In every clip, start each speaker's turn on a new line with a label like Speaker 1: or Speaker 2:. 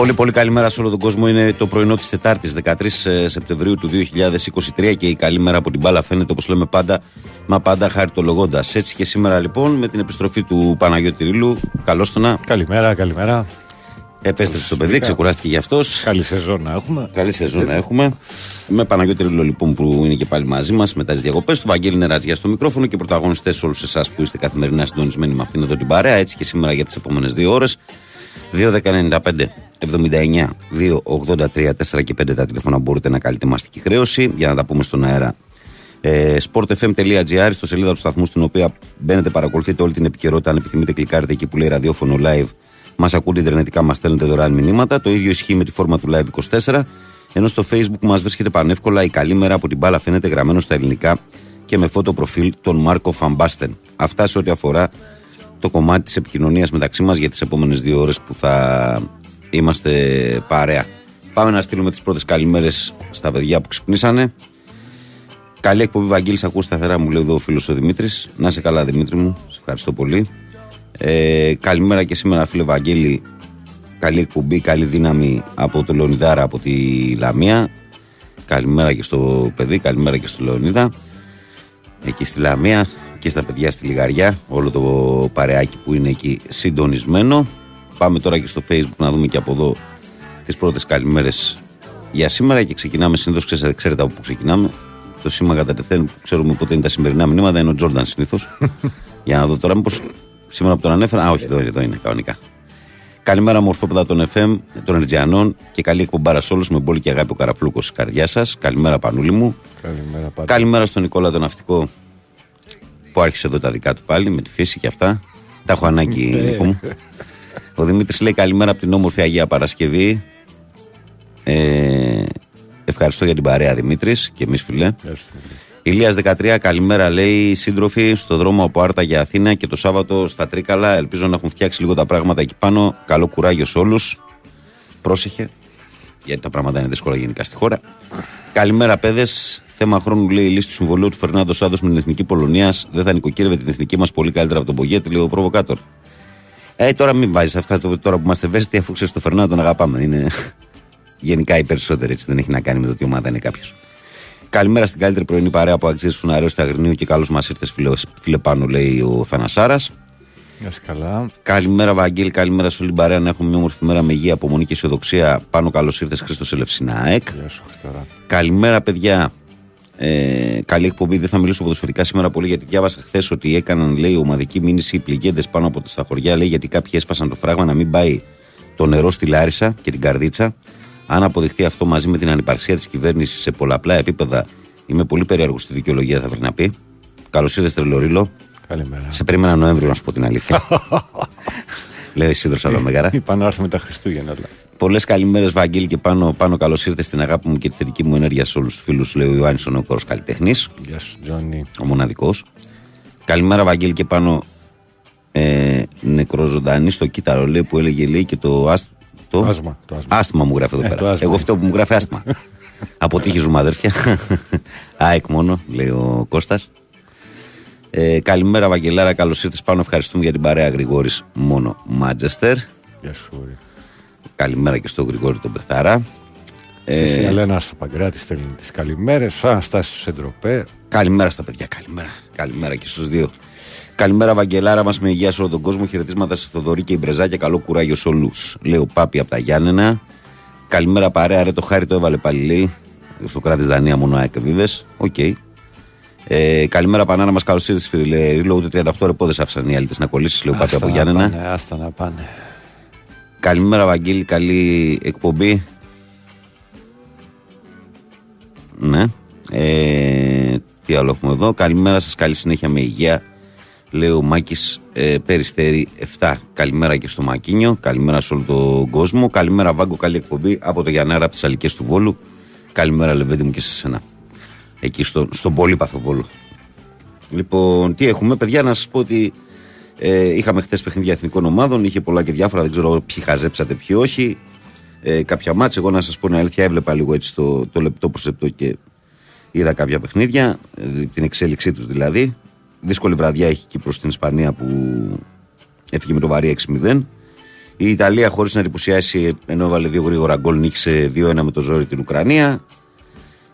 Speaker 1: Πολύ πολύ καλημέρα σε όλο τον κόσμο. Είναι το πρωινό της Τετάρτης, 13 Σεπτεμβρίου του 2023 και η καλή μέρα από την μπάλα φαίνεται όπως λέμε πάντα, μα πάντα χαριτολογώντα. Έτσι και σήμερα λοιπόν με την επιστροφή του Παναγιώτη Ρήλου. Καλώς το να.
Speaker 2: Καλημέρα, καλημέρα.
Speaker 1: Επέστρεψε στο παιδί, ξεκουράστηκε γι' αυτός.
Speaker 2: Καλή σεζόν να έχουμε.
Speaker 1: Καλή σεζόν να έχουμε. Με Παναγιώτη Ρήλο λοιπόν που είναι και πάλι μαζί μας μετά τις διακοπές του. Βαγγέλη Νερατζιά στο μικρόφωνο και πρωταγωνιστές όλους εσάς που είστε καθημερινά συντονισμένοι με αυτήν εδώ την παρέα. Έτσι και σήμερα για τις επόμενες δύο ώρες. 2.195 79 283 4 και 5 τα τηλέφωνα μπορείτε να καλείτε μαστική χρέωση για να τα πούμε στον αέρα. Ε, sportfm.gr στο σελίδα του σταθμού στην οποία μπαίνετε, παρακολουθείτε όλη την επικαιρότητα. Αν επιθυμείτε, κλικάρετε εκεί που λέει ραδιόφωνο live. Μας ακούτε ιντερνετικά, μας στέλνετε δωρεάν μηνύματα. Το ίδιο ισχύει με τη φόρμα του live 24. Ενώ στο facebook μας βρίσκεται πανεύκολα η καλή μέρα από την μπάλα φαίνεται γραμμένο στα ελληνικά και με φώτο προφίλ τον Μάρκο Φαμπάστεν. Αυτά σε ό,τι αφορά το κομμάτι της επικοινωνίας μεταξύ μας για τις επόμενες δύο ώρες που θα είμαστε παρέα. Πάμε να στείλουμε τις πρώτες καλημέρες στα παιδιά που ξυπνήσανε. Καλή εκπομπή, Βαγγέλης. Ακού σταθερά, μου λέει εδώ ο φίλος ο Δημήτρης. Να είσαι καλά, Δημήτρη μου. Σε ευχαριστώ πολύ. Ε, καλημέρα και σήμερα, φίλε Βαγγέλη. Καλή εκπομπή, καλή δύναμη από το Λεωνιδάρα από τη Λαμία. Καλημέρα και στο παιδί, καλημέρα και στο Λεωνίδα. Εκεί στη Λαμία και στα παιδιά στη Λιγαριά. Όλο το παρεάκι που είναι εκεί συντονισμένο. Πάμε τώρα και στο facebook να δούμε και από εδώ τις πρώτες καλημέρες για σήμερα και ξεκινάμε συνήθως, ξέρετε, ξέρετε από πού ξεκινάμε. Το σήμα κατά τεθέν που ξέρουμε πότε είναι τα σημερινά μηνύματα είναι ο Τζόρνταν συνήθως. για να δω τώρα μήπως σήμερα που τον ανέφερα. Α, όχι, εδώ, εδώ είναι κανονικά. Καλημέρα, μορφόπεδα των FM, των Ερτζιανών και καλή εκπομπάρα σε όλους με πολύ και αγάπη ο Καραφλούκος τη καρδιά σας. Καλημέρα, Πανούλη μου.
Speaker 2: Καλημέρα, πάντα.
Speaker 1: Καλημέρα στον Νικόλα τον Ναυτικό που άρχισε εδώ τα δικά του πάλι με τη φύση και αυτά. Τα έχω ανάγκη, Νίκο μου. Ο Δημήτρης λέει καλημέρα από την όμορφη Αγία Παρασκευή. Ε, ευχαριστώ για την παρέα Δημήτρης και εμείς φιλέ. Ηλίας 13, καλημέρα λέει σύντροφοι στο δρόμο από Άρτα για Αθήνα και το Σάββατο στα Τρίκαλα. Ελπίζω να έχουν φτιάξει λίγο τα πράγματα εκεί πάνω. Καλό κουράγιο σε όλους. Πρόσεχε, γιατί τα πράγματα είναι δύσκολα γενικά στη χώρα. Καλημέρα, παιδες. Θέμα χρόνου λέει η λύση του συμβολίου του Φερνάντο Σάντο με την εθνική Πολωνία. Δεν θα νοικοκύρευε την εθνική μας πολύ καλύτερα από τον Πογέτη, λέει ο προβοκάτορ. Ε, τώρα μην βάζεις αυτά τώρα που είμαστε ευαίσθητοι, αφού ξέρεις το Φερνάντο τον αγαπάμε. Είναι γενικά οι περισσότεροι έτσι. Δεν έχει να κάνει με το τι ομάδα είναι κάποιος. Καλημέρα στην καλύτερη πρωινή παρέα που αξίζει στον αέριο του Αγρινίου και καλώ μας ήρθες, φίλε, φίλε πάνω, λέει ο Θανασάρας.
Speaker 2: Γεια σας, καλά.
Speaker 1: Καλημέρα, Βαγγέλη, καλημέρα σε όλη την παρέα. Να έχουμε μια όμορφη μέρα με υγεία, απομονή και αισιοδοξία. Πάνω καλώς ήρθες, Χρήστος Ελευσίνα ΑΕΚ.
Speaker 2: Γεια σου, Χριστόρα.
Speaker 1: Καλημέρα, παιδιά. Ε, καλή εκπομπή. Δεν θα μιλήσω ποδοσφαιρικά σήμερα πολύ γιατί διάβασα χθες ότι έκαναν λέει, ομαδική μήνυση οι πληγέντες πάνω από τα χωριά. Λέει γιατί κάποιοι έσπασαν το φράγμα να μην πάει το νερό στη Λάρισα και την Καρδίτσα. Αν αποδειχθεί αυτό μαζί με την ανυπαρξία της κυβέρνησης σε πολλαπλά επίπεδα, είμαι πολύ περίεργος στη δικαιολογία, θα βρει να πει. Καλώς ήρθες, Τρελορίλο.
Speaker 2: Καλημέρα.
Speaker 1: Σε περίμενα Νοέμβριο, να σου πω την αλήθεια. Λέει Σίδρο Αλαμεγάρα.
Speaker 2: Είπα να έρθουμε τα Χριστούγεννα. αλλά.
Speaker 1: Πολλές καλημέρες, Βαγγέλη, και πάνω, πάνω καλώς ήρθες στην αγάπη μου και τη θετική μου ενέργεια σε όλους τους φίλους, λέει ο Ιωάννης ο Νεοκόρος Καλλιτέχνης,
Speaker 2: Γεια σου, Τζόνι.
Speaker 1: ο μοναδικός. Καλημέρα, Βαγγέλη, και πάνω ε, νεκροζωντανή στο κύτταρο, λέει που έλεγε λέει και το άστ, το
Speaker 2: Άσμα, το άσμα.
Speaker 1: άστμα μου γράφει εδώ
Speaker 2: Ε,
Speaker 1: πέρα.
Speaker 2: το άσμα.
Speaker 1: Εγώ αυτό που μου γράφει άστμα. Αποτύχει ζούμε, αδέρφια. ΑΕΚ μόνο, λέει ο Κώστας. Ε, καλημέρα, Βαγγελάρα. Καλώς ήρθες πάνω. Ευχαριστούμε για την παρέα Γρηγόρης Μόνο Μάντζεστερ.
Speaker 2: Γεια σου, Γόρι.
Speaker 1: Καλημέρα και στον Γρηγόρη τον Πεχταρά.
Speaker 2: Στη Ελένα στο Παγκράτη στέλνει τις καλημέρες. Ο Αναστάσιο στο Σεντροπέ.
Speaker 1: Καλημέρα στα παιδιά, καλημέρα. Καλημέρα και στους δύο. Καλημέρα, Βαγγελάρα μας με υγεία σε όλο τον κόσμο. Χαιρετίσματα στο Θοδωρή και η Μπρεζάκια. Καλό κουράγιο σε όλους. Λέω Πάπη από τα Γιάννενα. Καλημέρα, παρέα. Ρε το χάρη το έβαλε πάλι, λέει. Στο κράτη Δανία μόνο ΑΕΚ βίβες. Οκ. Ε, καλημέρα, Πανάνα μας. Καλώς ήρθες, φίλε. Ρίλο, ούτε 38 ρε πόδε άφησαν οι αλήτε να κολλήσεις. Λέω Πάπη
Speaker 2: Άστα
Speaker 1: από
Speaker 2: να
Speaker 1: Γιάννενα.
Speaker 2: πάνε, Άστα να πάνε.
Speaker 1: Καλημέρα, Βαγγέλη. Καλή εκπομπή. Ναι. Ε, τι άλλο έχουμε εδώ. Καλημέρα σας. Καλή συνέχεια με υγεία. Λέει ο Μάκης ε, Περιστέρη 7. Καλημέρα και στο Μακίνιο. Καλημέρα σε όλο τον κόσμο. Καλημέρα, Βάγκο. Καλή εκπομπή από το Γιαννάρα από τις Αλικές του Βόλου. Καλημέρα, Λεβέντη μου και σε σένα. Εκεί στο, στον Πολύπαθο Βόλο. Λοιπόν, τι έχουμε, παιδιά, να σας πω ότι ε, είχαμε χθες παιχνίδια εθνικών ομάδων, είχε πολλά και διάφορα, δεν ξέρω ποιοι χαζέψατε, ποιοι όχι. Ε, κάποια μάτς, εγώ να σας πω την αλήθεια, έβλεπα λίγο έτσι το, το λεπτό προς λεπτό και είδα κάποια παιχνίδια, ε, την εξέλιξή τους δηλαδή. Δύσκολη βραδιά έχει η Κύπρος στην Ισπανία που έφυγε με το βαρύ 6-0. Η Ιταλία, χωρίς να εντυπωσιάσει, ενώ έβαλε δύο γρήγορα γκολ, νίκησε 2-1 με το ζόρι την Ουκρανία.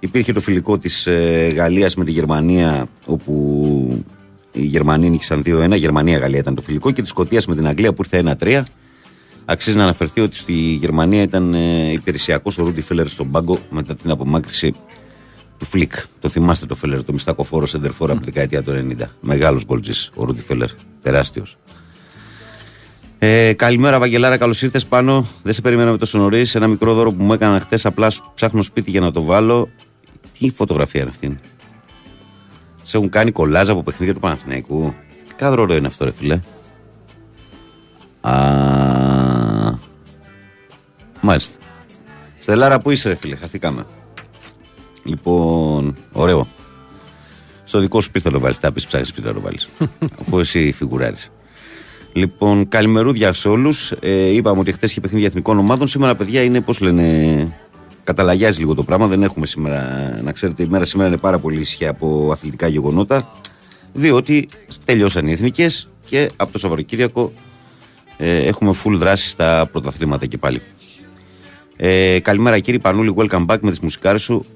Speaker 1: Υπήρχε το φιλικό της ε, Γαλλίας με τη Γερμανία, όπου οι Γερμανοί νίκησαν 2-1. Γερμανία-Γαλλία ήταν το φιλικό. Και τη Σκωτίας με την Αγγλία που ήρθε 1-3. Αξίζει να αναφερθεί ότι στη Γερμανία ήταν ε, υπηρεσιακός ο Ρούντι Φέλλερ στον πάγκο μετά την απομάκρυση του Φλικ. Το θυμάστε το Φέλλερ, το μιστακοφόρο σεντερφόρο από τη δεκαετία του 90. Μεγάλος γκολτζής ο Ρούντι Φέλλερ. Τεράστιος. Ε, καλημέρα, Βαγγελάρα, καλώς ήρθες πάνω. Δεν σε περιμέναμε τόσο νωρίς. Ένα μικρό δώρο που μου έκανα χθες, απλά ψάχνω σπίτι για να το βάλω. Τι φωτογραφία είναι αυτή. Σε έχουν κάνει κολλάζ από παιχνίδια του Παναθηναϊκού; Τι κάδρο είναι αυτό, ρε φιλέ. Α, μάλιστα. Στελάρα, πού είσαι, ρε φίλε, χαθήκαμε. Λοιπόν, ωραίο. Στο δικό σου σπίτι θα το βάλεις. Τα πεις ψάχνεις σπίτι να το βάλεις. Αφού εσύ φιγουράρεις. Λοιπόν, καλημερούδια σε όλους. Ε, είπαμε ότι χθες είχε παιχνίδια εθνικών ομάδων. Σήμερα, παιδιά, είναι πώς λένε. Καταλαγιάζει λίγο το πράγμα. Δεν έχουμε σήμερα. Να ξέρετε, η μέρα σήμερα είναι πάρα πολύ ήσυχη από αθλητικά γεγονότα. Διότι τελειώσαν οι εθνικές και από το Σαββατοκύριακο ε, έχουμε full δράση στα πρωταθλήματα και πάλι. Ε, καλημέρα κύριε Πανούλη, welcome back με τις μουσικάρες σου.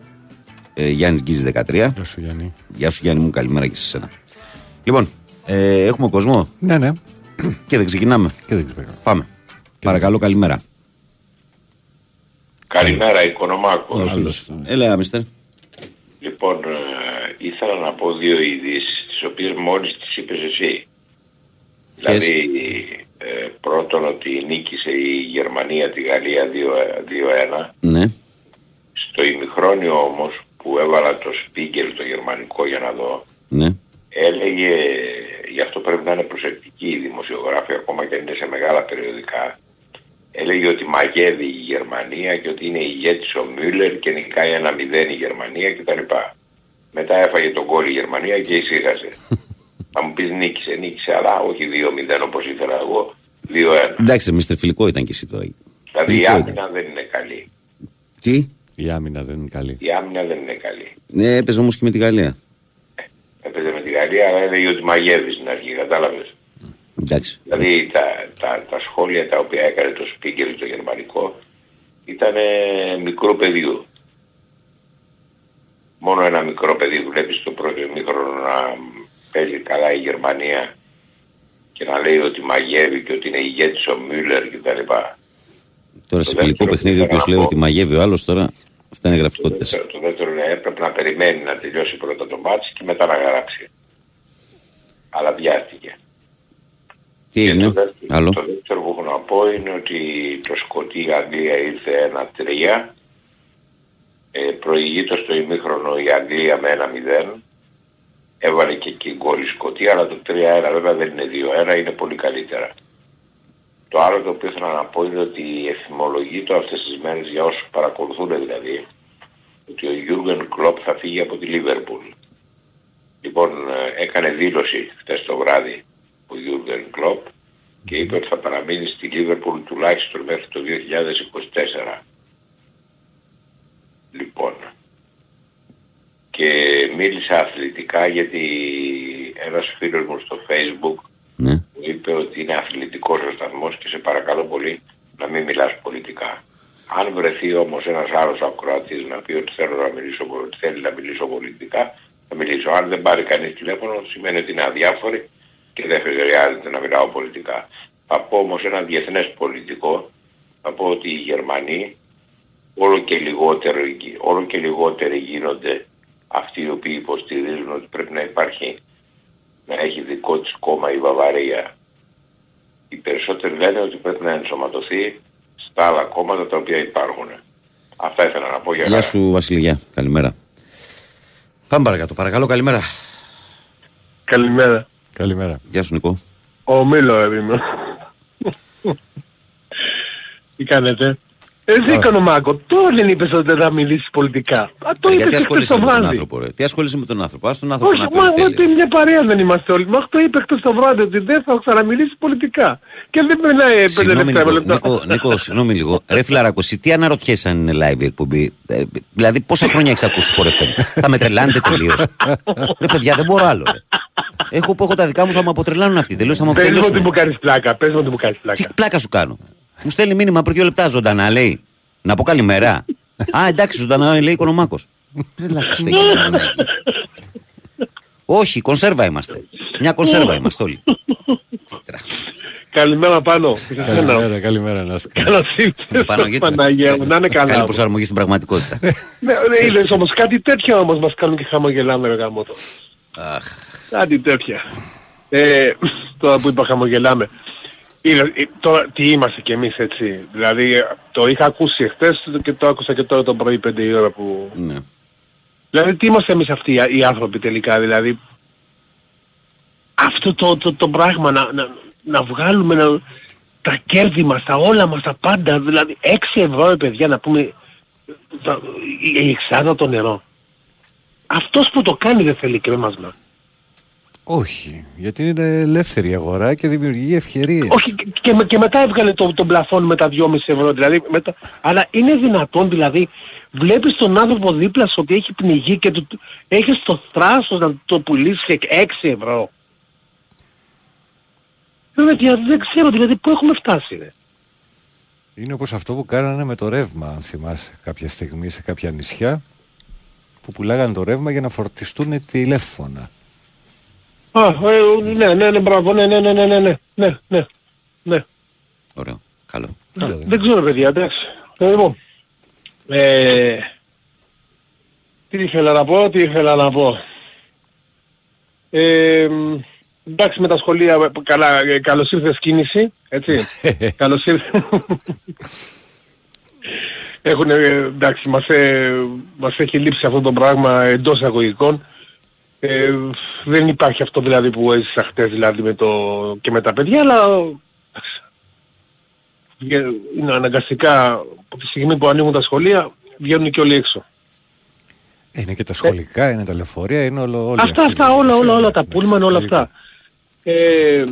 Speaker 1: Ε, Γιάννης Γκίζη 13.
Speaker 2: Γεια σου Γιάννη.
Speaker 1: Γεια σου Γιάννη μου, καλημέρα και σε σένα. Λοιπόν, ε, έχουμε κόσμο;
Speaker 2: Ναι, ναι.
Speaker 1: Και δεν ξεκινάμε.
Speaker 2: Και δεν ξεκινάμε.
Speaker 1: Πάμε. Παρακαλώ, καλημέρα.
Speaker 3: Καλημέρα, Οικονομάκος.
Speaker 1: Ο φίλος. Έλα, μιστερ.
Speaker 3: Λοιπόν, ε, ήθελα να πω δύο ειδήσεις, τις οποίες μόλις τις είπες εσύ. Δηλαδή, ε, πρώτον ότι νίκησε η Γερμανία τη Γαλλία 2-1.
Speaker 1: Ναι.
Speaker 3: Στο ημιχρόνιο όμως που έβαλα το σπίγκελ το γερμανικό για να δω,
Speaker 1: Ναι.
Speaker 3: έλεγε, γι' αυτό πρέπει να είναι προσεκτικοί οι δημοσιογράφοι ακόμα και αν είναι σε μεγάλα περιοδικά, έλεγε ότι μαγεύει η Γερμανία και ότι είναι ηγέτης ο Μιούλερ και νικάει ένα 0 η Γερμανία κτλ. Μετά έφαγε τον κόλλη η Γερμανία και ησύχασε. Θα μου πεις νίκησε, νίκησε, αλλά όχι 2-0 όπως ήθελα εγώ, 2-1.
Speaker 1: Εντάξει, μιστερ φιλικό ήταν και εσύ τώρα.
Speaker 3: Δηλαδή η
Speaker 1: Φιλικό ήταν.
Speaker 3: άμυνα δεν είναι καλή.
Speaker 1: Τι;
Speaker 2: Η άμυνα δεν είναι καλή.
Speaker 3: Η άμυνα δεν είναι καλή.
Speaker 1: Ναι, έπαιζε όμως και με τη Γαλλία.
Speaker 3: Έπαιζε με τη Γαλλία, αλλά έλεγε ότι μαγεύεις στην αρχή, κατάλαβες.
Speaker 1: Εντάξει.
Speaker 3: Δηλαδή τα, τα, τα σχόλια τα οποία έκανε το Σπίγκελ το γερμανικό ήταν μικρό πεδίο. Μόνο ένα μικρό παιδί βλέπεις στο πρώτο ημίχρονο να παίζει καλά η Γερμανία και να λέει ότι μαγεύει και ότι είναι ηγέτης ο Μιούλερ κτλ.
Speaker 1: Τώρα σε
Speaker 3: Το
Speaker 1: φιλικό
Speaker 3: δεύτερο
Speaker 1: παιχνίδι,
Speaker 3: που
Speaker 1: όποιος
Speaker 3: ήθελα
Speaker 1: λέει
Speaker 3: να
Speaker 1: ότι
Speaker 3: πω.
Speaker 1: μαγεύει ο άλλος τώρα, αυτά είναι
Speaker 3: Το
Speaker 1: γραφικότητε.
Speaker 3: δεύτερο, το δεύτερο είναι έπρεπε να περιμένει να τελειώσει πρώτα το μάτς και μετά να γράψει. Αλλά βιάστηκε.
Speaker 1: Τι
Speaker 3: Και
Speaker 1: έγινε,
Speaker 3: το, δεύτερο,
Speaker 1: άλλο.
Speaker 3: το δεύτερο που έχω να πω είναι ότι το Σκοτή Αγγλία ήρθε 1-3. Ε, προηγείται στο ημίχρονο η Αγγλία με 1-0. Έβαλε και εκεί γκολ η Σκοτία, αλλά το 3-1 βέβαια δεν είναι 2-1, είναι πολύ καλύτερα. Το άλλο το οποίο ήθελα να πω είναι ότι φημολογείται αυτές τις μέρες για όσους παρακολουθούν δηλαδή ότι ο Γιούργεν Κλόπ θα φύγει από τη Λίβερπουλ. Λοιπόν, ε, έκανε δήλωση χθες το βράδυ ο Γιούργεν Κλόπ και είπε ότι θα παραμείνει στη Λίβερπουλ τουλάχιστον μέχρι το 2024. Λοιπόν, και μίλησα αθλητικά γιατί ένας φίλος μου στο facebook
Speaker 1: Ναι.
Speaker 3: μου είπε ότι είναι αθλητικός ο σταθμός και σε παρακαλώ πολύ να μην μιλάς πολιτικά. Αν βρεθεί όμως ένας άλλος ακροατής να πει ότι θέλω να μιλήσω, ότι θέλει να μιλήσω πολιτικά, θα μιλήσω. Αν δεν πάρει κανείς τηλέφωνο σημαίνει ότι είναι αδιάφοροι και δεν χρειάζεται να μιλάω πολιτικά. Θα πω όμως ένα διεθνές πολιτικό, θα πω ότι οι Γερμανοί όλο και λιγότερο, γι- όλο και λιγότεροι γίνονται αυτοί οι οποίοι υποστηρίζουν ότι πρέπει να υπάρχει να έχει δικό της κόμμα η Βαβαρία. Οι περισσότεροι λένε ότι πρέπει να ενσωματωθεί στα άλλα κόμματα τα οποία υπάρχουν. Αυτά ήθελα να πω για
Speaker 1: Γεια
Speaker 3: να...
Speaker 1: σου, Βασιλιά. Καλημέρα. Πάμε παρακάτω. Παρακαλώ, καλημέρα.
Speaker 4: Καλημέρα.
Speaker 2: Καλημέρα.
Speaker 1: Γεια σου, Νικό.
Speaker 4: Ο Μίλο είμαι. Τι κάνετε; Εσύ Οικονομάκο, τώρα δεν είπες ότι δεν θα μιλήσεις πολιτικά. Α, το
Speaker 1: Ε,
Speaker 4: είπες
Speaker 1: Γιατί
Speaker 4: και χθες
Speaker 1: ασχολείσαι
Speaker 4: το
Speaker 1: με τον
Speaker 4: βράδυ.
Speaker 1: άνθρωπο, ρε. Τι ασχολείσαι με τον άνθρωπο. Α τον άνθρωπο
Speaker 4: Όχι,
Speaker 1: να πει
Speaker 4: μα
Speaker 1: ό,τι
Speaker 4: ότι
Speaker 1: θέλει.
Speaker 4: μια παρέα δεν είμαστε όλοι. Μα το είπε χθες το βράδυ ότι δεν θα ξαναμιλήσει πολιτικά. Και δεν περνάει πέντε
Speaker 1: Συγγνώμη
Speaker 4: λεπτά.
Speaker 1: λίγο,
Speaker 4: λεπτά.
Speaker 1: Νίκο, Νίκο, συγγνώμη λίγο. Ρε φιλαράκο, εσύ τι αναρωτιέσαι αν είναι live η εκπομπή; Ε, δηλαδή, πόσα χρόνια έχεις ακούσει Sport FM. θα με τρελάνετε τελείως. ρε παιδιά, δεν μπορώ άλλο. Ρε. Έχω που έχω τα δικά μου, θα με αποτρελάνουν αυτοί. Τελείω θα με
Speaker 4: Πες μου ότι
Speaker 1: αποτελέσουν.
Speaker 4: μου κάνεις πλάκα. Πες μου ότι μου κάνεις
Speaker 1: Τι
Speaker 4: πλάκα.
Speaker 1: πλάκα σου κάνω; Μου στέλνει μήνυμα πριν δύο λεπτά ζωντανά, λέει. Να πω καλημέρα. Α, εντάξει, ζωντανά λέει Οικονομάκος. Όχι, κονσέρβα είμαστε. Μια κονσέρβα είμαστε όλοι.
Speaker 4: Καλημέρα πάνω.
Speaker 2: Καλημέρα, καλημέρα να είστε.
Speaker 4: Καλώς ήρθες Παναγία μου, να είναι καλά.
Speaker 1: Καλή προσαρμογή στην πραγματικότητα.
Speaker 4: Ναι, ναι, είδες όμως κάτι τέτοια όμως μας κάνουν και χαμογελάμε ρε γαμώτο.
Speaker 1: Αχ,
Speaker 4: Κάτι τέτοια. Ε, τώρα που είπα χαμογελάμε. Είδες, ε, τώρα τι είμαστε κι εμείς έτσι. Δηλαδή ε, το είχα ακούσει εχθές και το άκουσα και τώρα το πρωί πέντε η ώρα που...
Speaker 1: ναι.
Speaker 4: Δηλαδή τι είμαστε εμείς αυτοί οι- οι άνθρωποι τελικά δηλαδή. Αυτό το, το, το πράγμα να, να, να βγάλουμε να, τα κέρδη μας, τα όλα μας, τα πάντα. Δηλαδή 6 ευρώ ρε παιδιά να πούμε τα- η, η εξάδα το νερό. Αυτός που το κάνει δεν θέλει κρέμασμα.
Speaker 2: Όχι, γιατί είναι ελεύθερη η αγορά και δημιουργεί ευκαιρίες.
Speaker 4: Όχι και, και, με- και μετά έβγαλε το, τον πλαφόν με τα 2,5 ευρώ δηλαδή. Μετά, αλλά είναι δυνατόν δηλαδή βλέπεις τον άνθρωπο δίπλα σου ότι έχει πνιγεί και του, έχεις το θράσος να το πουλήσεις και 6 ευρώ. Δεν, δεν, δεν ξέρω δηλαδή πού έχουμε φτάσει. Ρε.
Speaker 2: Είναι όπως αυτό που κάνανε με το ρεύμα, αν θυμάσαι, κάποια στιγμή σε κάποια νησιά που πουλάγανε το ρεύμα για να φορτιστούν τηλέφωνα.
Speaker 4: Α, ε, ναι, ναι, ναι, μπράβο, ναι, ναι, ναι, ναι, ναι, ναι, ναι, ναι, ναι.
Speaker 1: Ωραίο. Καλό.
Speaker 2: Καλό δεν
Speaker 4: Δεν ξέρω παιδιά, εντάξει. Ε, Λοιπόν, ε, τι ήθελα να πω, τι ήθελα να πω. Ε, μ, εντάξει με τα σχολεία, ε, καλά, ε, καλώς ήρθες κίνηση, έτσι. καλώς ήρθες. Έχουν, ε, εντάξει, μας, ε, μας έχει λείψει αυτό το πράγμα εντός αγωγικών. Ε, δεν υπάρχει αυτό δηλαδή που έζησα χτες δηλαδή με το, και με τα παιδιά, αλλά εντάξει, βγα- είναι αναγκαστικά από τη στιγμή που ανοίγουν τα σχολεία βγαίνουν και όλοι έξω.
Speaker 2: Είναι και τα σχολικά, είναι τα λεωφορεία, είναι όλο, όλη
Speaker 4: αυτά,
Speaker 2: αυτή η
Speaker 4: αυτά, όλα, όλα,
Speaker 2: διαδικασία.
Speaker 4: όλα, τα πούλμαν, όλα
Speaker 2: Εξαιρετικά.
Speaker 4: αυτά. Ε,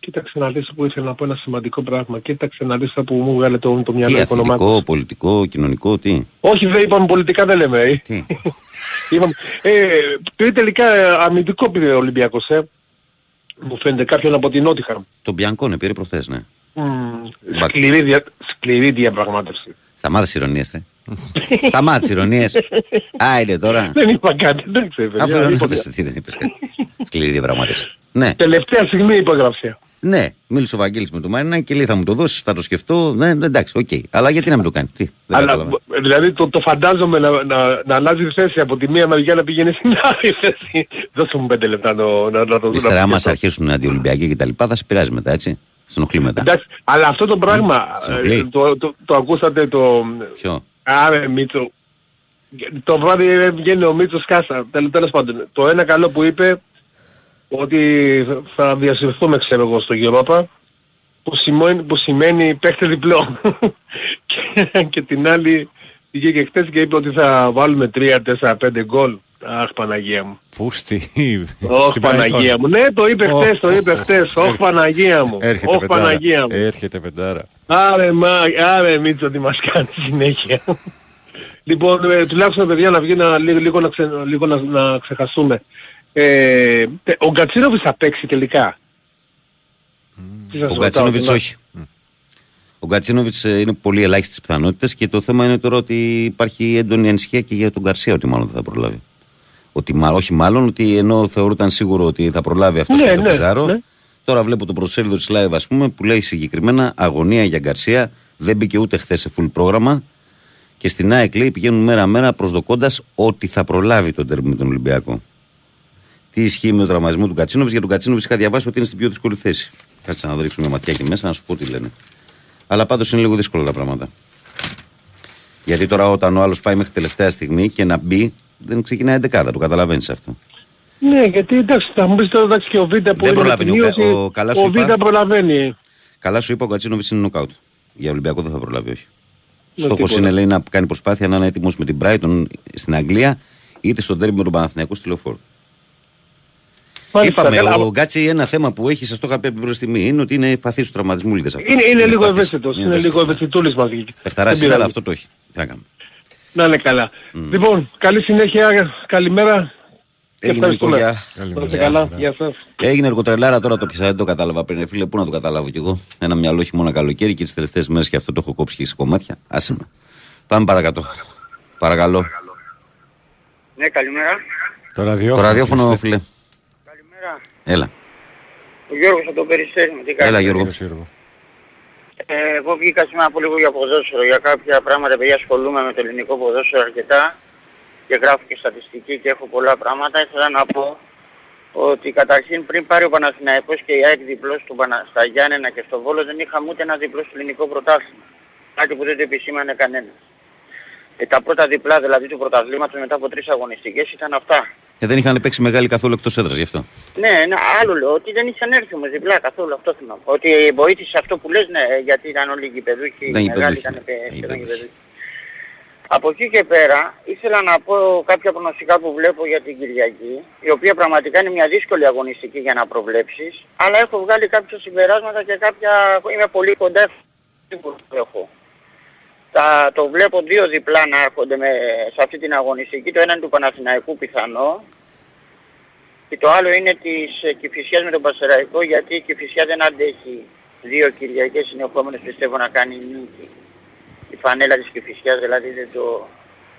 Speaker 4: κοίταξε να δεις που ήθελα να πω ένα σημαντικό πράγμα. Κοίταξε να δεις αυτά που μου βγάλε το, το μυαλό
Speaker 1: Τι
Speaker 4: οικονομάκος.
Speaker 1: αθλητικό, πολιτικό, κοινωνικό, τι;
Speaker 4: Όχι δεν είπαμε πολιτικά δεν λέμε. ε.
Speaker 1: Τι;
Speaker 4: είπαμε, ε, πήρε τελικά ε, αμυντικό πήρε ο Ολυμπιακός, ε. Μου φαίνεται κάποιον από την Νότιγχαμ.
Speaker 1: Τον Μπιανκόνε πήρε προχθές, ναι. Μπα-
Speaker 4: Σκληρή, δια, σκληρή διαπραγμάτευση.
Speaker 1: Σταμάτησε τις ειρωνείες, ρε. Σταμάτησε τις ειρωνείες. Άιντε τώρα.
Speaker 4: Δεν είπα κάτι, δεν ξέρω. παιδιά,
Speaker 1: Αφού δεν
Speaker 4: είπα-
Speaker 1: είπες τι δεν είπες κάτι. Σκληρή διαπραγμάτευση. Ναι,
Speaker 4: Τελευταία στιγμή υπογράψια.
Speaker 1: Ναι. Μίλησε ο Βαγγέλης με τον Μαρίνα και λέει θα μου το δώσεις, θα το σκεφτώ. Ναι, εντάξει, οκ. Αλλά γιατί να μην το κάνει. Τι, δεν
Speaker 4: Αλλά
Speaker 1: κατάλαβα.
Speaker 4: μπο- δηλαδή το, το φαντάζομαι να, να, να αλλάζει θέση από τη μία μεριά να πηγαίνει στην άλλη θέση. Δώσε μου πέντε λεπτά να, να, να το
Speaker 1: Ύστερα,
Speaker 4: να
Speaker 1: άμα
Speaker 4: το
Speaker 1: σε αρχίσουν αντιολυμπιακοί και τα λοιπά, θα σε πειράζει μετά, έτσι. Σε ενοχλεί μετά.
Speaker 4: Εντάξει, αλλά αυτό το πράγμα,
Speaker 1: σε ενοχλεί.
Speaker 4: ε, το, το, το ακούσατε το...
Speaker 1: Ποιο;
Speaker 4: Άρε Μίτσο, το βράδυ ε, βγαίνει ο Μίτσος Κάσα, τέλος, τέλος πάντων. Το ένα καλό που είπε, ότι θα διασυρθούμε ξέρω εγώ στο Europa, που σημαίνει, που σημαίνει παίχτες διπλό. και, και την άλλη βγήκε χτες και είπε ότι θα βάλουμε 3, 4, 5 γκολ. Αχ Παναγία μου.
Speaker 2: Πού στη...
Speaker 4: Ωχ
Speaker 2: στην
Speaker 4: Παναγία
Speaker 2: Πανετών.
Speaker 4: μου. Ναι το είπε
Speaker 2: Ωχ,
Speaker 4: χτες, το είπε
Speaker 2: ωχ,
Speaker 4: χτες.
Speaker 2: ωχ,
Speaker 4: Ωχ Παναγία μου.
Speaker 2: Έρχεται
Speaker 4: Ωχ
Speaker 2: πεντάρα.
Speaker 4: Παναγία μου.
Speaker 2: Έρχεται πεντάρα.
Speaker 4: Άρε, μα, άρε Μίτσο τι μας κάνεις συνέχεια. λοιπόν, ε, τουλάχιστον παιδιά να βγει να, λίγο, λίγο, να, ξε, λίγο να, να ξεχαστούμε. Ε, τε- ο Γκατσίνοβης θα παίξει τελικά. Τι σας
Speaker 1: Ο
Speaker 4: ρωτάω,
Speaker 1: Γκατσίνοβιτ
Speaker 4: τώρα.
Speaker 1: όχι. Ο Γκατσίνοβιτ είναι πολύ ελάχιστε πιθανότητες και το θέμα είναι τώρα ότι υπάρχει έντονη ανησυχία και για τον Καρσία ότι μάλλον δεν θα προλάβει. Ότι, μα- όχι μάλλον, ότι ενώ θεωρούταν σίγουρο ότι θα προλάβει αυτός
Speaker 4: Ναι,
Speaker 1: και τον
Speaker 4: ναι,
Speaker 1: Πιζάρο,
Speaker 4: ναι.
Speaker 1: τώρα βλέπω το προσέλιδο της Live, ας πούμε, που λέει συγκεκριμένα αγωνία για Γκαρσία. Δεν μπήκε ούτε χθες σε full πρόγραμμα. Και στην ΑΕΚ λέει πηγαίνουν μέρα-μέρα προσδοκώντας ότι θα προλάβει τον τέρμι με τον Ολυμπιακό. Τι ισχύει με τον τραυματισμό του Κατσίνοβιτς. Για τον Κατσίνοβιτς είχα διαβάσει ότι είναι στην πιο δύσκολη θέση. Κάτσε να ρίξουμε μια ματιά και μέσα να σου πω τι λένε. Αλλά πάντως είναι λίγο δύσκολα τα πράγματα. Γιατί τώρα όταν ο άλλος πάει μέχρι τελευταία στιγμή και να μπει, δεν ξεκινάει 11, το καταλαβαίνεις αυτό.
Speaker 4: Ναι, γιατί εντάξει, θα μου πεις τώρα εντάξει και ο Β' που
Speaker 1: Δεν
Speaker 4: είναι
Speaker 1: προλαβαίνει. Ο
Speaker 4: μείωση,
Speaker 1: Κα- ο- καλά σου
Speaker 4: ο
Speaker 1: είπα.
Speaker 4: Β' προλαβαίνει.
Speaker 1: Καλά σου είπα, ο Κατσίνοβιτς είναι νοκάουτ. Για Ολυμπιακό δεν θα προλάβει, όχι.
Speaker 4: Ναι,
Speaker 1: Στόχος
Speaker 4: τίποτα.
Speaker 1: είναι λέει να κάνει προσπάθεια να είναι έτοιμος με την Brighton στην Αγγλία είτε στον τέρμι με τον Παναθηναϊκό στη λεωφόρο.
Speaker 4: Μάλιστα,
Speaker 1: Είπαμε,
Speaker 4: καλά,
Speaker 1: ο Γκάτσι ένα θέμα που έχει, σας το είχα πει από την πρώτη στιγμή, είναι ότι είναι παθή τους τραυματισμού λίγε αυτέ.
Speaker 4: Είναι, είναι λίγο ευαίσθητος, είναι λίγο ευαισθητούλης μας.
Speaker 1: Πεχταρά
Speaker 4: Δεν
Speaker 1: είναι, αλλά
Speaker 4: πειράζει.
Speaker 1: αυτό το έχει. Τι να κάνουμε.
Speaker 4: Να είναι καλά. Λοιπόν, καλή συνέχεια, καλημέρα.
Speaker 1: Έγινε
Speaker 4: ευχαριστούμε.
Speaker 1: Νικόλια.
Speaker 2: Καλημέρα.
Speaker 4: Να είστε καλά. Γεια σας.
Speaker 1: Έγινε εργοτρελάρα τώρα το πιάσα, δεν το κατάλαβα πριν. Φίλε, πού να το καταλάβω κι εγώ. Ένα μυαλό χειμώνα καλοκαίρι και τις τελευταίες μέρες και αυτό το έχω κόψει και σε κομμάτια. Άσε με. Πάμε παρακάτω. Παρακαλώ.
Speaker 5: Ναι, καλημέρα.
Speaker 2: Το
Speaker 1: Το
Speaker 2: ραδιόφωνο.
Speaker 1: ραδιόφωνο,
Speaker 2: κλείστε.
Speaker 1: φίλε.
Speaker 5: Καλημέρα.
Speaker 1: Έλα.
Speaker 5: Ο Γιώργος από το Περιστέρι μου. Τι κάνεις;
Speaker 1: Έλα, Γιώργο.
Speaker 2: Κύριος Γιώργο.
Speaker 5: Ε, εγώ βγήκα σήμερα από λίγο για ποδόσφαιρο. Για κάποια πράγματα, παιδιά, ασχολούμαι με το ελληνικό ποδόσφαιρο αρκετά και γράφω και στατιστική και έχω πολλά πράγματα. Ήθελα να πω ότι καταρχήν πριν πάρει ο Παναθηναϊκός και η ΑΕΚ διπλός στο Πανα... στα Γιάννενα και στο Βόλο δεν είχαμε ούτε ένα διπλό στο ελληνικό πρωτάθλημα. Κάτι που δεν το επισήμανε κανένας. Ε, τα πρώτα διπλά δηλαδή του πρωταθλήματος μετά από τρεις αγωνιστικές ήταν αυτά.
Speaker 1: Ε, δεν είχαν παίξει μεγάλη καθόλου εκτός έδρας γι' αυτό.
Speaker 5: Ναι, ναι, άλλο λέω, ότι δεν είχαν έρθει όμως διπλά καθόλου, αυτό θέλω να πω. Ότι βοήθησε αυτό που λες, ναι, γιατί ήταν όλοι οι γηπεδούχοι,
Speaker 1: Δεν
Speaker 5: οι μεγάλοι
Speaker 1: γηπεδούχοι,
Speaker 5: ήταν
Speaker 1: ναι,
Speaker 5: και
Speaker 1: δεν
Speaker 5: σχεδόν
Speaker 1: γηπεδούχοι.
Speaker 5: γηπεδούχοι. Από εκεί και πέρα, ήθελα να πω κάποια προγνωστικά που βλέπω για την Κυριακή, η οποία πραγματικά είναι μια δύσκολη αγωνιστική για να προβλέψεις, αλλά έχω βγάλει κάποια συμπεράσματα και κάποια, είμαι πολύ κοντά που έχω. Τα, το βλέπω δύο διπλά να έρχονται με, σε αυτή την αγωνιστική, το ένα είναι του Παναθηναϊκού πιθανό, και το άλλο είναι της ε, Κηφισιάς με τον Πασεραϊκό γιατί η Κηφισιά δεν αντέχει δύο Κυριακές συνεχόμενες πιστεύω να κάνει νίκη. Η φανέλα της Κηφισιάς δηλαδή δεν το,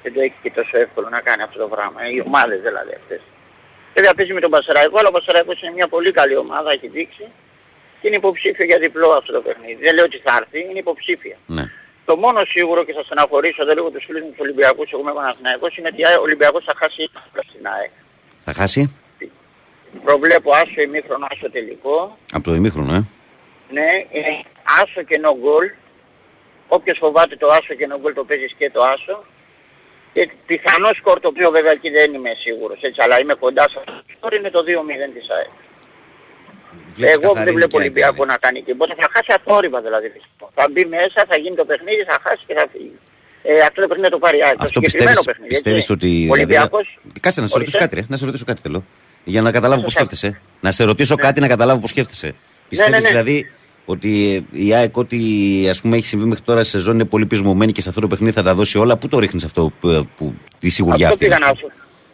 Speaker 5: δεν το έχει και τόσο εύκολο να κάνει αυτό το πράγμα. Οι ομάδες δηλαδή αυτές. Βέβαια παίζει με τον Πασεραϊκό αλλά ο Πασεραϊκός είναι μια πολύ καλή ομάδα, έχει δείξει και είναι υποψήφιο για διπλό αυτό το παιχνίδι. Δεν λέω ότι θα έρθει, είναι υποψήφια.
Speaker 1: Ναι.
Speaker 5: Το μόνο σίγουρο και θα στεναχωρήσω εδώ λίγο τους φίλους μου τους Ολυμπιακούς, εγώ είμαι Παναθηναϊκός, είναι ότι ο Ολυμπιακός θα χάσει στην ΑΕΚ.
Speaker 1: Θα χάσει;
Speaker 5: Προβλέπω άσο ημίχρονο, άσο τελικό.
Speaker 1: από το ημίχρονο, ε.
Speaker 5: Ναι, ε, άσο και no goal. Όποιος φοβάται το άσο και no goal το παίζεις και το άσο. Και πιθανό σκορ το οποίο βέβαια εκεί δεν είμαι σίγουρος έτσι, αλλά είμαι κοντά σε αυτό το σκορ είναι το 2-0 της ΑΕΚ.
Speaker 1: Βλέπεις
Speaker 5: Εγώ
Speaker 1: καθαρή
Speaker 5: δεν βλέπω
Speaker 1: νικιά,
Speaker 5: Ολυμπιακό
Speaker 1: δηλαδή.
Speaker 5: να κάνει τίποτα. Θα χάσει αθόρυβα δηλαδή. πιστεύω. Θα μπει μέσα, θα γίνει το παιχνίδι, θα χάσει και θα φύγει. Ε, αυτό το παιχνίδι θα το πάρει η ΑΕΚ. Το
Speaker 1: Αυτό
Speaker 5: συγκεκριμένο
Speaker 1: πιστεύεις,
Speaker 5: παιχνίδι,
Speaker 1: πιστεύεις
Speaker 5: έτσι.
Speaker 1: ότι...
Speaker 5: Ο
Speaker 1: δηλαδή,
Speaker 5: Ολυμπιακός...
Speaker 1: Κάτσε να σε ρωτήσω
Speaker 5: Ορίστε.
Speaker 1: κάτι, ρε. Να σε ρωτήσω κάτι θέλω. Για να καταλάβω
Speaker 5: Να
Speaker 1: πώς
Speaker 5: σας
Speaker 1: σκέφτεσαι. Να σε ρωτήσω κάτι να καταλάβω πώς σκέφτεσαι. Πιστεύεις
Speaker 5: ναι.
Speaker 1: δηλαδή ότι η ΑΕΚ ό,τι ας πούμε έχει συμβεί μέχρι τώρα σε σεζόν είναι πολύ πεισμωμένη και σε αυτό το παιχνίδι θα τα δώσει όλα. Πού το ρίχνεις αυτό που, που, τη σιγουριά
Speaker 5: Αυτό
Speaker 1: αυτή.
Speaker 5: πήγα
Speaker 1: ρε,
Speaker 5: να, σου-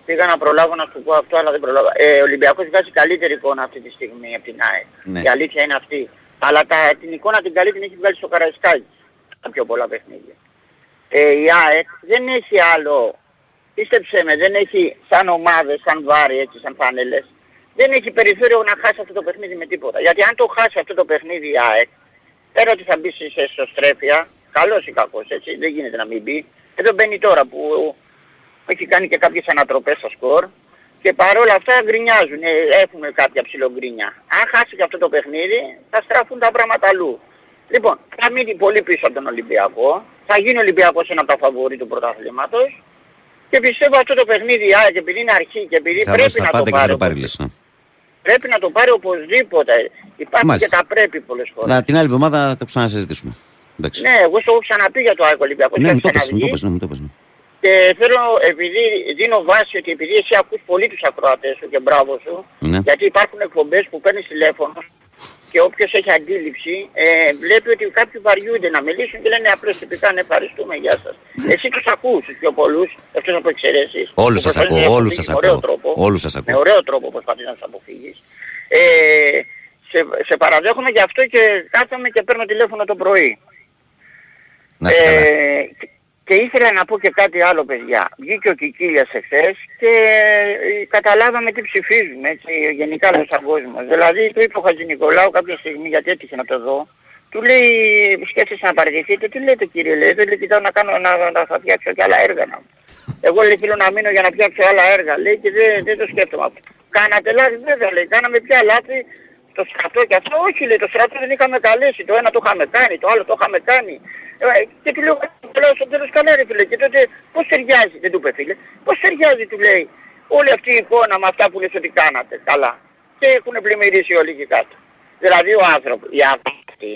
Speaker 5: πήγα να προλάβω να σου πω αυτό, αλλά δεν προλάβα. Ε, ο Ολυμπιακός βγάζει καλύτερη εικόνα αυτή τη στιγμή από την ΑΕΚ.
Speaker 1: Ναι.
Speaker 5: Η αλήθεια είναι αυτή. Αλλά τα, την εικόνα την καλή την έχει βγάλει στο Καραϊσκάκι. Τα πιο πολλά παιχνίδια. Ε, η ΑΕΚ δεν έχει άλλο, πίστεψέ με, δεν έχει σαν ομάδες, σαν βάρη, έτσι, σαν πάνελες, δεν έχει περιθώριο να χάσει αυτό το παιχνίδι με τίποτα. Γιατί αν το χάσει αυτό το παιχνίδι η ΑΕΚ, πέρα ότι θα μπει σε εσωστρέφεια, καλός ή κακός, έτσι, δεν γίνεται να μην μπει. Εδώ μπαίνει τώρα που έχει κάνει και κάποιες ανατροπές στο σκορ και παρόλα αυτά γκρινιάζουν, ε, έχουν κάποια ψιλογκρίνια. Αν χάσει και αυτό το παιχνίδι θα στραφούν τα πράγματα αλλού. Λοιπόν, θα μείνει πολύ πίσω από τον Ολυμπιακό, θα γίνει ο Ολυμπιακός ένα από τα φαβορή του πρωταθλήματος και πιστεύω αυτό το παιχνίδι, α, και επειδή είναι αρχή και επειδή
Speaker 1: Θα δώσει
Speaker 5: πρέπει
Speaker 1: τα
Speaker 5: να το
Speaker 1: πάντα και θα
Speaker 5: πάρει,
Speaker 1: το πάρει λες. ναι.
Speaker 5: πρέπει να το πάρει οπωσδήποτε. Υπάρχουν
Speaker 1: Μάλιστα.
Speaker 5: και τα πρέπει πολλές φορές.
Speaker 1: Να, την άλλη εβδομάδα θα το ξανασυζητήσουμε. Εντάξει.
Speaker 5: Ναι, εγώ στο έχω ξαναπεί για το ΑΕΚ Ολυμπιακό.
Speaker 1: Ναι,
Speaker 5: σε
Speaker 1: μου το
Speaker 5: έχει
Speaker 1: πες, μου το
Speaker 5: ξαναβγεί.
Speaker 1: πες, ναι, μου το πες, ναι.
Speaker 5: Και θέλω, επειδή δίνω βάση ότι επειδή εσύ ακούς πολύ τους ακροατές σου και μπράβο σου,
Speaker 1: Ναι.
Speaker 5: γιατί υπάρχουν εκπομπές που παίρνεις τηλέφωνο και όποιος έχει αντίληψη ε, βλέπει ότι κάποιοι βαριούνται να μιλήσουν και λένε απλώς τυπικά ναι ευχαριστούμε, γεια σας. Εσύ τους ακούς τους πιο πολλούς, αυτούς από εξαιρέσεις.
Speaker 1: Όλους
Speaker 5: που
Speaker 1: σας
Speaker 5: προσπαθείς
Speaker 1: ακούω,
Speaker 5: να
Speaker 1: όλους
Speaker 5: τους
Speaker 1: σας
Speaker 5: αποφύγεις με ωραίο
Speaker 1: ακούω.
Speaker 5: τρόπο.
Speaker 1: Όλους σας ακούω.
Speaker 5: Με ωραίο τρόπο προσπαθείς να τους αποφύγεις. Ε, σε, σε παραδέχομαι γι' αυτό και κάθομαι και παίρνω τηλέφωνο το πρωί.
Speaker 1: Να είσαι καλά.
Speaker 5: Ε, και- και ήθελα να πω και κάτι άλλο παιδιά. Βγήκε ο Κικίλιας εχθές και ε, καταλάβαμε τι ψηφίζουν έτσι γενικά λέω σαν κόσμο. Δηλαδή του είπε ο Χατζη Νικολάου κάποια στιγμή γιατί έτυχε να το δω. Του λέει σκέφτεσαι να παραιτηθείτε. Τι λέτε κύριε λέει. Δεν λέει κοιτάω να κάνω να, να θα φτιάξω και άλλα έργα να Εγώ λέει θέλω να μείνω για να φτιάξω άλλα έργα. Λέει και δεν, δεν το σκέφτομαι αυτό. Κάνατε λάθη βέβαια λέει. Κάναμε πια λάθη το στρατό και αυτό. Όχι λέει το στρατό δεν είχαμε καλέσει. Το ένα το είχαμε κάνει, το άλλο το είχαμε κάνει. Ε, και του λέω, του λέω στο τέλος καλά ρε φίλε. Και τότε πώς ταιριάζει, δεν του είπε φίλε. Πώς ταιριάζει του λέει όλη αυτή η εικόνα με αυτά που λες ότι κάνατε. Καλά. Και έχουν πλημμυρίσει όλοι εκεί κάτω. Δηλαδή ο άνθρωπος, οι άνθρωποι αυτοί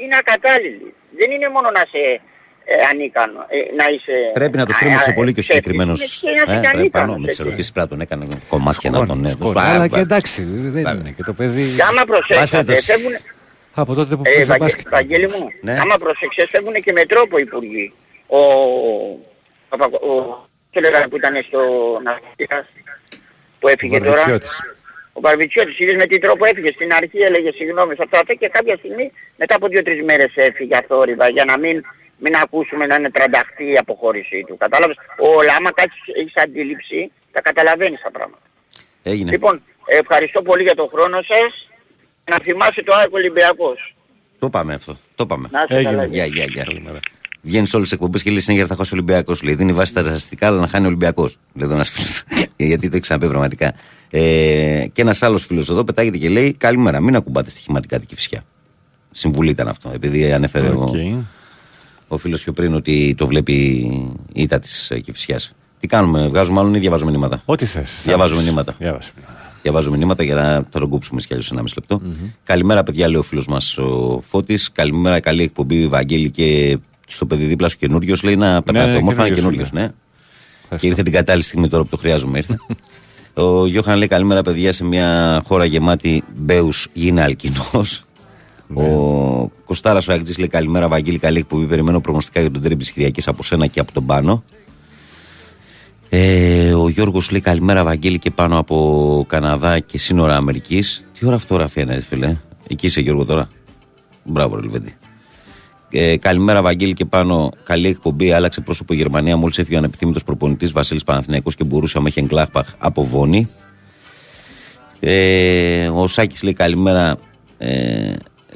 Speaker 5: είναι ακατάλληλοι. Δεν είναι μόνο να σε ε, ανίκανο, ε, να είσαι...
Speaker 1: Πρέπει να το
Speaker 5: α,
Speaker 1: στρίμωξε
Speaker 5: α,
Speaker 1: πολύ και ο
Speaker 5: ψεύτης.
Speaker 1: συγκεκριμένος.
Speaker 5: Είναι και να είσαι και
Speaker 1: Ε, πάνω
Speaker 5: ανίκανος,
Speaker 1: με τι
Speaker 5: έτσι.
Speaker 1: ερωτήσει πρέπει να τον έκανε κομμάτια να τον
Speaker 2: Σκόνη,
Speaker 1: έδωσε.
Speaker 2: σκόνη.
Speaker 1: Α,
Speaker 2: Αλλά
Speaker 1: μπα-
Speaker 2: και εντάξει, δεν
Speaker 1: Βέβαια.
Speaker 2: είναι και το παιδί.
Speaker 5: Και άμα προσέξατε,
Speaker 1: περιπτώσει.
Speaker 5: φεύγουν...
Speaker 2: Από τότε που
Speaker 5: Ε,
Speaker 2: παίζει
Speaker 5: Βαγγέ-
Speaker 2: μπάσκετ.
Speaker 5: Βαγγέλη μου,
Speaker 1: Ναι.
Speaker 5: άμα προσέξεις φεύγουν και με τρόπο οι υπουργοί. Ο... Ο... Παπα- ο... Τι λέγανε που ήταν στο Ναυτιλίας. που έφυγε τώρα;
Speaker 2: Βαρβιτσιώτης.
Speaker 5: Ο Μπαρβιτσιώτης, είδες με τι τρόπο έφυγε. Στην αρχή έλεγε συγγνώμη σε αυτά και κάποια στιγμή μετά από δύο-τρεις μέρες έφυγε αθόρυβα για να μην, μην ακούσουμε να είναι τρανταχτή η αποχώρησή του. Κατάλαβες; Όλα, άμα κάτσεις έχεις αντίληψη, τα καταλαβαίνεις τα πράγματα.
Speaker 1: Έγινε.
Speaker 5: Λοιπόν, ευχαριστώ πολύ για τον χρόνο σας. Να θυμάσαι το Άρκο Ολυμπιακός.
Speaker 1: Το πάμε αυτό. Το πάμε.
Speaker 5: Να είστε
Speaker 2: Έγινε.
Speaker 5: καλά.
Speaker 1: Γεια, γεια, γεια. Βγαίνει σε όλες τις εκπομπές και λέει συνέχεια θα χάσει ο Ολυμπιακός. Λέει δίνει βάση στα στατιστικά, αλλά να χάνει ο Ολυμπιακός. Λέει εδώ ένα φίλο. Γιατί το έχει ξαναπεί πραγματικά. Ε, και ένας άλλος φίλος εδώ πετάγεται και λέει: Καλημέρα, μην ακουμπάτε στοιχηματικά την Κηφισιά. Συμβουλή ήταν αυτό. Επειδή ανέφερε
Speaker 2: Οκ.
Speaker 1: ο, ο φίλος πιο πριν ότι το βλέπει η ήττα της κυφσιά. Τι κάνουμε, βγάζουμε μάλλον ή διαβάζουμε μηνύματα;
Speaker 2: Ό,τι θες.
Speaker 1: Διαβάζω μηνύματα.
Speaker 2: Διάβασε.
Speaker 1: Διαβάζω μηνύματα για να το ρογκούψουμε κι αλλιώς ένα μισή λεπτό. Καλημέρα, παιδιά, λέει ο φίλος μας ο Φώτης. Καλημέρα, καλή εκπομπή, Βαγγέλη και στο παιδί δίπλα σου καινούριος. Λέει να περνάτε
Speaker 2: ναι,
Speaker 1: όμορφα, είναι
Speaker 2: καινούριος
Speaker 1: καινούριο, ναι. Και ήρθε την κατάλληλη στιγμή τώρα που το χρειάζομαι. Ήρθε. ο Γιώχαν λέει καλημέρα, παιδιά, σε μια χώρα γεμάτη μπέους γίνε αλκινός. Ο Κοστάρα ο Αγγλής λέει καλημέρα, Βαγγέλη, καλή εκπομπή. Περιμένω προγνωστικά για τον τρέμπι της Κυριακής από σένα και από τον πάνω. Ε, ο Γιώργος λέει καλημέρα, Βαγγέλη, και πάνω από Καναδά και σύνορα Αμερικής. Τι ώρα φωτογραφία είναι, ρε φίλε; Εκεί είσαι, Γιώργο, τώρα. Μπράβο, ρε Λιβέντη. Ε, καλημέρα, Βαγγέλη, και πάνω. Καλή εκπομπή. Άλλαξε πρόσωπο η Γερμανία. Μόλις έφυγε ο ανεπιθύμητος προπονητής Βασίλης Παναθηναϊκός και μπορούσε να έχει Γκλάχπαχ από Βόνη. Ε, ο Σάκης λέει καλημέρα. Ε,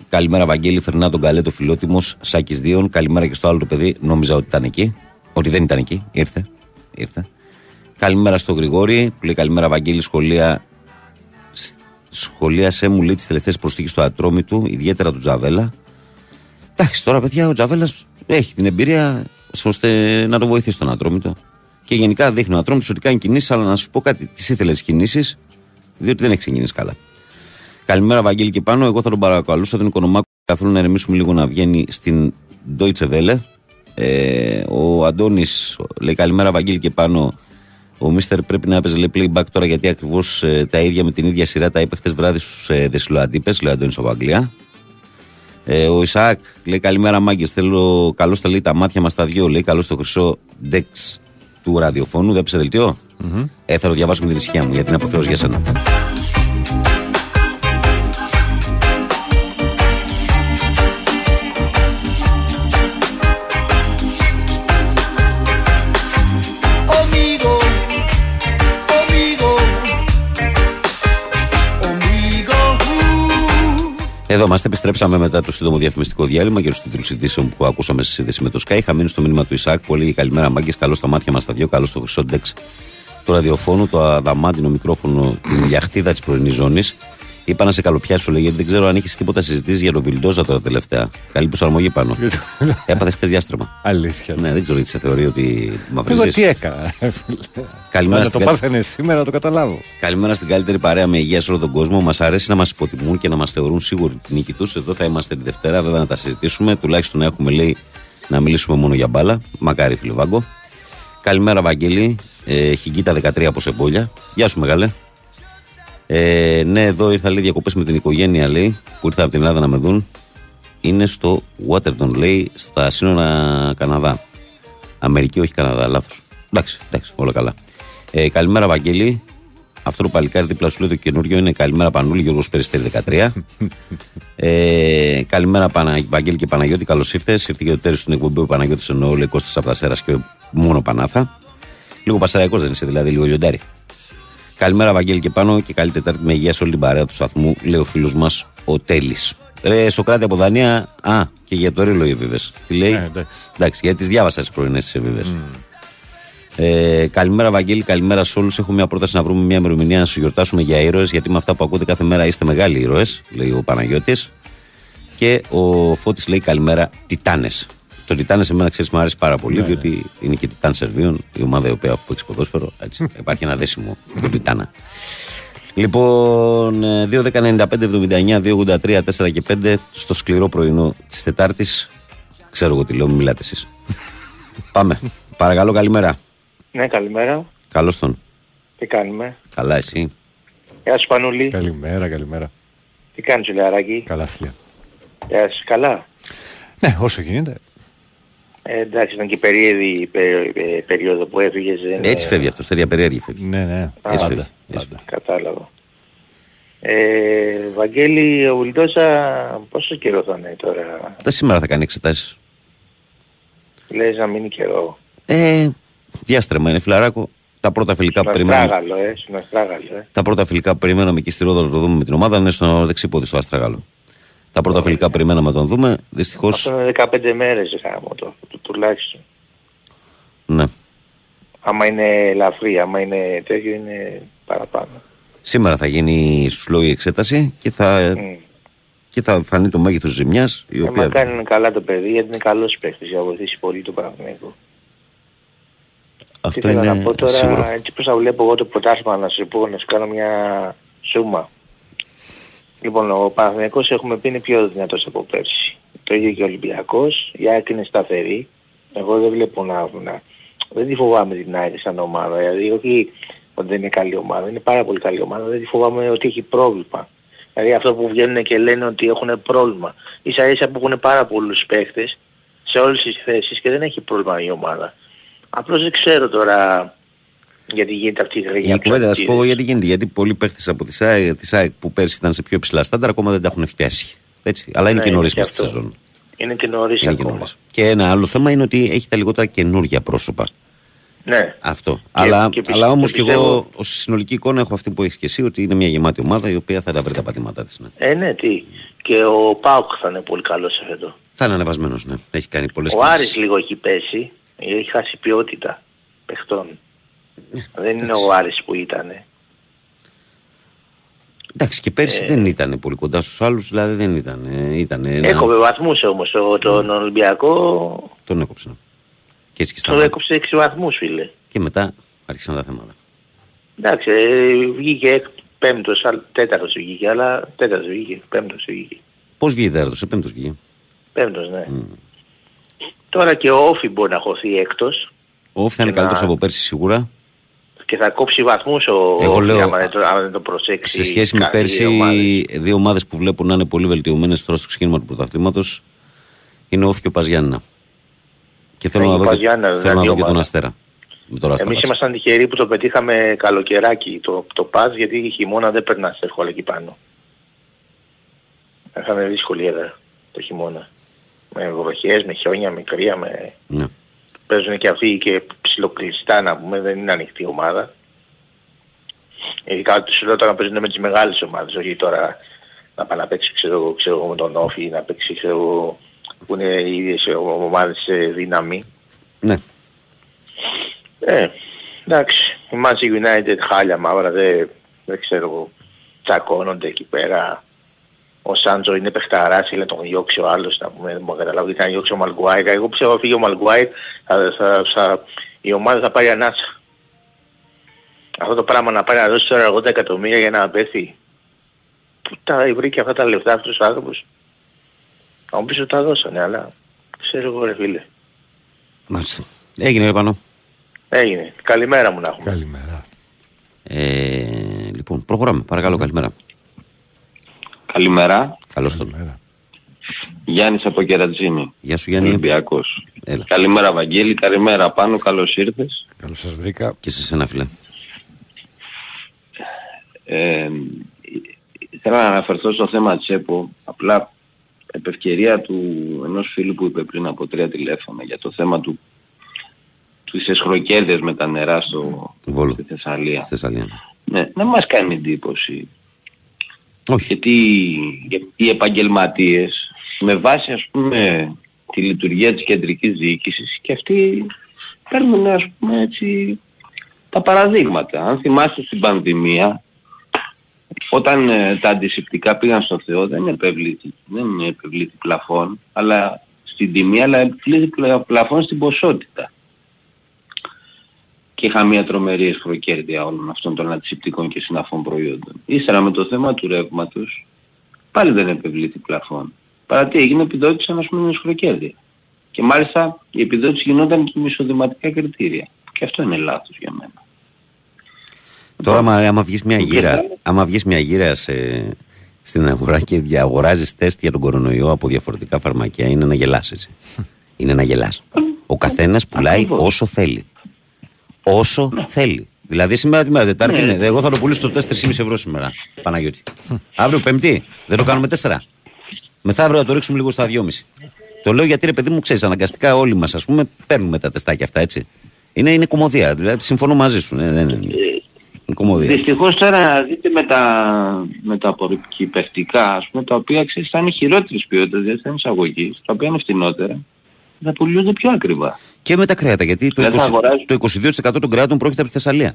Speaker 1: καλημέρα, Βαγγέλη. Φερνά τον καλέ το φιλότιμος. Σάκης Δίων. Καλημέρα και στο άλλο το παιδί. Νόμιζα ότι ήταν εκεί. Ότι δεν ήταν εκεί. Ήρθε. Ήρθε. Καλημέρα στο Γρηγόρη που λέει καλημέρα Βαγγέλη σχολεία. σ- Σχολίασε μου λέει τις τελευταίες προσθήκες στο ατρόμι του, ιδιαίτερα του Τζαβέλα. Εντάξει, τώρα παιδιά ο Τζαβέλας έχει την εμπειρία ώστε να το βοηθήσει τον ατρόμητο. Και γενικά δείχνει ο ατρόμητος ότι κάνει κινήσεις, αλλά να σου πω κάτι, τις ήθελες τι κινήσεις, διότι δεν έχεις ξεκινήσει καλά. Καλημέρα, Βαγγέλη και πάνω. Εγώ θα τον παρακαλούσα τον Οικονομάκο καθόλου να ερεμήσουμε λίγο να βγαίνει στην Deutsche Welle. Ε, ο Αντώνης λέει καλημέρα, Βαγγέλη και πάνω. Ο Μίστερ πρέπει να έπαιζε λέει, playback τώρα γιατί ακριβώς τα ίδια με την ίδια σειρά τα είπε χτε βράδυ στους ε, Δεσιλοαντίπε, λέει ο Αντώνης από Αγγλία. Ε, ο Ισαάκ λέει καλημέρα, μάγκες. Θέλω καλώς τα λέει τα μάτια μας τα δυο. Λέει καλώς το χρυσό ντεξ του ραδιοφώνου. Δεν έπεσε δελτίο. Ε, θα το διαβάσω με την ησυχία μου γιατί είναι αποθέωση για σένα. Εδώ είμαστε, επιστρέψαμε μετά το σύντομο διαφημιστικό διάλειμμα για του τίτλου ειδήσεων που ακούσαμε σε σύνδεση με το ΣΚΑΪ. Είχα μείνει στο μήνυμα του Ισάκ που έλεγε Καλημέρα, μάγκες. Καλώ στα μάτια μας τα δυο. Καλώ στο χρυσό ντεξ του ραδιοφώνου, το αδαμάντινο μικρόφωνο, την γιαχτίδα της πρωινής ζώνης. Είπα να σε καλοπιάσω, λέει, γιατί δεν ξέρω αν έχεις τίποτα συζητήσει για τον Βιλντόζα τώρα τελευταία. Καλή προσαρμογή πάνω. Έπαθε χθες διάστρεμα.
Speaker 2: Αλήθεια.
Speaker 1: Ναι, δεν ξέρω γιατί σε θεωρεί ότι
Speaker 2: Εγώ
Speaker 1: μαυρίζει.
Speaker 2: τι έκανα.
Speaker 1: Καλημέρα
Speaker 2: Να το
Speaker 1: στην κα-
Speaker 2: πάθαινε σήμερα να το καταλάβω.
Speaker 1: Καλημέρα στην καλύτερη παρέα με υγεία σε όλο τον κόσμο. Μας αρέσει να μας υποτιμούν και να μας θεωρούν σίγουροι την νίκη τους. Εδώ θα είμαστε τη Δευτέρα, βέβαια να τα συζητήσουμε. Τουλάχιστον να έχουμε λέει να μιλήσουμε μόνο για μπάλα. Μακάρι, φίλε Βάγκο. Καλημέρα, Βαγγέλη. Ε, Χιγκίτα 13 από Σεμπόλια. Γεια σου, μεγάλε. Ε, ναι, εδώ ήρθα λέει διακοπές με την οικογένεια, λέει, που ήρθα από την Ελλάδα να με δουν. Είναι στο Waterton, λέει, στα σύνορα Καναδά. Αμερική, όχι Καναδά, λάθος. Εντάξει, εντάξει, όλα καλά. Ε, καλημέρα, Βαγγέλη. Αυτό το παλικάρι δίπλα σου λέει το καινούριο είναι Καλημέρα Πανούλη, Γιώργος Περιστέρη 13. ε, καλημέρα Πανα... Βαγγέλη και Παναγιώτη, καλώς ήρθες. Ήρθε και το τέλο στην εκπομπή ο Παναγιώτης εννοώ, λέει Κώστα Απτασέρα και μόνο Πανάθα. Λίγο πασαραϊκός δεν είσαι, δηλαδή λίγο λιοντάρι. Καλημέρα, Βαγγέλη και πάνω και καλή Τετάρτη με υγεία σε όλη την παρέα του σταθμού, λέει ο φίλος μας ο Τέλης. Ρε, Σοκράτη από Δανία, α, και για το ρίλο οι εβίβες. Τι λέει,
Speaker 2: Ναι, εντάξει.
Speaker 1: εντάξει, γιατί τις διάβασα τις πρωινές τις εβίβες. Ε, καλημέρα, Βαγγέλη, καλημέρα σε όλους. Έχω μια πρόταση να βρούμε μια ημερομηνία να σου γιορτάσουμε για ήρωες, γιατί με αυτά που ακούτε κάθε μέρα είστε μεγάλοι ήρωες, λέει ο Παναγιώτης. Και ο Φώτης λέει καλημέρα, Τιτάνες. Το Τιτάνες σε μένα ξέρεις μου αρέσει πάρα πολύ, διότι είναι και Τιτάν Σερβίων, η ομάδα η οποία που έχει ποδόσφαιρο. Έτσι. Υπάρχει ένα δέσιμο με τον Τιτάνα. Λοιπόν, ε, 2.195.79, 2.83, 4 και 5 στο σκληρό πρωινό της Τετάρτης. Ξέρω εγώ τι λέω, μην μιλάτε εσείς. Πάμε. Παρακαλώ, καλημέρα.
Speaker 6: Ναι, καλημέρα.
Speaker 1: Καλώς τον.
Speaker 6: Τι κάνουμε;
Speaker 1: Καλά, εσύ.
Speaker 6: Γεια σου Πανούλη.
Speaker 2: Καλημέρα, καλημέρα.
Speaker 6: Τι κάνεις Λεαράκη;
Speaker 2: Καλά, φίλια.
Speaker 6: Γεια σου. Καλά.
Speaker 2: Ναι, όσο γίνεται.
Speaker 6: Ε, εντάξει, ήταν και περίεργη η πε- ε, περίοδο που έφυγες. δεν είναι-
Speaker 1: Έτσι φεύγει αυτός, τέτοια περίεργη φεύγει.
Speaker 2: Ναι, ναι.
Speaker 1: Έτσι
Speaker 2: Πάντα.
Speaker 1: φεύγει. Έτσι
Speaker 2: πάντα.
Speaker 6: Κατάλαβα. Ε, Βαγγέλη, ο Βουλντόσα πόσο καιρό θα είναι τώρα;
Speaker 1: Τα σήμερα θα κάνει εξετάσεις.
Speaker 6: Λες να μείνει καιρό.
Speaker 1: Ε, διάστρεμα είναι φιλαράκο. Τα πρώτα φιλικά που
Speaker 6: Στον
Speaker 1: περιμένουμε.
Speaker 6: Αστράγαλο, ε. Στον Αστράγαλο, ε.
Speaker 1: Τα πρώτα φιλικά που περιμέναμε εκεί στη Ρόδο να το δούμε με την ομάδα είναι στο δεξί πόδι στο Αστραγάλο. Τα πρώτα φιλικά που περιμέναμε να τον δούμε, δυστυχώ.
Speaker 6: Αυτό είναι 15 μέρες γάμο το, το, τουλάχιστον.
Speaker 1: Ναι.
Speaker 6: Άμα είναι ελαφρύ, άμα είναι τέτοιο είναι παραπάνω.
Speaker 1: Σήμερα θα γίνει στους λόγοι εξέταση και θα,
Speaker 6: Mm.
Speaker 1: και θα φανεί το μέγεθος ζημιάς. Η
Speaker 6: Ε,
Speaker 1: οποία...
Speaker 6: μα κάνει καλά το παιδί γιατί είναι καλός παίκτης για να βοηθήσει πολύ το Παναθηναϊκό.
Speaker 1: Αυτό
Speaker 6: Τι θέλω
Speaker 1: είναι
Speaker 6: να πω τώρα,
Speaker 1: σίγουρο.
Speaker 6: έτσι πως θα βλέπω εγώ το πρωτάθλημα να σου πω, να σου κάνω μια σούμα. Λοιπόν, ο Παναθηναϊκός έχουμε πει είναι πιο δυνατός από πέρσι. Το ίδιο και ο Ολυμπιακός, η ΑΕΚ είναι σταθερή. Εγώ δεν βλέπω να, να δεν τη φοβάμαι την ΑΕΚ σαν ομάδα. Δηλαδή όχι ότι δεν είναι καλή ομάδα, είναι πάρα πολύ καλή ομάδα. Δεν τη φοβάμαι ότι έχει πρόβλημα. Δηλαδή αυτό που βγαίνουν και λένε ότι έχουν πρόβλημα. Ίσα ίσα που έχουν πάρα πολλούς παίχτες σε όλες τις θέσεις και δεν έχει πρόβλημα η ομάδα. Απλώς δεν ξέρω τώρα γιατί γίνεται αυτή η γρήγορα.
Speaker 1: Η κουβέντα, θα σου πω εγώ γιατί γίνεται. Γιατί πολλοί παίχτες από τη ΑΕΚ, της ΑΕΚ που πέρσι ήταν σε πιο ψηλά στάνταρ ακόμα δεν τα έχουν φτιάσει. Έτσι. Αλλά είναι
Speaker 6: Ναι,
Speaker 1: και νωρίς
Speaker 6: είναι και
Speaker 1: μέσα στη
Speaker 6: αυτό.
Speaker 1: σεζόν.
Speaker 6: Είναι και νωρίς
Speaker 1: Είναι και
Speaker 6: ακόμα.
Speaker 1: νωρίς. Και ένα άλλο θέμα είναι ότι έχει τα λιγότερα καινούργια πρόσωπα.
Speaker 6: Ναι.
Speaker 1: Αυτό. αλλά
Speaker 6: και
Speaker 1: αλλά όμως
Speaker 6: και
Speaker 1: και
Speaker 6: πιστεύω-
Speaker 1: εγώ ως συνολική εικόνα έχω αυτή που έχεις και εσύ ότι είναι μια γεμάτη ομάδα η οποία θα τα βρει τα πατήματά της. Ναι.
Speaker 6: Ε, ναι, τι. Και ο Πάουκ θα είναι πολύ καλός σε αυτό.
Speaker 1: Θα είναι ανεβασμένος, ναι. Έχει κάνει πολλές
Speaker 6: Ο Άρης λίγο έχει πέσει. Έχει χάσει ποιότητα παιχτών. Δεν είναι ο Άρης που ήταν.
Speaker 1: Εντάξει, και πέρσι
Speaker 6: Ε.
Speaker 1: δεν ήταν πολύ κοντά στους άλλους, δηλαδή δεν ήταν. Ε, ήταν ένα...
Speaker 6: Έκοβε βαθμούς όμως ο, τον Ολυμπιακό.
Speaker 1: Τον έκοψε. ναι. Και έτσι και
Speaker 6: Το
Speaker 1: στα
Speaker 6: έκοψε 6 βαθμούς φίλε.
Speaker 1: Και μετά άρχισαν τα θέματα.
Speaker 6: Εντάξει, ε, βγήκε εκ- πέμπτος, αλλά- τέταρτος βγήκε, αλλά τέταρτος βγήκε, πέμπτος βγήκε.
Speaker 1: Πώς βγήκε τέταρτος, σε πέμπτος βγήκε;
Speaker 6: Πέμπτος, ναι. Τώρα και ο Όφη μπορεί να χωθεί έκτος
Speaker 1: Ο Όφη θα είναι
Speaker 6: Και να-
Speaker 1: καλύτερος από πέρσι σίγουρα.
Speaker 6: Και θα κόψει βαθμούς ο
Speaker 1: Εγώ
Speaker 6: Όφη
Speaker 1: λέω,
Speaker 6: άμα δεν το, άμα δεν το προσέξει.
Speaker 1: Σε σχέση με
Speaker 6: καλή
Speaker 1: πέρσι,
Speaker 6: ομάδα.
Speaker 1: δύο ομάδες που βλέπουν να είναι πολύ βελτιωμένες τώρα στο ξεκίνημα του πρωταθλήματος είναι ο Όφη και ο Παζιάννα. Και θέλω
Speaker 6: Ναι,
Speaker 1: να
Speaker 6: ο
Speaker 1: δω, και,
Speaker 6: Παζιάννα,
Speaker 1: θέλω να
Speaker 6: δυνατή
Speaker 1: δω και τον
Speaker 6: ομάδα.
Speaker 1: Αστέρα. Με τον Αστέρα.
Speaker 6: Εμείς ήμασταν τυχεροί που το πετύχαμε καλοκαιράκι το, το πας γιατί η χειμώνα δεν περνάς εύκολα εκεί πάνω. Είχαμε δύσκολη έδρα το χειμώνα. Με βροχές, με χιόνια, με κρύα, με...
Speaker 1: Ναι.
Speaker 6: Παίζουν και αυτοί και ψιλοκλειστά να πούμε, δεν είναι ανοιχτή η ομάδα. Ειδικά τους λέω τώρα να παίζουν με τις μεγάλες ομάδες, όχι τώρα να πάει να παίξει ξέρω, εγώ, ξέρω εγώ με τον Όφη ή να παίξει ξέρω εγώ που είναι οι ίδιες ομάδες σε δύναμη.
Speaker 1: ναι.
Speaker 6: Ε, εντάξει, η Manchester United χάλια μαύρα, δεν, δεν ξέρω εγώ, τσακώνονται εκεί πέρα. Ο Σάντζο είναι παιχταράς, ήθελε να τον διώξει ο άλλος, να πούμε, δεν μπορώ να καταλάβω, γιατί να διώξει ο Μαλγκουάιρ. Εγώ πιστεύω ότι φύγει ο Μαλγκουάιρ, θα, θα, θα, η ομάδα θα πάρει ανάσα. Αυτό το πράγμα να πάρει να δώσει τώρα 80 εκατομμύρια για να πέθει. Πού τα βρήκε αυτά τα λεφτά αυτούς τους άνθρωπους. Θα μου πεις ότι τα δώσανε, αλλά ξέρω εγώ ρε φίλε.
Speaker 1: Μάλιστα. Έγινε πάνω.
Speaker 6: Έγινε. Καλημέρα μου να έχουμε.
Speaker 2: Καλημέρα.
Speaker 1: Ε, λοιπόν, προχωράμε. Παρακαλώ, καλημέρα.
Speaker 7: Καλημέρα.
Speaker 1: Καλώς τον.
Speaker 2: Καλημέρα.
Speaker 7: Γιάννης από Κερατζίνη.
Speaker 1: Γεια σου Γιάννη.
Speaker 7: Ολυμπιακός.
Speaker 1: Έλα.
Speaker 7: Καλημέρα Βαγγέλη, καλημέρα πάνω, καλώς ήρθες.
Speaker 2: Καλώς σας βρήκα.
Speaker 1: Και σε σένα, φίλε.
Speaker 7: Ε, θέλω να αναφερθώ στο θέμα Τσέπο, απλά επ' ευκαιρία του ενός φίλου που είπε πριν από τρία τηλέφωνα για το θέμα του του εσχροκέρδες με τα νερά στο,
Speaker 1: Βόλο.
Speaker 7: στη Θεσσαλία.
Speaker 1: Στη Θεσσαλία.
Speaker 7: Ναι, δεν μας κάνει εντύπωση.
Speaker 1: Όχι.
Speaker 7: Γιατί γιατί οι επαγγελματίες με βάση ας πούμε τη λειτουργία της κεντρικής διοίκησης και αυτοί παίρνουν ας πούμε έτσι τα παραδείγματα. Αν θυμάστε στην πανδημία όταν ε, τα αντισηπτικά πήγαν στο Θεό δεν επευλήθη, δεν επευλήθη πλαφόν αλλά στην τιμή αλλά επευλήθη πλα- πλαφόν στην ποσότητα. Και είχα μια τρομερή εσχροκέρδεια όλων αυτών των αντισηπτικών και συναφών προϊόντων. Ύστερα με το θέμα του ρεύματος πάλι δεν επευλήθη πλαφόν. Παρά τι έγινε επιδότηση ας πούμε εσχροκέρδεια. Και μάλιστα η επιδότηση γινόταν και με εισοδηματικά κριτήρια. Και αυτό είναι λάθος για μένα.
Speaker 1: Τώρα, άμα, άμα βγεις μια
Speaker 7: Και
Speaker 1: γύρα,
Speaker 7: πάλι-
Speaker 1: άμα βγεις μια γύρα σε, στην αγορά και αγοράζεις τεστ για τον κορονοϊό από διαφορετικά φαρμακεία, είναι να γελάς έτσι. είναι να γελάς. Ο καθένας πουλάει
Speaker 7: Ακριβώς.
Speaker 1: όσο θέλει. Όσο θέλει. Δηλαδή σήμερα τη μέρα Τετάρτη
Speaker 7: Ναι.
Speaker 1: είναι. Εγώ θα το πουλήσω στο 4,5 ευρώ σήμερα. Παναγιώτη. Αύριο Πέμπτη. Δεν το κάνουμε 4. Μεθαύριο θα το ρίξουμε λίγο στα 2,5. Το λέω γιατί ρε παιδί μου ξέρεις, αναγκαστικά όλοι μας ας πούμε παίρνουμε τα τεστάκια αυτά έτσι. Είναι, είναι κομμωδία. Δηλαδή συμφωνώ μαζί σου. Ναι, δεν είναι. Είναι κομμωδία.
Speaker 7: Δυστυχώς τώρα δείτε με τα, με τα απορριπευτικά, ας πούμε, τα οποία ξέρεις θα είναι χειρότερης ποιότητας, δηλαδή θα είναι εισαγωγής, τα οποία είναι φτηνότερα, θα πουλούνται πιο ακριβά.
Speaker 1: Και με τα κρέατα. Γιατί το,
Speaker 7: Δηλαδή θα
Speaker 1: 20,
Speaker 7: αγοράζεις-
Speaker 1: το 22% των κρέατων πρόκειται από τη Θεσσαλία.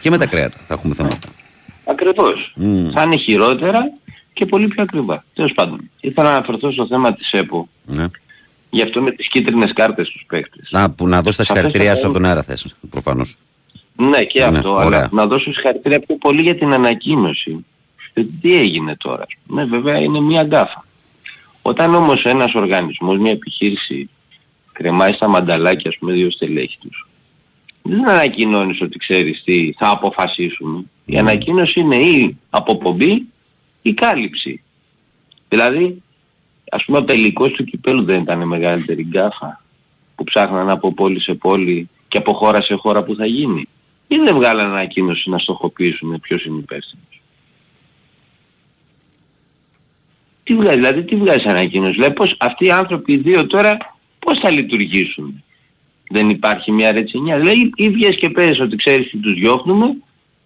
Speaker 1: Και με τα κρέατα θα έχουμε θέματα.
Speaker 7: Ακριβώς.
Speaker 1: Μμμ.
Speaker 7: Θα είναι χειρότερα και πολύ πιο ακριβά. Τέλος πάντων, ήθελα να αναφερθώ στο θέμα της ΕΠΟ,
Speaker 1: Ναι.
Speaker 7: γι' αυτό με τις κίτρινες κάρτες στους παίκτες.
Speaker 1: Να, που, να δώσεις τα
Speaker 7: Αυτές
Speaker 1: συγχαρητήριά
Speaker 7: θα
Speaker 1: σου από τον
Speaker 7: κάνουν-
Speaker 1: αέρα θες, προφανώς.
Speaker 7: Ναι και
Speaker 1: Ναι,
Speaker 7: αυτό,
Speaker 1: ωραία.
Speaker 7: αλλά να δώσω συγχαρητήρια πιο πολύ για την ανακοίνωση. Ε, Τι έγινε τώρα. Ναι βέβαια είναι μία γκάφα. Όταν όμως ένας οργανισμός, μια επιχείρηση κρεμάει στα μανταλάκια ας πούμε δύο στελέχη τους, δεν ανακοινώνεις ότι ξέρεις τι θα αποφασίσουμε. Η ανακοίνωση είναι ή αποπομπή ή κάλυψη. Δηλαδή, ας πούμε ο τελικός του κυπέλου δεν ήταν η μεγαλύτερη γκάφα που ψάχναν από πόλη σε πόλη και από χώρα σε χώρα που θα γίνει. Ή δεν βγάλανε ανακοίνωση να στοχοποιήσουν ποιος είναι υπεύθυνος. Τι βγάζει, δηλαδή τι βγάζει ανακοίνωση; Δηλαδή πώς αυτοί οι άνθρωποι οι δύο τώρα πώς θα λειτουργήσουν; Δεν υπάρχει μια ρετσινιά. Δηλαδή ή βγες και πες ότι ξέρεις τι τους διώχνουμε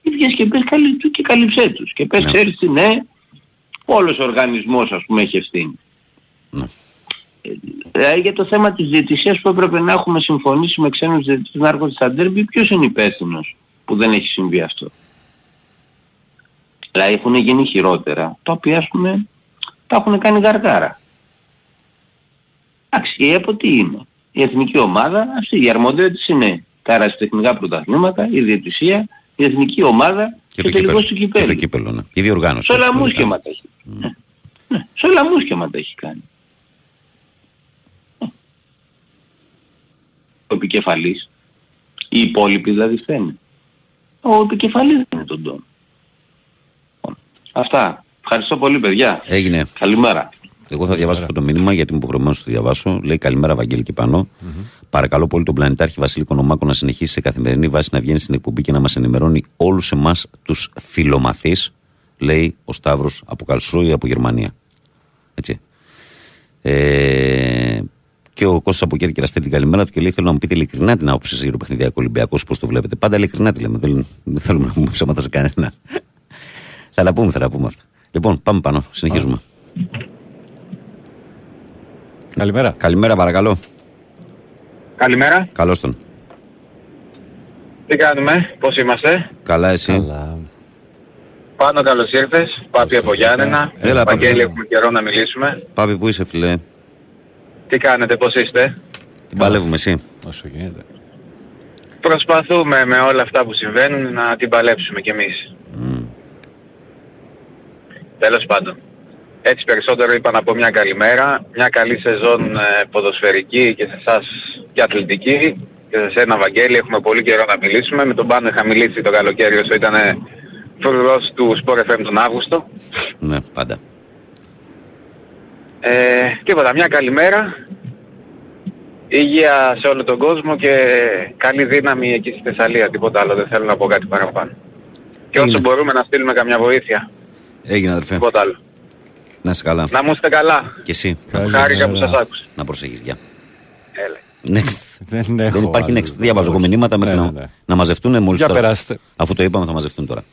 Speaker 7: ή βγες και πες καλύ, του και καλύψέ τους. Και πες
Speaker 1: Ναι.
Speaker 7: ξέρεις τι ναι, όλος ο οργανισμός ας πούμε έχει ευθύνη.
Speaker 1: Ναι.
Speaker 7: Δηλαδή για το θέμα της διαιτησίας που έπρεπε να έχουμε συμφωνήσει με ξένους διαιτητές να έρχονται στα ντέρμπι, ποιος είναι υπεύθυνος που δεν έχει συμβεί αυτό; Δηλαδή έχουν γίνει χειρότερα, τα οποία ας πούμε τα έχουν κάνει γαργάρα. Εντάξει, η ΕΠΟ τι είναι. Η εθνική ομάδα, αυτή η αρμοδιότητες είναι τα αεραστεχνικά πρωταθλήματα, η διαιτησία, η εθνική ομάδα και,
Speaker 1: Και το
Speaker 7: ο τελικός
Speaker 1: κύπελο.
Speaker 7: του
Speaker 1: Και το
Speaker 7: κυπέλου.
Speaker 1: κύπελο, ναι. Η διοργάνωση.
Speaker 7: Σε όλα
Speaker 1: έτσι,
Speaker 7: μουσκεμα τα έχει. Ναι. Ναι. Σε όλα μουσκεμα τα έχει κάνει. Ο επικεφαλής, οι υπόλοιποι δηλαδή φταίνε. Ο επικεφαλής είναι τον τόνο. Αυτά. Ευχαριστώ πολύ παιδιά.
Speaker 1: Έγινε.
Speaker 7: Καλημέρα.
Speaker 1: Εγώ θα διαβάσω αυτό το μήνυμα γιατί είμαι υποχρεωμένος να το διαβάσω. Λέει Καλημέρα, Βαγγέλη και πανω Παρακαλώ πολύ τον πλανητάρχη Βασίλη Κονομάκο να συνεχίσει σε καθημερινή βάση να βγαίνει στην εκπομπή και να μας ενημερώνει όλους εμάς τους φιλομαθείς. Λέει ο Σταύρος από Καλσρούη από Γερμανία. Έτσι. Ε, και ο Κώστας από Κέρκυρα στέλνει την καλημέρα του και λέει: Θέλω να μου πείτε ειλικρινά την άποψη σα για το παιχνιδιακό Ολυμπιακός, πώς το βλέπετε. Πάντα ειλικρινά τη λέμε. Δεν, δεν θέλουμε να πούμε ψέματα σε κανένα. θα τα πούμε, θα τα πούμε αυτά. Λοιπόν, πάμε πάνω. Συνεχίζουμε.
Speaker 2: Καλημέρα.
Speaker 1: Καλημέρα, παρακαλώ.
Speaker 8: Καλημέρα.
Speaker 1: Καλώς τον.
Speaker 8: Τι κάνουμε, πώς είμαστε;
Speaker 1: Καλά, εσύ.
Speaker 2: Καλά.
Speaker 8: Πάνω καλώς ήρθες. Πάπη από Γιάννενα.
Speaker 1: Έλα, Πάπη.
Speaker 8: Βαγγέλη, έχουμε καιρό να μιλήσουμε.
Speaker 1: Πάπη, πού είσαι, φιλέ;
Speaker 8: Τι κάνετε, πώς είστε;
Speaker 1: Την παλεύουμε εσύ.
Speaker 2: Όσο γίνεται.
Speaker 8: Προσπαθούμε με όλα αυτά που συμβαίνουν να την παλέψουμε κι εμείς. Τέλος πάντων. Έτσι περισσότερο είπα να πω μια καλημέρα. Μια καλή σεζόν ε, ποδοσφαιρική και σε εσάς και αθλητική. Και σε σένα Βαγγέλη έχουμε πολύ καιρό να μιλήσουμε. Με τον Πάνο είχα μιλήσει το καλοκαίρι όσο ήταν φρουρός του Sport FM τον Αύγουστο.
Speaker 1: Ναι, πάντα.
Speaker 8: Ε, τίποτα, μια καλημέρα. Υγεία σε όλο τον κόσμο και καλή δύναμη εκεί στη Θεσσαλία. Τίποτα άλλο, δεν θέλω να πω κάτι παραπάνω. Και όσο
Speaker 1: Έγινε.
Speaker 8: μπορούμε να στείλουμε καμιά βοήθεια.
Speaker 1: Έγινε, αδερφέ.
Speaker 8: Τίποτα άλλο.
Speaker 1: Να είσαι καλά.
Speaker 8: Να μου είστε καλά.
Speaker 1: Και εσύ.
Speaker 2: Καλημέρα.
Speaker 8: Χάρηκα που σας άκουσα.
Speaker 1: Να προσέχεις. Γεια.
Speaker 8: Έλα.
Speaker 1: Next.
Speaker 2: Δεν, έχω
Speaker 1: Δεν υπάρχει
Speaker 2: άλλο.
Speaker 1: next. Διαβάζω εγώ μηνύματα μέχρι
Speaker 2: Ναι,
Speaker 1: να,
Speaker 2: ναι, ναι.
Speaker 1: να μαζευτούν μόλις
Speaker 2: Για
Speaker 1: τώρα.
Speaker 2: περάστε.
Speaker 1: Αφού το είπαμε, θα μαζευτούν τώρα.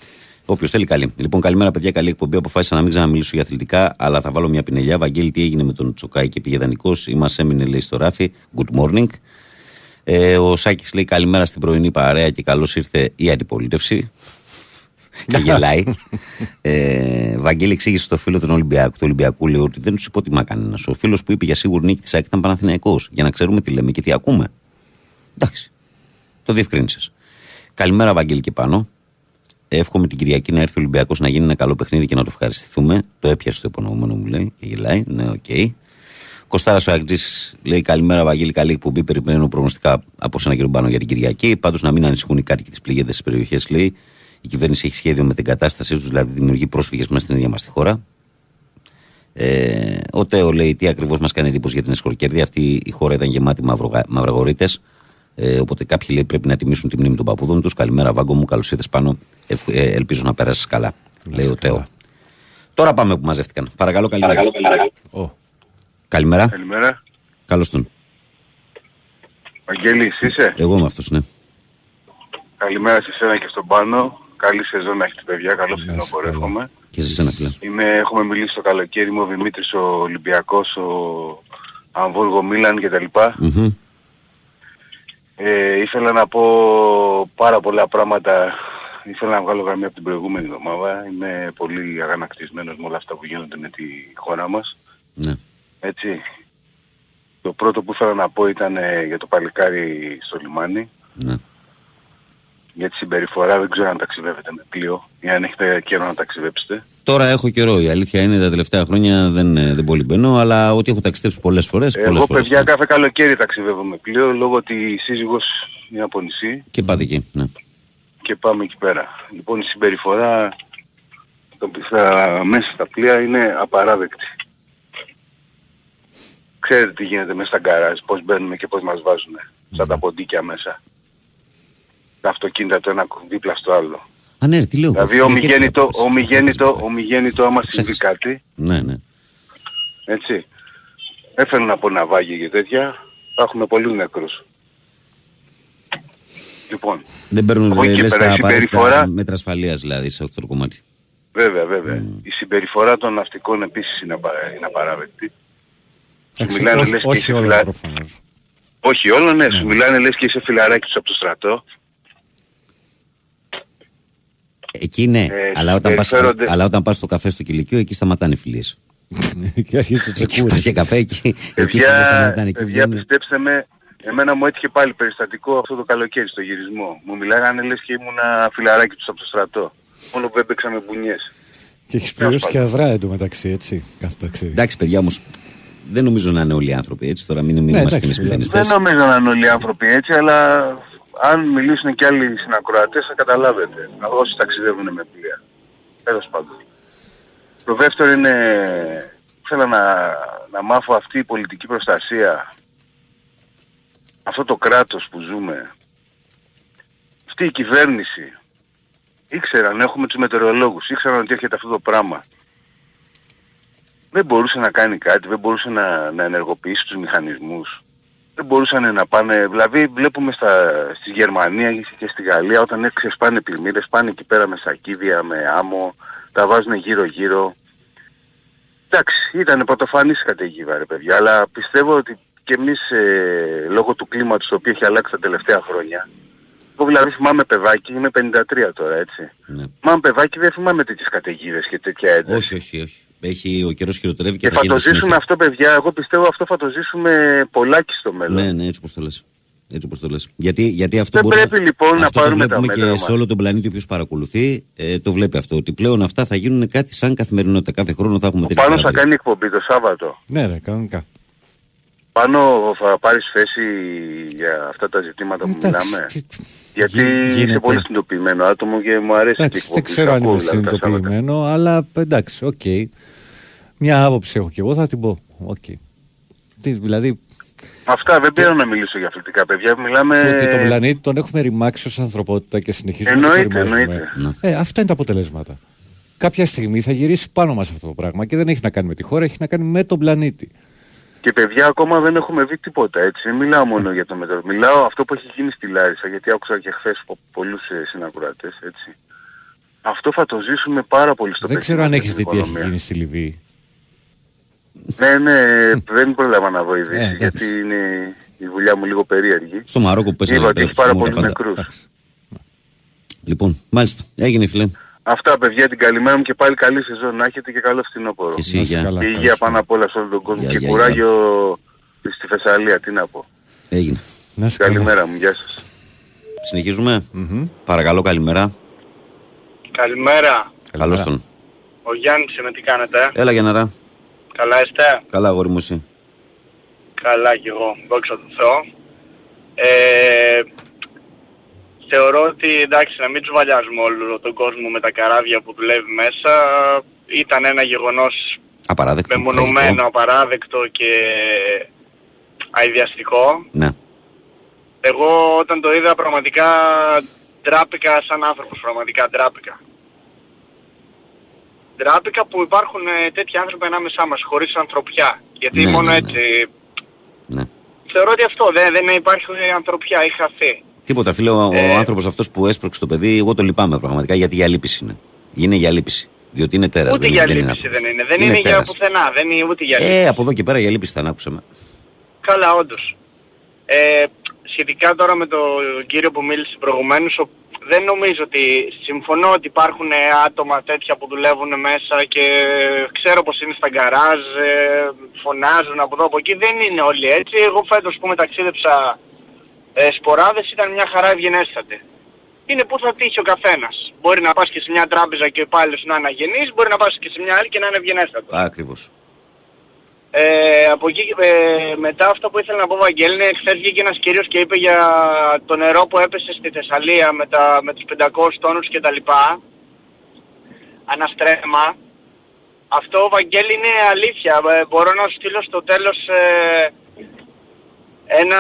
Speaker 1: Όποιος θέλει καλή. Λοιπόν, καλημέρα, παιδιά. Καλή εκπομπή. Αποφάσισα να μην ξαναμιλήσω για αθλητικά, αλλά θα βάλω μια πινελιά. Βαγγέλη, τι έγινε με τον Τσοκάη και πήγε δανεικός ή μας έμεινε, λέει στο ράφι. Good morning. Ε, ο Σάκης λέει καλημέρα στην πρωινή παρέα και καλώς ήρθε η αντιπολίτευση. και γελάει. ε, Βαγγέλη εξήγησε στο φίλο του Ολυμπιακού, του Ολυμπιακού λέει ότι δεν τους υποτιμά κανένας. Ο φίλος που είπε για σίγουρη νίκη της ΑΕΚ ήταν Παναθηναϊκός για να ξέρουμε τι λέμε και τι ακούμε. Εντάξει. Το διευκρίνησες. Καλημέρα, Βαγγέλη και πάνω. Εύχομαι την Κυριακή να έρθει ο Ολυμπιακός να γίνει ένα καλό παιχνίδι και να το ευχαριστηθούμε. Το έπιασε το υπονοούμενο μου λέει και γελάει. Ναι, OK. Okay. Κοστάρα ο Αγτζή λέει καλημέρα, Βαγγέλη. Καλή εκπομπή. Περιμένω προγνωστικά από σένα κύριο Μπάνο για την Κυριακή. Πάντως να μην ανησυχούν οι κάτοικοι της πληγέντες τη περιοχή, λέει. Η κυβέρνηση έχει σχέδιο με την κατάστασή τους, δηλαδή δημιουργεί πρόσφυγες μέσα στην ίδια μας τη χώρα. Ε, ο Τέο λέει τι ακριβώς μας κάνει εντύπωση για την εσχολκέρδη. Αυτή η χώρα ήταν γεμάτη μαυρογορείτε. Ε, οπότε κάποιοι λέει πρέπει να τιμήσουν τη μνήμη των παππούδων τους. Καλημέρα, Βάγκο μου. Καλώς ήρθες πάνω. Ε, ε, ελπίζω να περάσεις καλά. λέει ο Τέο. Τώρα πάμε που μαζεύτηκαν. Παρακαλώ, καλημέρα.
Speaker 2: Ω,
Speaker 1: Καλημέρα.
Speaker 9: Καλημέρα.
Speaker 1: Καλώς τον.
Speaker 9: Βαγγέλης είσαι;
Speaker 1: Εγώ είμαι αυτός, ναι.
Speaker 9: Καλημέρα σε σένα και στον πάνω. Καλή σεζόν να έχετε παιδιά. Καλό
Speaker 2: Να
Speaker 9: φθινόπωρο
Speaker 2: είσαι καλά.
Speaker 9: εύχομαι.
Speaker 1: Και σε σένα, φίλε.
Speaker 9: Είμαι, έχουμε μιλήσει το καλοκαίρι μου, ο Δημήτρης ο Ολυμπιακός, ο Αμβούργο Μίλαν κτλ.
Speaker 1: Μμμ.
Speaker 9: Ε, ήθελα να πω πάρα πολλά πράγματα. Ήθελα να βγάλω γραμμή από την προηγούμενη εβδομάδα. Είμαι πολύ αγανακτισμένος με όλα αυτά που γίνονται με τη χώρα μας.
Speaker 1: Ναι.
Speaker 9: Έτσι. Το πρώτο που ήθελα να πω ήταν ε, για το παλικάρι στο λιμάνι.
Speaker 1: ναι.
Speaker 9: Για τη συμπεριφορά δεν ξέρω αν ταξιδεύετε με πλοίο ή αν έχετε καιρό να ταξιδέψετε.
Speaker 1: Τώρα έχω καιρό. Η αλήθεια είναι τα τελευταία χρόνια δεν, ε, δεν πολύ μπαίνω, αλλά ότι έχω ταξιδέψει πολλές φορές.
Speaker 9: Εγώ παιδιά κάθε καλοκαίρι ταξιδεύω με πλοίο λόγω ότι η σύζυγος είναι από νησί
Speaker 1: Και πάτε εκεί. Ναι.
Speaker 9: και πάμε εκεί πέρα. Λοιπόν η συμπεριφορά το- στα, μέσα στα πλοία είναι απαράδεκτη. Ξέρετε τι γίνεται μέσα στα γκαράζ, πώς μπαίνουμε και πώς μας βάζουν. Σαν τα ποντίκια μέσα. Τα αυτοκίνητα το ένα δίπλα στο άλλο.
Speaker 1: Α, ναι, τι λέω.
Speaker 9: Δηλαδή
Speaker 1: Ε,
Speaker 9: ομιγέννητο,
Speaker 1: και-
Speaker 9: ομιγέννητο, ομιγέννητο άμα συμβεί
Speaker 1: Ξέχασα.
Speaker 9: κάτι,
Speaker 1: Ναι, ναι.
Speaker 9: έτσι. Δεν θέλω να πω ναυάγια και τέτοια, θα έχουμε πολλούς νεκρούς. Λοιπόν,
Speaker 1: Δεν παίρνουν
Speaker 9: Από εκεί
Speaker 1: λες,
Speaker 9: πέρα,
Speaker 1: τα
Speaker 9: η
Speaker 1: απαραίτητα
Speaker 9: συμπεριφορά-
Speaker 1: μέτρα ασφαλείας δηλαδή σε αυτό το κομμάτι.
Speaker 9: βέβαια, βέβαια. Η συμπεριφορά των ναυτικών επίσης είναι, απα... είναι απαράδεκτη.
Speaker 2: εντάξει,
Speaker 9: μιλάνε,
Speaker 2: όχι-
Speaker 9: λες, και
Speaker 2: όχι
Speaker 9: είσαι
Speaker 2: όλα
Speaker 9: φυλά-
Speaker 2: προφανώς.
Speaker 9: Όχι όλο, ναι, σου μιλάνε λες και είσαι φιλαράκι τους από το στρατό.
Speaker 1: Εκεί ναι,
Speaker 9: Ε,
Speaker 1: αλλά, όταν πας,
Speaker 9: συμπεριφέρονται-
Speaker 1: αλλά όταν πας στο καφέ στο κηλικείο, εκεί σταματάνε οι φιλίες.
Speaker 2: και αρχίζει το
Speaker 1: Εκεί
Speaker 2: τσεκούρι.
Speaker 1: πας για καφέ, εκεί, εκεί οι φιλίες
Speaker 9: Παιδιά,
Speaker 1: σταματάνε. Εκεί
Speaker 9: παιδιά
Speaker 1: βγαίνουν.
Speaker 9: πιστέψτε με, εμένα μου έτυχε πάλι περιστατικό αυτό το καλοκαίρι στο γυρισμό. Μου μιλάγανε λες και ήμουνα φιλαράκι τους από το στρατό. Μόνο που έπαιξα με μπουνιές.
Speaker 2: Και έχεις πληρώσει και αδρά εντωμεταξύ, έτσι. Κάθε ταξίδι.
Speaker 1: Εντάξει, παιδιά όμως, δεν νομίζω να είναι όλοι οι άνθρωποι έτσι. Τώρα μην, μην
Speaker 2: Ναι,
Speaker 1: είμαστε
Speaker 2: εντάξει,
Speaker 1: εμείς
Speaker 2: μιλάμε.
Speaker 1: μηδενιστές.
Speaker 9: Δεν νομίζω να είναι όλοι οι άνθρωποι έτσι, αλλά αν μιλήσουν και άλλοι συνακροατές θα καταλάβετε. Όσοι ταξιδεύουν με πλοία. Τέλος πάντων. Το δεύτερο είναι, θέλω να, να μάθω αυτή η πολιτική προστασία, αυτό το κράτος που ζούμε, αυτή η κυβέρνηση, ήξεραν, έχουμε τους μετεωρολόγους, ήξεραν ότι έρχεται αυτό το πράγμα. Δεν μπορούσε να κάνει κάτι, δεν μπορούσε να, να ενεργοποιήσει τους μηχανισμούς. Δεν μπορούσαν να πάνε, δηλαδή βλέπουμε στα, στη Γερμανία και στη Γαλλία όταν έτσι ξεσπάνε πλημμύρες, πάνε εκεί πέρα με σακίδια, με άμμο, τα βάζουν γύρω γύρω. Εντάξει, ήταν πρωτοφανής η καταιγίδα ρε παιδιά, αλλά πιστεύω ότι και εμείς ε, λόγω του κλίματος το οποίο έχει αλλάξει τα τελευταία χρόνια, εγώ δηλαδή θυμάμαι παιδάκι, είμαι 53 τώρα έτσι.
Speaker 1: Ναι.
Speaker 9: Θυμάμαι παιδάκι δεν θυμάμαι τέτοιες καταιγίδες και τέτοια ένταση.
Speaker 1: Όχι, όχι, όχι. Έχει, ο καιρός χειροτερεύει και,
Speaker 9: Και
Speaker 1: θα
Speaker 9: θα το
Speaker 1: γίνεται
Speaker 9: ζήσουμε
Speaker 1: συνέχεια.
Speaker 9: αυτό παιδιά, εγώ πιστεύω αυτό θα το ζήσουμε πολλάκι στο μέλλον.
Speaker 1: Ναι, ναι, έτσι όπως το λες. Έτσι όπως το λες. Γιατί, γιατί αυτό
Speaker 9: Δεν
Speaker 1: μπορούμε-
Speaker 9: πρέπει, λοιπόν, να
Speaker 1: αυτό
Speaker 9: πάρουμε
Speaker 1: το
Speaker 9: τα
Speaker 1: βλέπουμε
Speaker 9: μέτρα
Speaker 1: και σε
Speaker 9: μας.
Speaker 1: όλο τον πλανήτη όποιος παρακολουθεί ε, το βλέπει αυτό. Ότι πλέον αυτά θα γίνουν κάτι σαν καθημερινότητα. Κάθε χρόνο θα έχουμε
Speaker 9: Ο
Speaker 1: τέτοια
Speaker 9: Πάνος θα
Speaker 1: πράγματα.
Speaker 9: κάνει εκπομπή το Σάββατο.
Speaker 2: Ναι, ρε, κανονικά.
Speaker 9: Πάνω θα πάρεις θέση για αυτά τα ζητήματα που
Speaker 2: Εντάξει,
Speaker 9: μιλάμε.
Speaker 2: τι-
Speaker 9: Γιατί
Speaker 2: γι-
Speaker 9: είσαι
Speaker 2: γίνεται.
Speaker 9: πολύ συνειδητοποιημένο άτομο και μου αρέσει και η
Speaker 2: Εντάξει,
Speaker 9: εκπομπή.
Speaker 2: δεν ξέρω
Speaker 9: σου
Speaker 2: αν είμαι
Speaker 9: ακούω, δηλαδή, τα Σάββατα.
Speaker 2: συνειδητοποιημένο, αλλά εντάξει, οκ. Μια άποψη έχω κι εγώ, θα την πω. Οκ. Τι, δηλαδή,
Speaker 9: Αυτά δεν πήρα να μιλήσω για αθλητικά παιδιά. Μιλάμε...
Speaker 2: το ότι τον πλανήτη τον έχουμε ρημάξει ως ανθρωπότητα και συνεχίζουμε να το
Speaker 9: Εννοείται,
Speaker 2: ρημάζουμε.
Speaker 9: εννοείται.
Speaker 2: Ε, αυτά είναι τα αποτελέσματα. Κάποια στιγμή θα γυρίσει πάνω μας αυτό το πράγμα και δεν έχει να κάνει με τη χώρα, έχει να κάνει με τον πλανήτη.
Speaker 9: Και παιδιά ακόμα δεν έχουμε δει τίποτα έτσι. Δεν μιλάω μόνο για το μετро. Μιλάω αυτό που έχει γίνει στη Λάρισα γιατί άκουσα και χθες πο- πολλούς ε, συνακροατές έτσι. Αυτό θα το ζήσουμε πάρα πολύ στο
Speaker 2: δεν ξέρω
Speaker 9: παιχνίδι
Speaker 2: αν
Speaker 9: στην
Speaker 2: έχεις δει τι έχει
Speaker 9: οικονομία.
Speaker 2: γίνει στη Λιβύη.
Speaker 9: Ναι, ναι, δεν πρόλαβα να βοηθήσει
Speaker 2: Ε, εντάξει.
Speaker 9: γιατί είναι η δουλειά μου λίγο περίεργη.
Speaker 1: Στο Μαρόκο που πέσανε
Speaker 9: Είπα ότι
Speaker 1: πέρα
Speaker 9: έχει πάρα
Speaker 1: τους
Speaker 9: πολλούς
Speaker 1: πάντα.
Speaker 9: νεκρούς.
Speaker 1: Λοιπόν, μάλιστα. Έγινε φίλε.
Speaker 9: Αυτά παιδιά την καλημέρα μου και πάλι καλή σεζόν να έχετε και καλό φθινόπωρο.
Speaker 1: Και εσύ,
Speaker 2: Να είσαι
Speaker 1: γεια.
Speaker 2: καλά.
Speaker 9: Και υγεία
Speaker 2: ευχαριστώ.
Speaker 9: πάνω απ' όλα σε όλο τον κόσμο
Speaker 1: Γεια,
Speaker 9: και
Speaker 1: γεια,
Speaker 9: κουράγιο στη Θεσσαλία, τι να πω.
Speaker 1: Έγινε.
Speaker 2: Να είσαι καλά.
Speaker 9: Καλημέρα μου, γεια σας.
Speaker 1: Συνεχίζουμε.
Speaker 2: Μμμ.
Speaker 1: Παρακαλώ, καλημέρα.
Speaker 10: Καλημέρα.
Speaker 1: Καλώς τον.
Speaker 10: Ο Γιάννης είμαι, τι κάνετε;
Speaker 1: Έλα Γιάνναρα.
Speaker 10: Καλά είστε;
Speaker 1: Καλά, αγόρι μου εσύ.
Speaker 10: Καλά κι εγώ. Δόξα τω Θεώ. Ε, θεωρώ ότι εντάξει να μην τους βαλιάζουμε όλο τον κόσμο με τα καράβια που δουλεύει μέσα. Ήταν ένα γεγονός
Speaker 1: Απαράδεκτο.
Speaker 10: μεμονωμένο,
Speaker 1: τραγικό.
Speaker 10: απαράδεκτο και αειδιαστικό.
Speaker 1: Ναι.
Speaker 10: Εγώ όταν το είδα πραγματικά ντράπηκα σαν άνθρωπος, πραγματικά ντράπηκα. Ντράπηκα που υπάρχουν ε, τέτοιοι άνθρωποι ανάμεσά μας, χωρίς ανθρωπιά. Γιατί
Speaker 1: Ναι,
Speaker 10: μόνο
Speaker 1: ναι, ναι.
Speaker 10: έτσι...
Speaker 1: Ναι.
Speaker 10: Θεωρώ ότι αυτό δεν, δεν υπάρχει ανθρωπιά, έχει χαθεί.
Speaker 1: Τίποτα, φίλε, ο,
Speaker 10: Ε.
Speaker 1: ο άνθρωπος αυτός που έσπρωξε το παιδί, εγώ το λυπάμαι πραγματικά γιατί για λύπηση είναι. Είναι για λύπηση. Διότι είναι τέρας.
Speaker 10: ούτε
Speaker 1: δεν,
Speaker 10: για
Speaker 1: δεν είναι
Speaker 10: λύπηση
Speaker 1: άνθρωπος.
Speaker 10: δεν είναι. Δεν είναι, για
Speaker 1: τέρας.
Speaker 10: πουθενά. Δεν είναι ούτε για λύπηση.
Speaker 1: Ε, από εδώ και πέρα για λύπηση θα άκουσα.
Speaker 10: Καλά, όντως. Ε, σχετικά τώρα με τον κύριο που μίλησε προηγουμένως, ο- δεν νομίζω ότι συμφωνώ ότι υπάρχουν ε, άτομα τέτοια που δουλεύουν μέσα και ξέρω πως είναι στα γκαράζ, ε, φωνάζουν από εδώ από εκεί. Δεν είναι όλοι έτσι. Εγώ φέτος που μεταξίδεψα ε, σποράδες ήταν μια χαρά ευγενέστατη. Είναι που θα τύχει ο καθένας. Μπορεί να πας και σε μια τράπεζα και ο υπάλληλος να είναι αγενής, μπορεί να πας και σε μια άλλη και να είναι ευγενέστατος.
Speaker 1: Ακριβώς.
Speaker 10: Ε, από εκεί ε, μετά αυτό που ήθελα να πω Βαγγέλη είναι χθες βγήκε ένας κύριος και είπε για το νερό που έπεσε στη Θεσσαλία με, τα, με τους 500 τόνους και τα λοιπά αναστρέμα αυτό Βαγγέλη είναι αλήθεια ε, μπορώ να σου στείλω στο τέλος ε, ένα,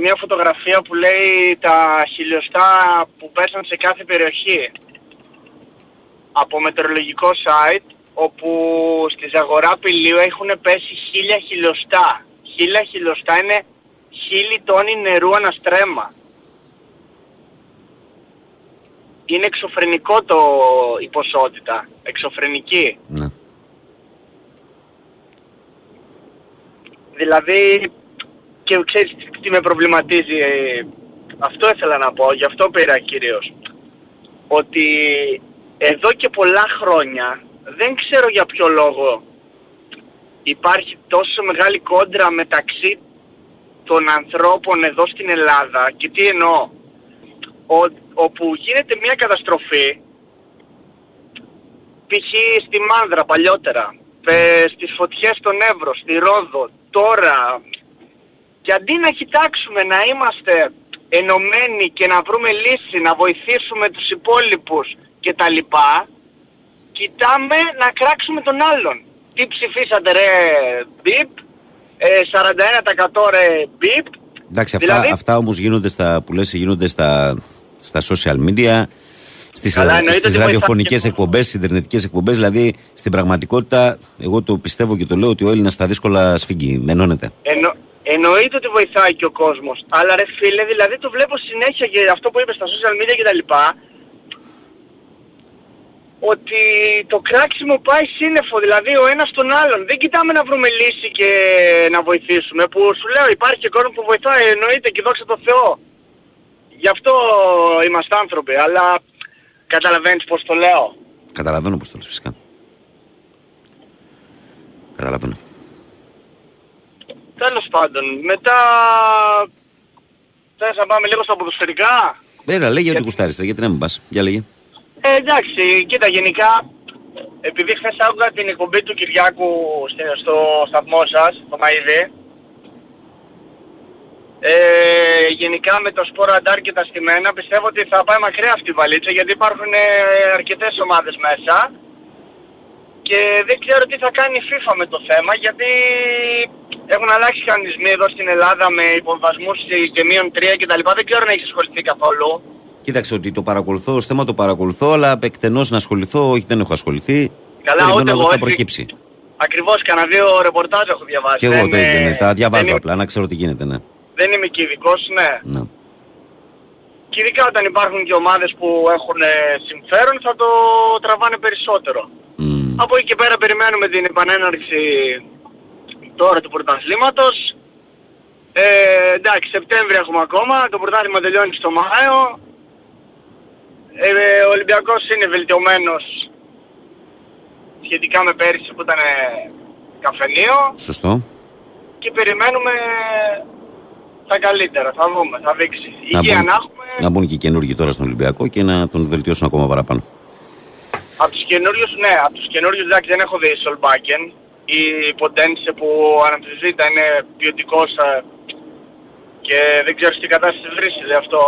Speaker 10: μια φωτογραφία που λέει τα χιλιοστά που πέσαν σε κάθε περιοχή από μετεωρολογικό site όπου στη Ζαγορά Πηλίου έχουν πέσει χίλια χιλιοστά. Χίλια χιλιοστά είναι χίλιοι τόνοι νερού αναστρέμα. Είναι εξωφρενικό το, η ποσότητα. Εξωφρενική.
Speaker 1: Ναι.
Speaker 10: Δηλαδή, και ξέρεις τι- τι με προβληματίζει, ε, αυτό ήθελα να πω, γι' αυτό πήρα κυρίως. Ότι εδώ και πολλά χρόνια, δεν ξέρω για ποιο λόγο, υπάρχει τόσο μεγάλη κόντρα μεταξύ των ανθρώπων εδώ στην Ελλάδα και τι εννοώ. Ο, όπου γίνεται μια καταστροφή, π.χ. στη Μάνδρα παλιότερα, ε, στις φωτιές στον Εύρο, στη Ρόδο, τώρα, και αντί να κοιτάξουμε να είμαστε ενωμένοι και να βρούμε λύση, να βοηθήσουμε τους υπόλοιπους και τα λοιπά, κοιτάμε να κράξουμε τον άλλον. Τι ψηφίσατε ρε μπιπ, ε, 41% ρε μπιπ,
Speaker 1: Εντάξει, αυτά,
Speaker 10: Δηλαδή-
Speaker 1: αυτά όμως γίνονται στα, που λες, γίνονται στα, στα social media, στις,
Speaker 10: Καλά, εννοείται
Speaker 1: στις
Speaker 10: ότι βοηθάει
Speaker 1: ραδιοφωνικές
Speaker 10: και-
Speaker 1: εκπομπές, στις ιντερνετικές εκπομπές. Δηλαδή, στην πραγματικότητα, εγώ το πιστεύω και το λέω ότι ο Έλληνας στα δύσκολα σφίγγει, ενώνεται.
Speaker 10: Εννο, εννοείται ότι βοηθάει και ο κόσμος. Αλλά ρε φίλε, δηλαδή το βλέπω συνέχεια και αυτό που είπες στα social media και τα λοιπά, ότι το κράξιμο πάει σύννεφο, δηλαδή ο ένας τον άλλον. Δεν κοιτάμε να βρούμε λύση και να βοηθήσουμε, που σου λέω υπάρχει και κόσμο που βοηθάει, εννοείται και δόξα τω Θεώ. Γι' αυτό είμαστε άνθρωποι, αλλά καταλαβαίνεις πώς το λέω.
Speaker 1: Καταλαβαίνω πώς το λες φυσικά. Καταλαβαίνω.
Speaker 10: Τέλος πάντων, μετά θες να πάμε λίγο στα ποδοσφαιρικά;
Speaker 1: Έλα, λέγε ότι κουστάρεις, ρε, γιατί να μην πας. Για λέγε.
Speaker 10: Ε, εντάξει, κοίτα γενικά, επειδή χθες άκουγα την εκπομπή του Κυριάκου στε- στο σταθμό σας, το Μαΐδη, ε, γενικά με το σπόρο αντάρ και τα στημένα πιστεύω ότι θα πάει μακριά αυτή η βαλίτσα γιατί υπάρχουν ε, αρκετές ομάδες μέσα και δεν ξέρω τι θα κάνει η FIFA με το θέμα γιατί έχουν αλλάξει οι κανονισμοί εδώ στην Ελλάδα με υποβασμούς και μείον 3 κτλ. Δεν ξέρω αν έχεις ασχοληθεί καθόλου.
Speaker 1: Κοίταξε ότι το παρακολουθώ, ως θέμα το παρακολουθώ, αλλά εκτενώς να ασχοληθώ, όχι δεν έχω ασχοληθεί.
Speaker 10: Καλά,
Speaker 1: Περιμένω
Speaker 10: ούτε
Speaker 1: να δω
Speaker 10: εγώ,
Speaker 1: τι θα
Speaker 10: έτσι.
Speaker 1: προκύψει.
Speaker 10: Ακριβώς, κανένα δύο ρεπορτάζ έχω διαβάσει.
Speaker 1: Και εγώ
Speaker 10: Δεν,
Speaker 1: το ίδιο,
Speaker 10: ε,
Speaker 1: ναι, τα διαβάζω
Speaker 10: δεν είμαι,
Speaker 1: απλά, να ξέρω τι γίνεται, ναι.
Speaker 10: δεν είμαι και ειδικός, ναι.
Speaker 1: ναι.
Speaker 10: Και ειδικά όταν υπάρχουν και ομάδες που έχουν ε, συμφέρον θα το τραβάνε περισσότερο. Από εκεί και πέρα περιμένουμε την επανέναρξη τώρα του πρωταθλήματος. Ε, εντάξει, Σεπτέμβρη έχουμε ακόμα, το πρωτάθλημα τελειώνει στο Μάιο. Ε, ε, ο Ολυμπιακός είναι βελτιωμένος σχετικά με πέρυσι που ήταν ε, καφενείο
Speaker 1: Σωστό.
Speaker 10: και περιμένουμε τα καλύτερα, θα δούμε, θα δείξει.
Speaker 1: Να
Speaker 10: Υγεία
Speaker 1: μπουν,
Speaker 10: να έχουμε,
Speaker 1: να μπουν και οι καινούργοι τώρα στον Ολυμπιακό και να τον βελτιώσουν ακόμα παραπάνω.
Speaker 10: Από τους καινούριους, ναι, από τους καινούριους εντάξει δεν έχω δει Σολμπάκεν ή Ποντένσε που αναμφισβήτητα είναι ποιοτικός ε, και δεν ξέρω σε τι κατάσταση βρίσκεται αυτό.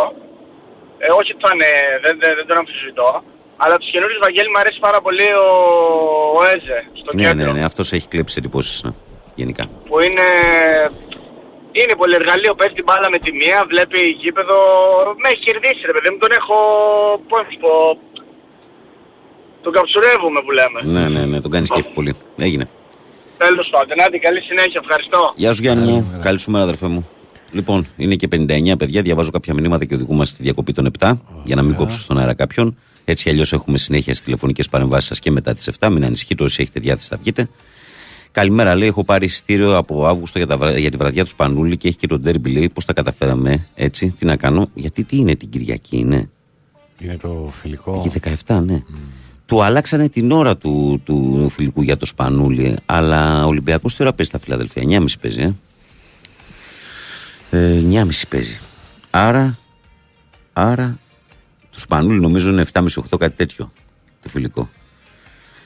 Speaker 10: Ε, όχι ότι θα είναι, δεν, δεν, δεν τον αμφισβητώ. Αλλά τους καινούριους Βαγγέλη μου αρέσει πάρα πολύ ο, ο Έζε στο
Speaker 1: Ναι,
Speaker 10: κέντρο.
Speaker 1: ναι, ναι, αυτός έχει κλέψει εντυπώσεις ναι, γενικά.
Speaker 10: Που είναι, είναι πολύ εργαλείο, παίζει την μπάλα με τη μία, βλέπει γήπεδο, με έχει κερδίσει ρε παιδί μου, τον έχω, πώς να σου πω, τον καψουρεύουμε που λέμε.
Speaker 1: Ναι, ναι, ναι, τον κάνεις κέφι πολύ. Έγινε.
Speaker 10: Τέλος πάντων, άντε καλή συνέχεια, ευχαριστώ.
Speaker 1: Γεια σου Γιάννη μου, καλή σου μέρα αδερφέ μου. Λοιπόν, είναι και 59 παιδιά. Διαβάζω κάποια μηνύματα και οδηγούμε στη διακοπή των 7 για να μην κόψω στον αέρα κάποιον. Έτσι αλλιώς έχουμε συνέχεια στις τηλεφωνικές παρεμβάσεις σας και μετά τις 7. Μην ανησυχείτε όσοι έχετε διάθεση θα βγείτε. Καλημέρα, λέει. Έχω πάρει ειστήριο από Αύγουστο για, τα, βρα- για τη βραδιά του Σπανούλη και έχει και τον τέρμπι, λέει. Πώς τα καταφέραμε έτσι, τι να κάνω. Γιατί τι είναι την Κυριακή, είναι;
Speaker 2: Είναι το φιλικό.
Speaker 1: Εκεί 17, ναι. Του αλλάξανε την ώρα του, του φιλικού για το Σπανούλη. Αλλά ο Ολυμπιακός τι ώρα παίζει στα Φιλαδέλφια. 9.30 παίζει, ε. ε 9.30 παίζει. Άρα, άρα του Σπανούλη νομίζω είναι 7.30-8 κάτι τέτοιο το φιλικό.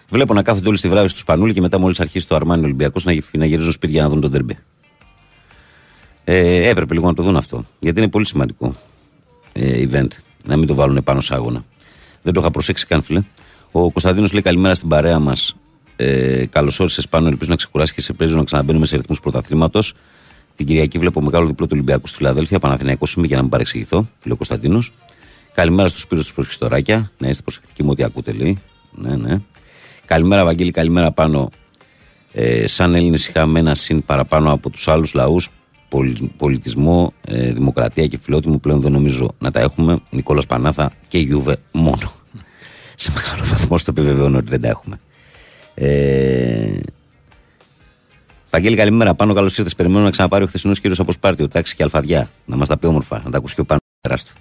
Speaker 1: Βλέπω να κάθονται όλοι στη βράδυ του Σπανούλη και μετά μόλις αρχίσει το Αρμάνι Ολυμπιακός να, γυ- να γυρίζουν σπίτια για να δουν τον τερμπέ. Ε, έπρεπε λίγο να το δουν αυτό. Γιατί είναι πολύ σημαντικό ε, event. Να μην το βάλουν πάνω σε άγωνα. Δεν το είχα προσέξει καν, φίλε. Ο Κωνσταντίνος λέει καλημέρα στην παρέα μας. Ε, Καλώς όρισες πάνω. Ελπίζω να ξεκουράσει και σε παίζει να ξαναμπαίνουμε σε ρυθμούς πρωταθλήματος. Την Κυριακή βλέπω μεγάλο διπλό του Ολυμπιακού στη Φιλαδέλφια. Παναθηναϊκός είμαι για να μην παρεξηγηθώ, λέει ο Κωνσταντίνος. Καλημέρα στους πύρου του Προχιστοράκια. Να είστε προσεκτικοί με ό,τι ακούτε, λέει. Ναι, ναι. Καλημέρα, Βαγγέλη, καλημέρα πάνω. Ε, σαν Έλληνες είχαμε ένα συν παραπάνω από τους άλλους λαούς. Πολιτισμό, ε, δημοκρατία και φιλότιμο πλέον δεν νομίζω να τα έχουμε. Νικόλας Πανάθα και Γιούβε μόνο. Σε μεγάλο βαθμό στο επιβεβαιώνω ότι δεν τα έχουμε. Ε, Βαγγέλη, καλημέρα. Πάνω καλώς ήρθες. Περιμένω να ξαναπάρει ο χθεσινός κύριος από Σπάρτιο, τάξη και αλφαδιά. Να μας τα πει όμορφα, να τα ακούσει και ο πάνω τεράστιο.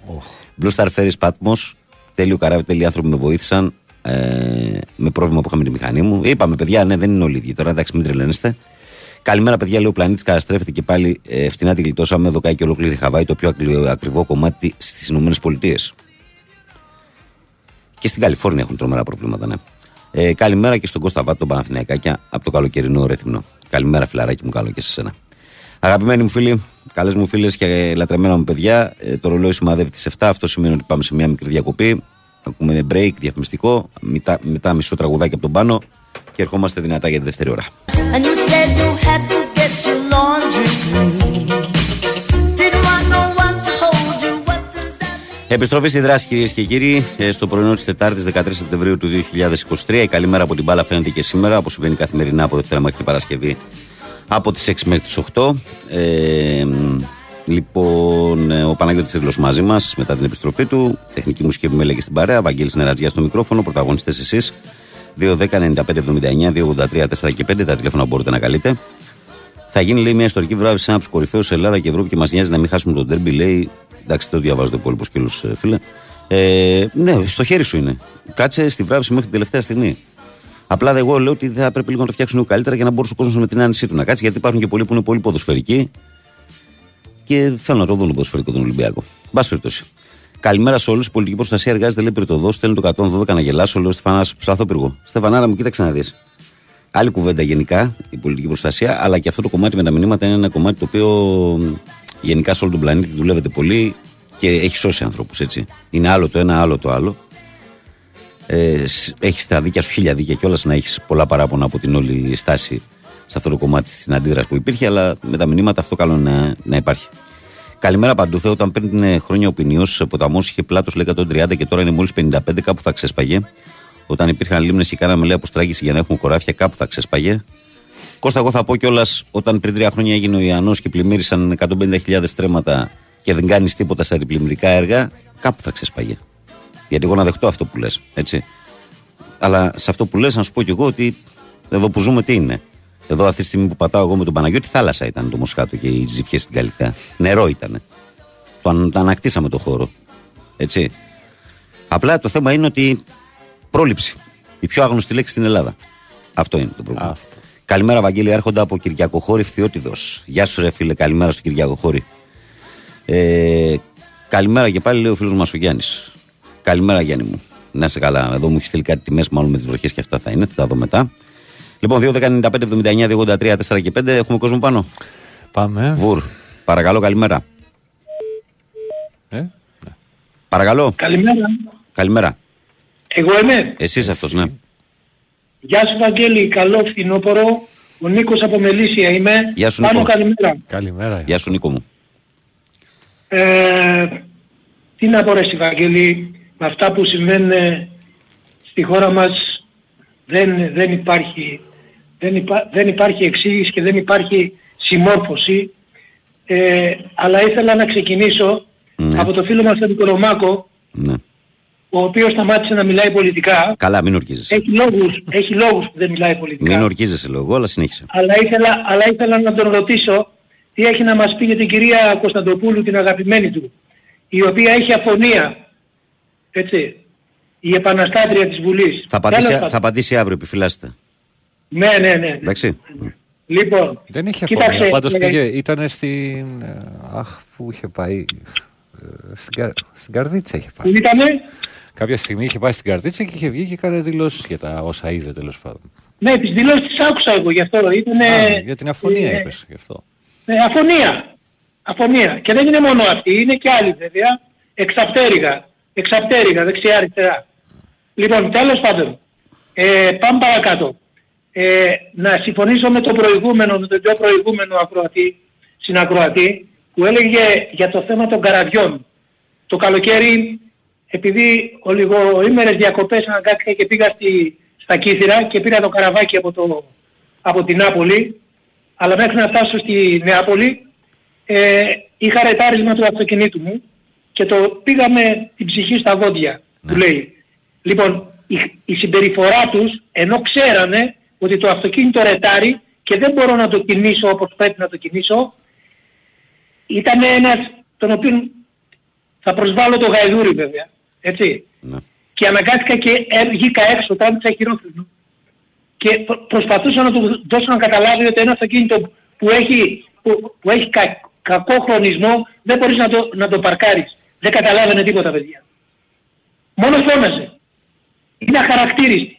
Speaker 1: Blue Star Ferries Patmos. Τέλειο καράβι, τέλειοι άνθρωποι με βοήθησαν. Ε, με πρόβλημα που είχαμε τη μηχανή μου. Είπαμε, παιδιά, ναι, δεν είναι όλοι οι ίδιοι. Τώρα εντάξει, μην τρελαίνεστε. Καλημέρα, παιδιά. Λέει ο πλανήτης καταστρέφεται και πάλι ε, φτηνά τη γλιτώσαμε. Δοκάει και ολόκληρη Χαβάη, το πιο ακλι- ακριβό κομμάτι στις ΗΠΑ. Και στην Καλιφόρνια έχουν τρομερά προβλήματα, ναι. Ε, καλημέρα και στον Κώστα Βάτο, τον Παναθηναϊκάκια, από το καλοκαιρινό ρεθυμνό. Καλημέρα, φιλαράκι μου, καλό και σε σένα. Αγαπημένοι μου φίλοι, καλές μου φίλες και λατρεμένα μου παιδιά, ε, το ρολόι σημαδεύει τις 7. Αυτό σημαίνει ότι πάμε σε μια μικρή διακοπή. Ακούμε break, διαφημιστικό, μετά, μετά μισό τραγουδάκι από τον πάνω και ερχόμαστε δυνατά για τη δεύτερη ώρα.
Speaker 11: And you said you had to get your laundry clean.
Speaker 1: Επιστροφή στη δράση κυρίες και κύριοι ε, στο πρωινό της Τετάρτης 13 Σεπτεμβρίου του 2023. Η καλή μέρα από την μπάλα φαίνεται και σήμερα, όπως συμβαίνει καθημερινά από Δευτέρα μέχρι και Παρασκευή από τις 6 μέχρι τις 8. Ε, μ, λοιπόν, ε, ο Παναγιώτης Τρίγλος μαζί μας μετά την επιστροφή του. Τεχνική μουσική που με έλεγε στην παρέα. Βαγγέλης Νερατζιά στο μικρόφωνο. Πρωταγωνιστές εσείς. 2-10-95-79, 2-83-4 και 5 τα τηλέφωνα που μπορείτε να καλείτε. Θα γίνει λέει μια ιστορική βράβευση σε ένα από τους κορυφαίους Ελλάδα και Ευρώπη και μας νοιάζει να μην χάσουμε τον τέρμπι. Λέει, εντάξει, δεν το διαβάζω το υπόλοιπο σκύλος, φίλε. Ε, ναι, στο χέρι σου είναι. Κάτσε στη βράβευση μέχρι την τελευταία στιγμή. Απλά εγώ λέω ότι θα πρέπει λίγο να το φτιάξουν λίγο καλύτερα για να μπορούσε ο κόσμος με την άνεσή του να κάτσει. Γιατί υπάρχουν και πολλοί που είναι πολύ ποδοσφαιρικοί και θέλουν να το δουν το ποδοσφαιρικό τον Ολυμπιακό. Μπας περιπτώσει. Καλημέρα σε όλους. Η πολιτική προστασία εργάζεται, λέει Πυρτοδό. Στέλνει το 112 να γελάσω. Λέω Στεφανά, ψάθο πυργό. Στεφανάρα μου, κοίταξε να δεις. Άλλη κουβέντα γενικά, η πολιτική προστασία, αλλά και αυτό το κομμάτι με τα μηνύματα είναι ένα κομμάτι το οποίο μ, γενικά σε όλο τον πλανήτη δουλεύεται πολύ και έχει σώσει ανθρώπους, έτσι. Είναι άλλο το ένα, άλλο το άλλο. Ε, έχεις τα δίκια σου χίλια δίκια κιόλας να έχεις πολλά παράπονα από την όλη στάση σε αυτό το κομμάτι στην αντίδραση που υπήρχε, αλλά με τα μηνύματα αυτό καλό είναι να, να υπάρχει. Καλημέρα παντού. Θεό, όταν πριν χρόνια ο ποινιό ποταμός είχε πλάτος λέει 130 και τώρα είναι μόλις 55, κάπου θα ξέσπαγε. Όταν υπήρχαν λίμνες και κάναμε λέει αποστράγγιση για να έχουμε χωράφια, κάπου θα ξέσπαγε. Κώστα, εγώ θα πω κιόλας, όταν πριν τρία χρόνια έγινε ο Ιαννός και πλημμύρισαν 150.000 στρέμματα και δεν κάνεις τίποτα στα αντιπλημμυρικά έργα, κάπου θα ξέσπαγε. Γιατί εγώ να δεχτώ αυτό που λες, έτσι. Αλλά σε αυτό που λες, να σου πω κι εγώ ότι εδώ που ζούμε τι είναι. Εδώ αυτή τη στιγμή που πατάω εγώ με τον Παναγιώτη, θάλασσα ήταν το Μοσχάτο και οι ζυφιές στην Καλυθέα. Νερό ήταν. Το, αν, το ανακτήσαμε το χώρο. Έτσι. Απλά το θέμα είναι ότι πρόληψη. Η πιο άγνωστη λέξη στην Ελλάδα. Αυτό είναι το πρόβλημα. Καλημέρα, Βαγγέλη, έρχονται από Κυριακοχώρη Φθιώτιδος. Γεια σου, ρε φίλε, καλημέρα στο Κυριακοχώρη. Ε, καλημέρα και πάλι, λέει ο φίλος μας ο Γιάννης. Καλημέρα, Γιάννη μου. Να είσαι καλά. Εδώ μου έχεις στείλει κάτι τιμές, μάλλον με τις βροχές και αυτά θα είναι. Θα τα δω μετά. Λοιπόν, 2, 10, 95, 79, 283, 4 και 5. Έχουμε κόσμο πάνω.
Speaker 2: Πάμε.
Speaker 1: Βουρ. Παρακαλώ, καλημέρα.
Speaker 2: Ε,
Speaker 1: Παρακαλώ.
Speaker 12: Καλημέρα.
Speaker 1: Καλημέρα.
Speaker 12: Εγώ είμαι.
Speaker 1: Εσύ αυτός, ναι.
Speaker 12: Γεια σου Βαγγέλη, καλό φθινόπωρο. Ο Νίκος από Μελίσια είμαι.
Speaker 1: Γεια σου,
Speaker 12: Πάνω
Speaker 1: Νίκο.
Speaker 12: καλημέρα.
Speaker 2: Καλημέρα.
Speaker 1: Γεια σου Νίκο μου.
Speaker 12: Ε, τι να πω ρε εσύ, Βαγγέλη, με αυτά που συμβαίνουν ε, στη χώρα μας δεν, δεν, υπάρχει, δεν, υπά, δεν υπάρχει εξήγηση και δεν υπάρχει συμμόρφωση. Ε, αλλά ήθελα να ξεκινήσω
Speaker 1: Ναι.
Speaker 12: από το φίλο μας τον Νικολομάκο,
Speaker 1: Ναι.
Speaker 12: Ο οποίος σταμάτησε να μιλάει πολιτικά.
Speaker 1: Καλά, μην ορκίζεσαι.
Speaker 12: Έχει λόγους, έχει λόγους που δεν μιλάει πολιτικά.
Speaker 1: Μην ορκίζεσαι λόγο, αλλά συνέχισε.
Speaker 12: Αλλά ήθελα, αλλά ήθελα να τον ρωτήσω τι έχει να μας πει για την κυρία Κωνσταντοπούλου, την αγαπημένη του, η οποία έχει αφωνία, έτσι, η επαναστάτρια της Βουλής.
Speaker 1: Θα απαντήσει,
Speaker 12: Τέλος
Speaker 1: θα
Speaker 12: πάντων.
Speaker 1: απαντήσει αύριο, επιφυλάσστε.
Speaker 12: Ναι, ναι, ναι. ναι.
Speaker 1: Εντάξει.
Speaker 12: Λοιπόν,
Speaker 2: Δεν είχε
Speaker 12: Κοίταξε,
Speaker 2: αφωνία. Πάντως
Speaker 12: ε,
Speaker 2: πήγε, ήταν στην... ε, Αχ, πού είχε πάει. ε, Στην, Κα- στην Καρδίτσα είχε πάει.
Speaker 12: που ήτανε,
Speaker 2: Κάποια στιγμή είχε πάει στην Καρδίτσα και είχε βγει και έκανε δηλώσεις για τα όσα είδε τέλος πάντων.
Speaker 12: ναι, τις δηλώσεις τις άκουσα εγώ γι' αυτό. Ήτανε,
Speaker 2: Α, για την αφωνία
Speaker 12: ε,
Speaker 2: είπες γι' αυτό.
Speaker 12: ε, αφωνία. Αφωνία. Και δεν είναι μόνο αυτή, είναι και άλλοι βέβαια. Εξαπτέρυγα. Εξαπτέρυγα, δεξιά-αριστερά. Λοιπόν, τέλος πάντων, ε, πάμε παρακάτω. Ε, να συμφωνήσω με τον προηγούμενο, με τον πιο προηγούμενο ακροατή, συνακροατή, που έλεγε για το θέμα των καραβιών. Το καλοκαίρι, επειδή ο λιγοήμερες διακοπές αναγκάστηκα και πήγα στη, στα Κύθυρα και πήρα το καραβάκι από, το, από την Νάπολη, αλλά μέχρι να φτάσω στη Νεάπολη, ε, είχα ρετάρισμα του αυτοκινήτου μου και το πήγαμε την ψυχή στα δόντια, που λέει. Λοιπόν, η, η συμπεριφορά τους, ενώ ξέρανε ότι το αυτοκίνητο ρετάρει και δεν μπορώ να το κινήσω όπως πρέπει να το κινήσω, ήταν ένας τον οποίο θα προσβάλλω το γαϊδούρι βέβαια, έτσι.
Speaker 1: Ναι.
Speaker 12: Και αναγκάστηκα και ε, βγήκα έξω, τράβηξα χειρόφρενο. Και προ- προσπαθούσα να του δώσω να καταλάβει ότι ένα αυτοκίνητο που έχει, που, που έχει κα, κακό χρονισμό δεν μπορείς να το, να το παρκάρεις. Δεν καταλάβαινε τίποτα παιδιά. Μόνος φώναζε. Είναι αχαρακτήριστη.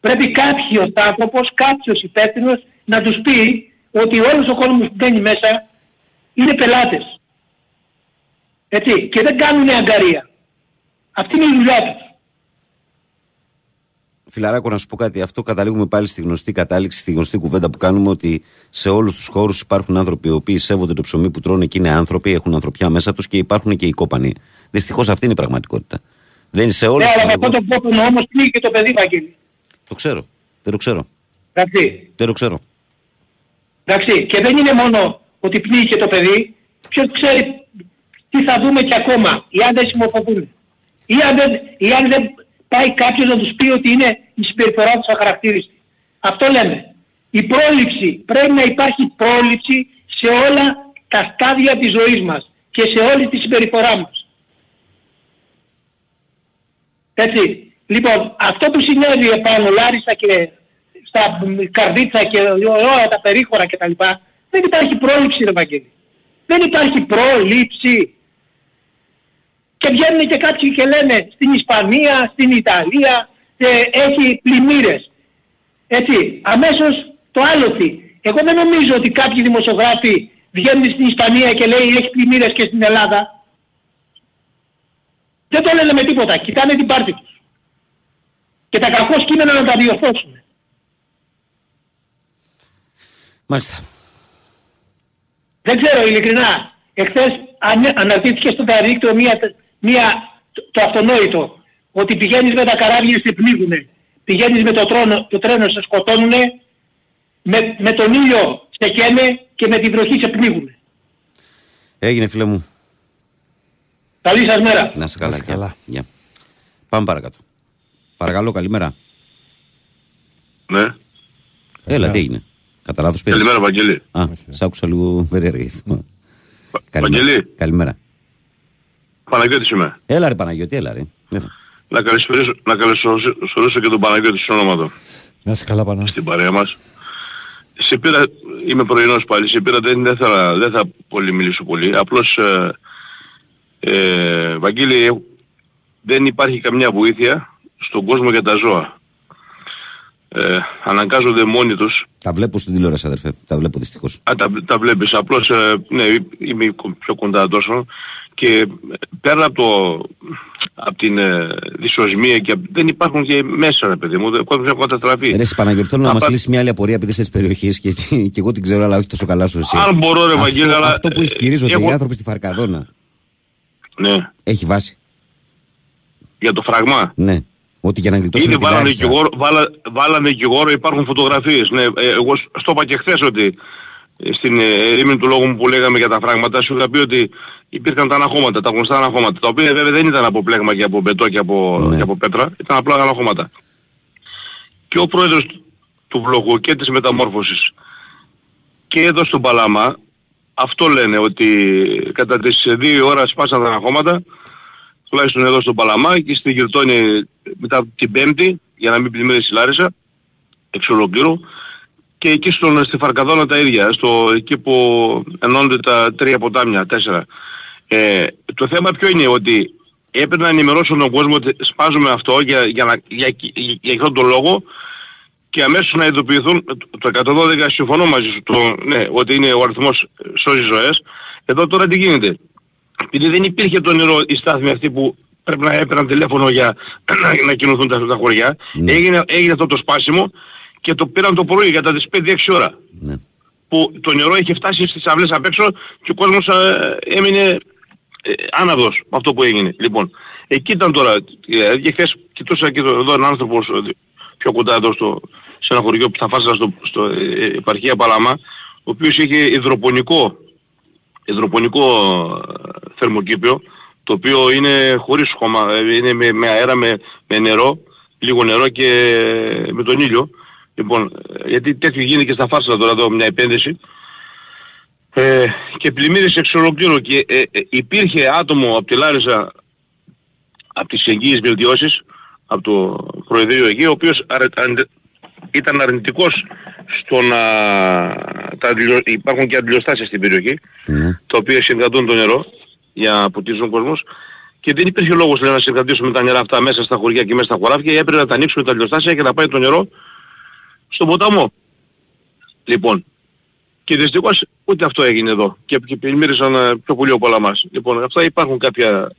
Speaker 12: Πρέπει κάποιος άνθρωπος, κάποιος υπεύθυνος να τους πει ότι όλος ο κόσμος που μπαίνει μέσα είναι πελάτες. Έτσι. Και δεν κάνουν αγκαρία. Αυτή είναι η δουλειά τους.
Speaker 1: Φιλαράκο, να σου πω κάτι. Αυτό καταλήγουμε πάλι στη γνωστή κατάληξη, στη γνωστή κουβέντα που κάνουμε ότι σε όλους τους χώρους υπάρχουν άνθρωποι οι οποίοι σέβονται το ψωμί που τρώνε και είναι άνθρωποι, έχουν ανθρωπιά μέσα τους και υπάρχουν και οι κόπανοι. Δυστυχώς αυτή είναι η πραγματικότητα. Δεν είναι σε όλους
Speaker 12: Ναι, αλλά με
Speaker 1: του.
Speaker 12: αυτόν τον τρόπο όμως πνίγει και το παιδί Βαγγέλη.
Speaker 1: Το ξέρω. Δεν το ξέρω.
Speaker 12: Εντάξει.
Speaker 1: Δεν το ξέρω.
Speaker 12: Εντάξει. Και δεν είναι μόνο ότι πνίγει και το παιδί. Ποιος ξέρει τι θα δούμε και ακόμα. Ή αν δεν συμμορφωθούν. Ή αν δεν, ή αν δεν πάει κάποιος να τους πει ότι είναι η συμπεριφορά τους αχαρακτήριστη. Αυτό λέμε. Η πρόληψη. Πρέπει να υπάρχει πρόληψη σε όλα τα στάδια της ζωής μας και σε όλη τη συμπεριφορά μας. Έτσι. Λοιπόν, αυτό που συνέβη επάνω Λάρισα και στα Καρδίτσα και όλα τα περίχωρα κτλ. Δεν υπάρχει πρόληψη ρε Βαγγέλη. Δεν υπάρχει πρόληψη. Και βγαίνουν και κάποιοι και λένε στην Ισπανία, στην Ιταλία ε, έχει πλημμύρες. Έτσι, αμέσως το άλοθη. Εγώ δεν νομίζω ότι κάποιοι δημοσιογράφοι βγαίνουν στην Ισπανία και λέει έχει πλημμύρες και στην Ελλάδα. Δεν το λένε με τίποτα. Κοιτάνε την πάρτη τους. Και τα κακός κείμενα να τα διορθώσουν.
Speaker 1: Μάλιστα.
Speaker 12: Δεν ξέρω ειλικρινά. Εχθές ανε- αναρτήθηκε στο διαδίκτυο μία, μία, το, το αυτονόητο. Ότι πηγαίνεις με τα καράβια σε πνίγουνε. Πηγαίνεις με το, τρόνο, το τρένο σε σκοτώνουνε. Με, με τον ήλιο σε χαίνε και με την βροχή σε πνίγουνε.
Speaker 1: Έγινε φίλε μου.
Speaker 12: Καλή σας μέρα.
Speaker 1: Να σε καλά.
Speaker 2: Να σε
Speaker 1: γεια.
Speaker 2: καλά.
Speaker 1: Γεια. Πάμε παρακάτω. Παρακαλώ, καλημέρα.
Speaker 13: Ναι.
Speaker 1: Έλα, τι έγινε; Κατά λάθος πήρες.
Speaker 13: Καλημέρα, Βαγγέλη.
Speaker 1: Α, σ' άκουσα λίγο περίεργα. γι' αυτό. Καλημέρα.
Speaker 13: Βαγγέλη.
Speaker 1: Καλημέρα.
Speaker 13: Παναγιώτης είμαι.
Speaker 1: Έλα ρε Παναγιώτη, έλα ρε. Έλα.
Speaker 13: Να καλησπερίσω, να καλωσορίσω και τον Παναγιώτη στον όνομα του
Speaker 2: Να είσαι καλά πάνω.
Speaker 13: στην παρέα μας. Σε πήρα, είμαι πρωινός πάλι, σε πήρα δεν, δεν, θα, δεν θα πολύ μιλήσω πολύ. Απλώς, ε, ε, Βαγγέλη, δεν υπάρχει καμιά βοήθεια στον κόσμο για τα ζώα. Ε, αναγκάζονται μόνοι τους
Speaker 1: Τα βλέπω στην τηλεόραση, αδερφέ. Τα βλέπω δυστυχώς.
Speaker 13: Α, τα, τα βλέπεις. Απλώς, ε, ναι, είμαι πιο κοντά τόσο και πέρα από, το, από την ε, δυσοσμία και απ' δεν υπάρχουν και μέσα, ρε παιδί μου. Ο κόσμος έχει καταστραφεί.
Speaker 1: Ρε, εσύ Παναγιώτη, θέλω να
Speaker 13: Α,
Speaker 1: μας
Speaker 13: πα-
Speaker 1: λύσεις μια άλλη απορία επειδή είσαι της περιοχής και, και εγώ την ξέρω, αλλά όχι τόσο καλά όσο εσύ.
Speaker 13: Αν μπορώ, ρε,
Speaker 1: αυτό,
Speaker 13: Βαγγέλη, αλλά,
Speaker 1: αυτό που ισχυρίζονται
Speaker 13: έχω-
Speaker 1: οι άνθρωποι στη Φαρκαδόνα
Speaker 13: Ναι,
Speaker 1: έχει βάση.
Speaker 13: για το φραγμά.
Speaker 1: Ναι. Ότι για να γλιτώσουν
Speaker 13: Ήδη
Speaker 1: τη
Speaker 13: βάλανε
Speaker 1: Λάρισα.
Speaker 13: δικηγόρο, βάλα, βάλανε δικηγόρο, υπάρχουν φωτογραφίες. Ναι, ε, εγώ σ- στο είπα και χθες ότι ε, στην ε, ρήμη του λόγου μου που λέγαμε για τα φράγματα σου είχα πει ότι υπήρχαν τα αναχώματα, τα γνωστά αναχώματα, τα οποία βέβαια δεν ήταν από πλέγμα και από μπετό και από,
Speaker 1: Ναι.
Speaker 13: και από πέτρα, ήταν απλά αναχώματα. Και ο πρόεδρος του- του βλόγου και της μεταμόρφωσης και εδώ στον Παλάμα αυτό λένε ότι κατά τις 2 ώρα σπάσαν τα αναχώματα τουλάχιστον εδώ στον Παλαμά και στη Γυρτώνη μετά την Πέμπτη, για να μην πλημμύρει η Λάρισα, εξ ολοκλήρου, και εκεί στον, στη Φαρκαδόνα τα ίδια, στο, εκεί που ενώνονται τα τρία ποτάμια, τέσσερα. Ε, το θέμα ποιο είναι ότι έπρεπε να ενημερώσουν τον κόσμο ότι σπάζουμε αυτό για, για, να, για, για, για αυτόν τον λόγο και αμέσως να ειδοποιηθούν το 112 συμφωνώ μαζί σου το, ναι, ότι είναι ο αριθμός σώζει ζωές εδώ τώρα τι γίνεται; Επειδή δεν υπήρχε το νερό η στάθμη αυτή που πρέπει να έπαιρναν τηλέφωνο για να, να κινηθούν τα, τα χωριά έγινε, έγινε αυτό το σπάσιμο και το πήραν το πρωί κατά τις 5-6 ώρα
Speaker 1: Ναι.
Speaker 13: που το νερό είχε φτάσει στις αυλές απ' έξω και ο κόσμος ε, έμεινε ε, άναυδος με αυτό που έγινε. Λοιπόν, εκεί ήταν τώρα, ε, και χθες κοιτούσα και εδώ, εδώ έναν άνθρωπο ε, πιο κοντά εδώ στο, σε ένα χωριό που θα φάσα στο, στο ε, επαρχία Παλαμά, ο οποίος είχε υδροπονικό, υδροπονικό ε, θερμοκήπιο, το οποίο είναι χωρίς χώμα, ε, είναι με, με αέρα, με, με νερό, λίγο νερό και με τον ήλιο. Λοιπόν, ε, γιατί τέτοιο γίνεται και στα φάρσα τώρα εδώ μια επένδυση. Ε, και πλημμύρισε εξ ολοκλήρου και ε, ε, υπήρχε άτομο από τη Λάρισα από τις εγγύες βελτιώσεις από το Προεδρείο εκεί ο οποίος αρε- ανε- ήταν αρνητικός στο να τα αντιλιο- υπάρχουν και αντιλιοστάσεις στην περιοχή
Speaker 1: Ναι.
Speaker 13: τα οποία συγκρατούν το νερό για να ποτίζουν ο κόσμος και δεν υπήρχε λόγος λέει, να συγκρατήσουμε τα νερά αυτά μέσα στα χωριά και μέσα στα χωράφια έπρεπε να τα ανοίξουμε τα αντιλιοστάσια και να πάει το νερό στον ποταμό. Λοιπόν, και δυστυχώς ούτε αυτό έγινε εδώ. Και, και πλημμύρισαν ε, πιο πολύ από όλα μας. Λοιπόν, αυτά υπάρχουν κάποια,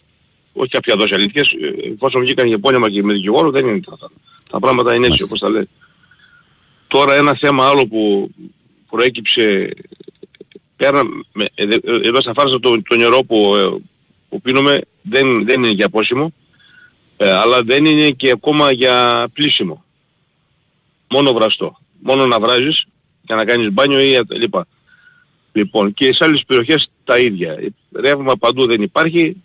Speaker 13: όχι κάποια δόση αλήθειες. ε, Εφόσον βγήκαν για πόνιμα και με δικηγόρο δεν είναι αυτά. Τα πράγματα είναι έτσι
Speaker 1: Μάλιστα.
Speaker 13: όπως τα λέει. Τώρα ένα θέμα άλλο που προέκυψε πέρα, με, ε, ε, εδώ στα φάρσα το, το νερό που, ε, που πίνουμε δεν, δεν είναι για πόσιμο, ε, αλλά δεν είναι και ακόμα για πλήσιμο. Μόνο βραστό. Μόνο να βράζεις για να κάνεις μπάνιο ή λοιπά. Λοιπόν, και σε άλλες περιοχές τα ίδια. Ρεύμα παντού δεν υπάρχει.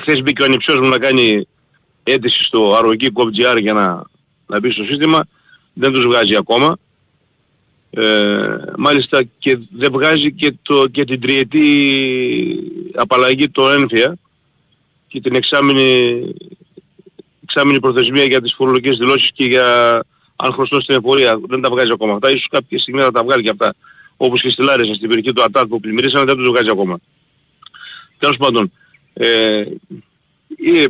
Speaker 13: Χθες μπήκε ο ανιψιός μου να κάνει αίτηση στο arrogi.gr για να, να μπει στο σύστημα. Δεν τους βγάζει ακόμα. Ε, μάλιστα και δεν βγάζει και, το, και την τριετή απαλλαγή το ένφια και την εξάμηνη, εξάμηνη προθεσμία για τις φορολογικές δηλώσεις και για αν χρωστώ στην εφορία. Δεν τα βγάζει ακόμα αυτά. Ίσως κάποια στιγμή θα τα βγάλει και αυτά. Όπως και στη Λάρισα, στην περιοχή του ΑΤΑΤ που πλημμυρίσανε δεν τους βγάζει ακόμα. Τέλος πάντων, ε, είναι,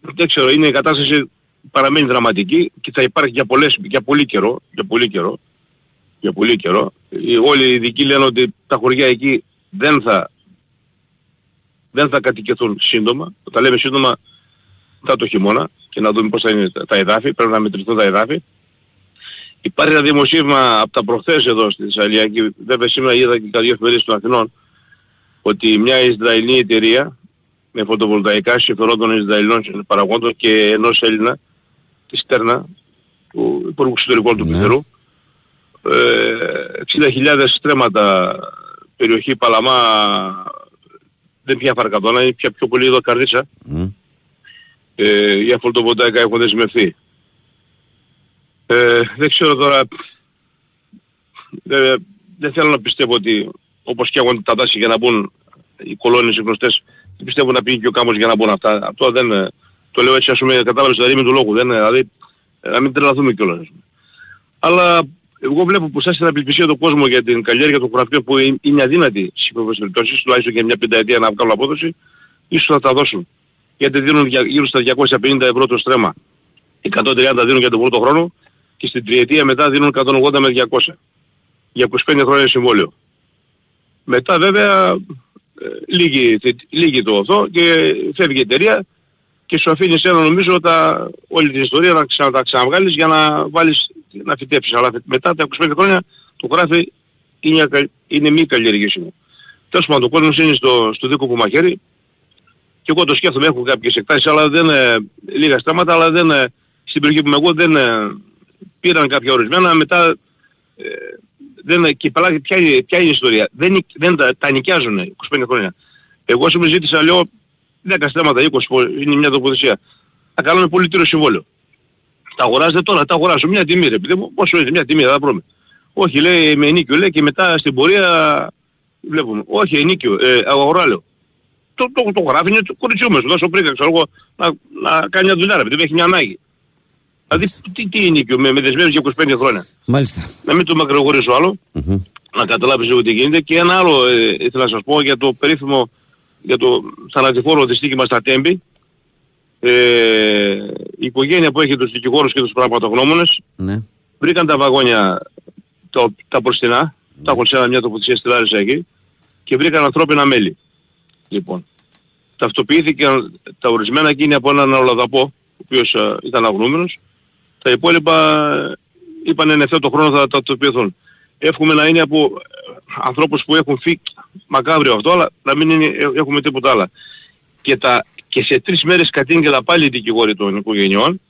Speaker 13: δεν ξέρω, είναι η κατάσταση παραμένει δραματική και θα υπάρχει για, πολλές, για πολύ καιρό, για πολύ καιρό, για πολύ καιρό. Οι- Όλοι οι ειδικοί λένε ότι τα χωριά εκεί δεν θα, δεν θα κατοικηθούν σύντομα. Τα λέμε σύντομα θα το χειμώνα και να δούμε πώς θα είναι τα- τα εδάφη, πρέπει να μετρηθούν τα εδάφη. Υπάρχει ένα δημοσίευμα από τα προχθές εδώ στη Θεσσαλία και βέβαια σήμερα είδα και τα δύο εφημερίδες των Αθηνών ότι μια Ισραηλινή εταιρεία με φωτοβολταϊκά συμφερόντων Ισραηλινών παραγόντων και ενός Έλληνα της Στέρνα του Υπουργού Εξωτερικών του
Speaker 1: Ναι.
Speaker 13: Πιθερού ε, 60.000 στρέμματα περιοχή Παλαμά δεν πια Φαρκαδόνα, είναι πια πιο πολύ εδώ Καρδίτσα
Speaker 1: Μμ.
Speaker 13: ε, για φωτοβολταϊκά έχουν δεσμευθεί. Ε, δεν ξέρω τώρα, ε, δεν θέλω να πιστεύω ότι όπως φτιάχνονται τα δάση για να μπουν οι κολόνες οι γνωστές, δεν πιστεύω να πήγε και ο κάμος για να μπουν αυτά. Αυτό δεν, ε, το λέω έτσι ας πούμε κατάλαβες τα ρήμη του λόγου, δεν, είναι, δηλαδή ε, να μην τρελαθούμε κιόλας. Αλλά εγώ βλέπω που σας την απελπισία του κόσμου για την καλλιέργεια των χωραφιών που είναι- είναι αδύνατη στις υπόλοιπες περιπτώσεις, τουλάχιστον για μια πενταετία να βγάλουν απόδοση, ίσως θα τα δώσουν. Γιατί δίνουν για- γύρω στα 250 ευρώ το στρέμμα. 130 δίνουν για τον πρώτο χρόνο και στην τριετία μετά δίνουν 180 με 200 για 25 χρόνια συμβόλαιο. Μετά βέβαια ε, λύγει, λύγει το αυτό και φεύγει η εταιρεία και σου αφήνει ένα νομίζω τα, όλη την ιστορία να ξανα, τα ξαναβγάλεις για να βάλεις να φυτέψεις. Αλλά μετά τα 25 χρόνια το γράφει είναι, ακα- είναι μη καλλιεργήσιμο. Τέλος πάντων, ο κόσμος είναι στο, στο δίκο που μαχαίρι και εγώ το σκέφτομαι, έχω κάποιες εκτάσεις, αλλά δεν, ε, λίγα στάματα, αλλά δεν, ε, στην περιοχή που είμαι εγώ δεν ε, πήραν κάποια ορισμένα, μετά ε, δεν, και πελάτη, ποια, είναι- ποια είναι η ιστορία. Δεν, νικ- δεν τα, τα νοικιάζουν 25 χρόνια. Εγώ σου ζήτησα, λέω, 10 στέματα, 20, πο- είναι μια τοποθεσία. Θα κάνουμε πολιτήριο συμβόλαιο. Τα αγοράζετε τώρα, τα αγοράζω μια τιμή ρε παιδί μου, πόσο είναι μια τιμή, θα τα βρούμε. Όχι λέει με ενίκιο λέει και μετά στην πορεία βλέπουμε. Όχι ενίκιο, ε, αγορά λέω. Το, το, το γράφει είναι το κοριτσιού μου, δώσω πρίκα, ξέρω εγώ, να, να κάνει μια δουλειά ρε παιδί μου, έχει μια ανάγκη. Δηλαδή τι, τι ενίκιο με, με δεσμεύσεις για 25 χρόνια.
Speaker 1: Μάλιστα.
Speaker 13: Να μην το μακρογορήσω άλλο,
Speaker 1: Μμμ.
Speaker 13: να καταλάβεις λίγο τι γίνεται. Και ένα άλλο ε, ήθελα να σας πω για το περίφημο, για το θανατηφόρο δυστύχημα στα Τέμπη. Ε, η οικογένεια που έχει τους δικηγόρους και τους πραγματογνώμονες
Speaker 1: Ναι.
Speaker 13: βρήκαν τα βαγόνια το, τα μπροστινά, τα έχουν σε ένα μια τοποθεσία στη Λάρισα εκεί και βρήκαν ανθρώπινα μέλη. Λοιπόν, ταυτοποιήθηκαν τα ορισμένα εκείνη από έναν Ολλανδαπό, ο οποίος ε, ήταν αγνούμενος, τα υπόλοιπα ε, είπαν εν ευθέτω χρόνο θα ταυτοποιηθούν. Εύχομαι να είναι από ε, ανθρώπους που έχουν φύγει μακάβριο αυτό, αλλά να μην είναι, ε, έχουμε τίποτα άλλο. Και, τα, και σε τρεις μέρες κατήγγελα πάλι οι δικηγόροι των οικογενειών,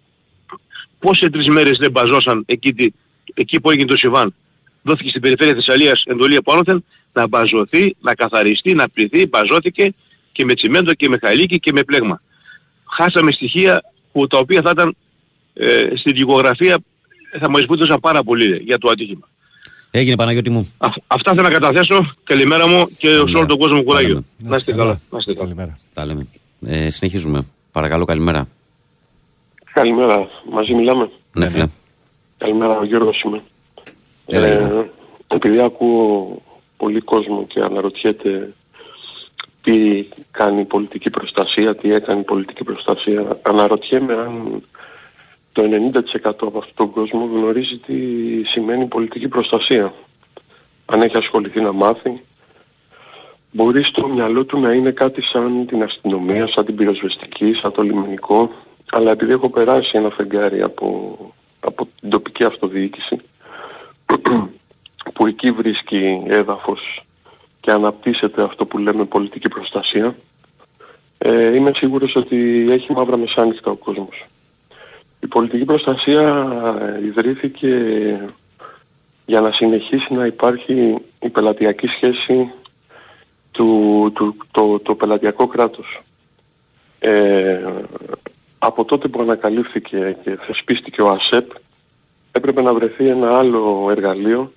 Speaker 13: πώς σε τρεις μέρες δεν μπαζώσαν εκεί, τη- εκεί που έγινε το Σιβάν. Δόθηκε στην περιφέρεια Θεσσαλίας εντολή από άνωθεν να μπαζωθεί, να καθαριστεί, να πληθεί, μπαζώθηκε και με τσιμέντο και με χαλίκι και με πλέγμα. Χάσαμε στοιχεία που τα οποία θα ήταν ε, στην δικογραφία θα μας βοήθησαν πάρα πολύ ρε, για το ατύχημα.
Speaker 1: Έγινε Παναγιώτη μου.
Speaker 13: Α, αυτά θέλω να καταθέσω. Καλημέρα μου και σε όλο τον κόσμο κουράγιο.
Speaker 1: λέμε.
Speaker 13: Να είστε καλά. Να είστε καλά.
Speaker 2: Καλημέρα.
Speaker 1: Τα λέμε. Ε, συνεχίζουμε. Παρακαλώ, καλημέρα.
Speaker 14: Καλημέρα. Μαζί μιλάμε.
Speaker 1: Ναι, φίλε.
Speaker 14: Καλημέρα, ο Γιώργος είμαι.
Speaker 1: Έλα,
Speaker 14: Ε,
Speaker 1: Γιώργο.
Speaker 14: επειδή ακούω πολύ κόσμο και αναρωτιέται τι κάνει η πολιτική προστασία, τι έκανε η πολιτική προστασία, αναρωτιέμαι αν το 90% από αυτόν τον κόσμο γνωρίζει τι σημαίνει πολιτική προστασία. Αν έχει ασχοληθεί να μάθει, μπορεί στο μυαλό του να είναι κάτι σαν την αστυνομία, σαν την πυροσβεστική, σαν το λιμενικό, αλλά επειδή έχω περάσει ένα φεγγάρι από, από την τοπική αυτοδιοίκηση, που εκεί βρίσκει έδαφος και αναπτύσσεται αυτό που λέμε πολιτική προστασία, ε, είμαι σίγουρος ότι έχει μαύρα μεσάνυχτα ο κόσμος. Η πολιτική προστασία ε, ιδρύθηκε για να συνεχίσει να υπάρχει η πελατειακή σχέση του, του το, το πελατειακό κράτος. Ε, από τότε που ανακαλύφθηκε και θεσπίστηκε ο ΑΣΕΠ έπρεπε να βρεθεί ένα άλλο εργαλείο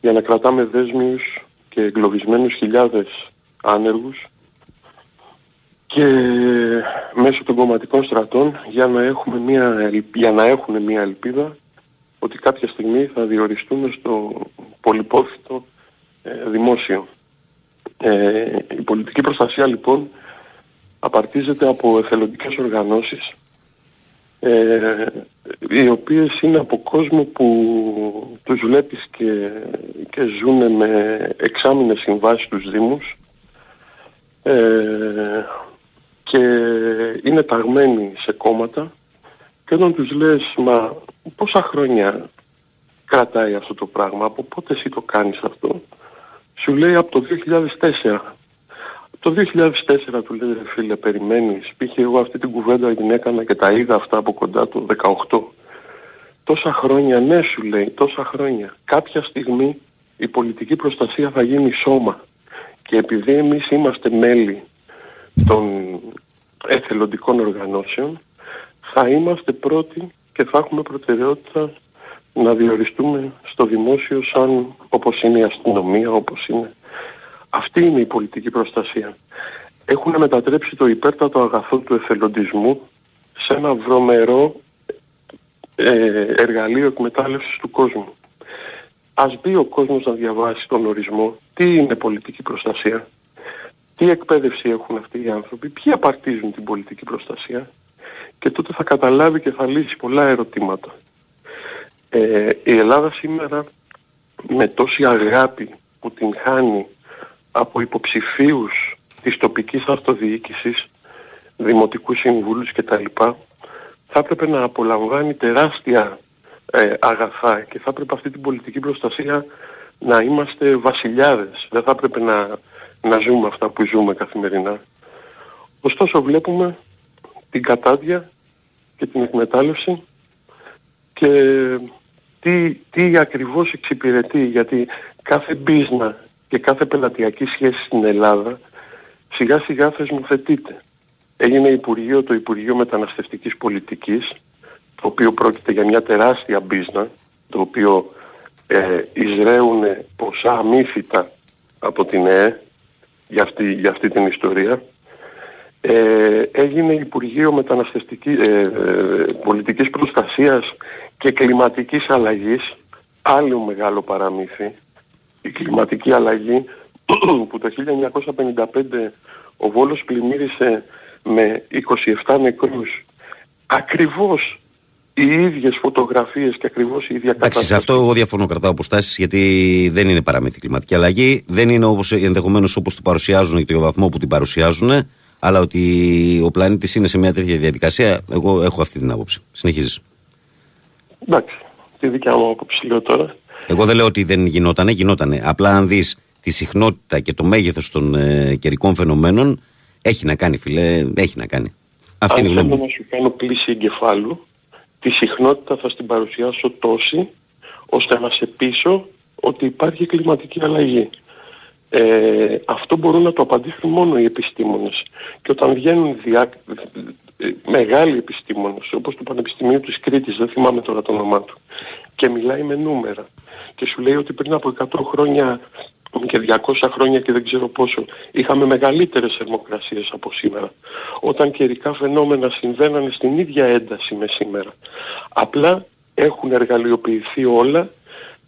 Speaker 14: για να κρατάμε δέσμιους και εγκλωβισμένους χιλιάδες άνεργους και μέσω των κομματικών στρατών για να, έχουμε μια, ελ- για να έχουν μια ελπίδα ότι κάποια στιγμή θα διοριστούν στο πολυπόθητο ε, δημόσιο. Ε, η πολιτική προστασία λοιπόν απαρτίζεται από εθελοντικές οργανώσεις ε, οι οποίες είναι από κόσμο που τους βλέπεις και, και ζουν με εξάμεινες συμβάσεις στους Δήμους ε, και είναι ταγμένοι σε κόμματα και όταν τους λες μα πόσα χρόνια κρατάει αυτό το πράγμα, από πότε εσύ το κάνεις αυτό, σου λέει από το 2004. Το 2004 του λέει ρε φίλε περιμένεις, π.χ. εγώ αυτή την κουβέντα την έκανα και τα είδα αυτά από κοντά το 18. Τόσα χρόνια, ναι σου λέει, τόσα χρόνια. Κάποια στιγμή η πολιτική προστασία θα γίνει σώμα. Και επειδή εμείς είμαστε μέλη των εθελοντικών οργανώσεων, θα είμαστε πρώτοι και θα έχουμε προτεραιότητα να διοριστούμε στο δημόσιο σαν όπως είναι η αστυνομία, όπως είναι. Αυτή είναι η πολιτική προστασία. Έχουν μετατρέψει το υπέρτατο αγαθό του εθελοντισμού σε ένα βρωμερό ε, εργαλείο εκμετάλλευσης του κόσμου. Ας μπει ο κόσμος να διαβάσει τον ορισμό τι είναι πολιτική προστασία, τι εκπαίδευση έχουν αυτοί οι άνθρωποι, ποιοι απαρτίζουν την πολιτική προστασία και τότε θα καταλάβει και θα λύσει πολλά ερωτήματα. Ε, η Ελλάδα σήμερα με τόση αγάπη που την χάνει από υποψηφίους της τοπικής αυτοδιοίκησης, δημοτικούς συμβούλους κτλ. θα έπρεπε να απολαμβάνει τεράστια ε, αγαθά και θα έπρεπε αυτή την πολιτική προστασία να είμαστε βασιλιάδες. Δεν θα έπρεπε να, να ζούμε αυτά που ζούμε καθημερινά. Ωστόσο βλέπουμε την κατάδια και την εκμετάλλευση και τι, τι ακριβώς εξυπηρετεί γιατί κάθε μπίζνα και κάθε πελατειακή σχέση στην Ελλάδα σιγά σιγά θεσμοθετείται. Έγινε Υπουργείο το Υπουργείο Μεταναστευτικής Πολιτικής το οποίο πρόκειται για μια τεράστια μπίζνα το οποίο ε, εισραίουν ποσά αμύθιτα από την ΕΕ για αυτή, για αυτή την ιστορία. Ε, έγινε Υπουργείο Μεταναστευτικής ε, ε, Πολιτικής Προστασίας και Κλιματικής Αλλαγής. Άλλο μεγάλο παραμύθι. Η κλιματική αλλαγή που το 1955 ο Βόλος πλημμύρισε με 27 νεκρούς. Ακριβώς οι ίδιες φωτογραφίες και ακριβώς η ίδια
Speaker 1: Εντάξει,
Speaker 14: κατάσταση.
Speaker 1: σε αυτό εγώ διαφωνώ, κρατάω αποστάσεις γιατί δεν είναι παραμύθι η κλιματική αλλαγή. Δεν είναι όπως, ενδεχομένως όπως την παρουσιάζουν και το βαθμό που την παρουσιάζουν. Αλλά ότι ο πλανήτης είναι σε μια τέτοια διαδικασία, εγώ έχω αυτή την άποψη. Συνεχίζεις.
Speaker 14: Εντάξει, τη δικιά μου άποψη λέω τώρα.
Speaker 1: Εγώ δεν λέω ότι δεν γινότανε, γινότανε. Απλά αν δεις τη συχνότητα και το μέγεθος των ε, καιρικών φαινομένων, έχει να κάνει, φιλέ, έχει να κάνει. Αυτή
Speaker 14: Αν
Speaker 1: είναι η γνώμη
Speaker 14: θέλω
Speaker 1: μου.
Speaker 14: να σου κάνω κλίση εγκεφάλου, τη συχνότητα θα στην παρουσιάσω τόση, ώστε να σε πείσω ότι υπάρχει κλιματική αλλαγή. Ε, αυτό μπορούν να το απαντήσουν μόνο οι επιστήμονες. Και όταν βγαίνουν διά, ε, μεγάλοι επιστήμονες, όπως του Πανεπιστημίου της Κρήτης, δεν θυμάμαι τώρα το όνομά του, και μιλάει με νούμερα και σου λέει ότι πριν από 100 χρόνια και 200 χρόνια και δεν ξέρω πόσο. Είχαμε μεγαλύτερες θερμοκρασίες από σήμερα όταν καιρικά φαινόμενα συμβαίνανε στην ίδια ένταση με σήμερα. Απλά έχουν εργαλειοποιηθεί όλα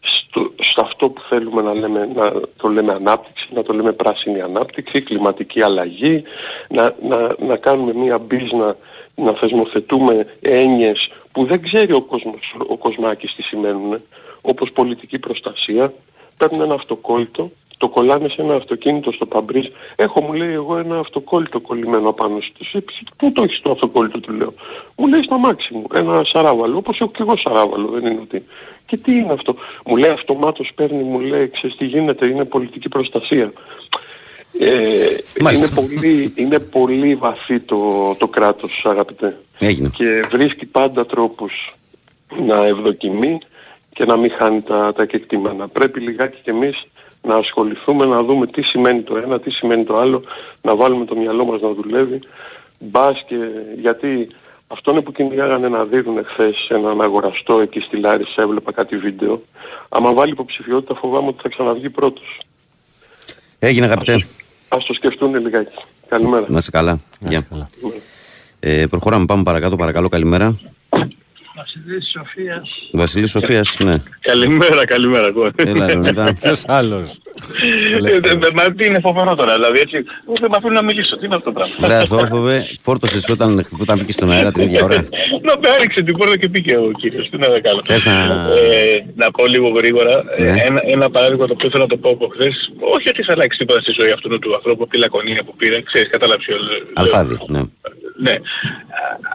Speaker 14: στο, σε αυτό που θέλουμε να, λέμε, να το λέμε ανάπτυξη, να το λέμε πράσινη ανάπτυξη, κλιματική αλλαγή, να, να, να κάνουμε μία μπίζνα, να θεσμοθετούμε έννοιες που δεν ξέρει ο, κόσμος, ο Κοσμάκης τι σημαίνουν, όπως πολιτική προστασία, παίρνουν ένα αυτοκόλλητο, το κολλάνε σε ένα αυτοκίνητο στο Παμπρίζ. Έχω μου λέει εγώ ένα αυτοκόλλητο κολλημένο πάνω στο. «Ε, Πού το έχεις το αυτοκόλλητο του λέω. Μου λέει στο μάξι μου ένα σαράβαλο. Όπως έχω και εγώ σαράβαλο δεν είναι ότι. Και τι είναι αυτό; Μου λέει αυτομάτως παίρνει μου λέει ξέρεις τι γίνεται είναι πολιτική προστασία. Ε, είναι, πολύ, είναι πολύ βαθύ το, το κράτος αγαπητέ.
Speaker 1: Έγινε.
Speaker 14: Και βρίσκει πάντα τρόπους να ευδοκιμεί και να μην χάνει τα, τα κεκτημένα. Πρέπει λιγάκι κι εμείς να ασχοληθούμε, να δούμε τι σημαίνει το ένα, τι σημαίνει το άλλο, να βάλουμε το μυαλό μας να δουλεύει. Μπας και γιατί αυτό είναι που κυνηγάγανε να δίδουν χθες έναν αγοραστό εκεί στη Λάρισα, έβλεπα κάτι βίντεο. Άμα βάλει υποψηφιότητα φοβάμαι ότι θα ξαναβγεί πρώτος.
Speaker 1: Έγινε αγαπητέ.
Speaker 14: Ας το σκεφτούν λιγάκι. Καλημέρα.
Speaker 1: Να είσαι καλά. Γεια. Ε, προχωράμε, πάμε παρακάτω. Παρακαλώ, καλημέρα.
Speaker 15: Βασιλής Σοφίας.
Speaker 1: Βασιλής Σοφίας, ναι.
Speaker 8: Καλημέρα, καλημέρα εγώ.
Speaker 1: Έλα, Λεωνίδα.
Speaker 2: Ποιος άλλος;
Speaker 8: Ε, ε, Μα τι είναι φοβερό τώρα, δηλαδή έτσι. Δεν με αφήνουν να μιλήσω, τι είναι αυτό το πράγμα.
Speaker 1: Βρε, Θόφοβε, φόρτωσες όταν, όταν βγήκες στον αέρα την ίδια ώρα;
Speaker 8: Να με άνοιξε την πόρτα και πήγε ο κύριος. Τι να δεν κάνω.
Speaker 1: Θες να-
Speaker 8: Ε, να πω λίγο γρήγορα. Ε,
Speaker 1: Ναι.
Speaker 8: ένα, ένα παράδειγμα το οποίο θέλω να το πω από χθες. Όχι ότι θα αλλάξει τίποτα στη ζωή αυτού του ανθρώπου, από τη λακωνία που πήρε. Ξέρεις, κατάλαβες ποιο λέω.
Speaker 1: Αλφάδι, ναι.
Speaker 8: Ναι. Α,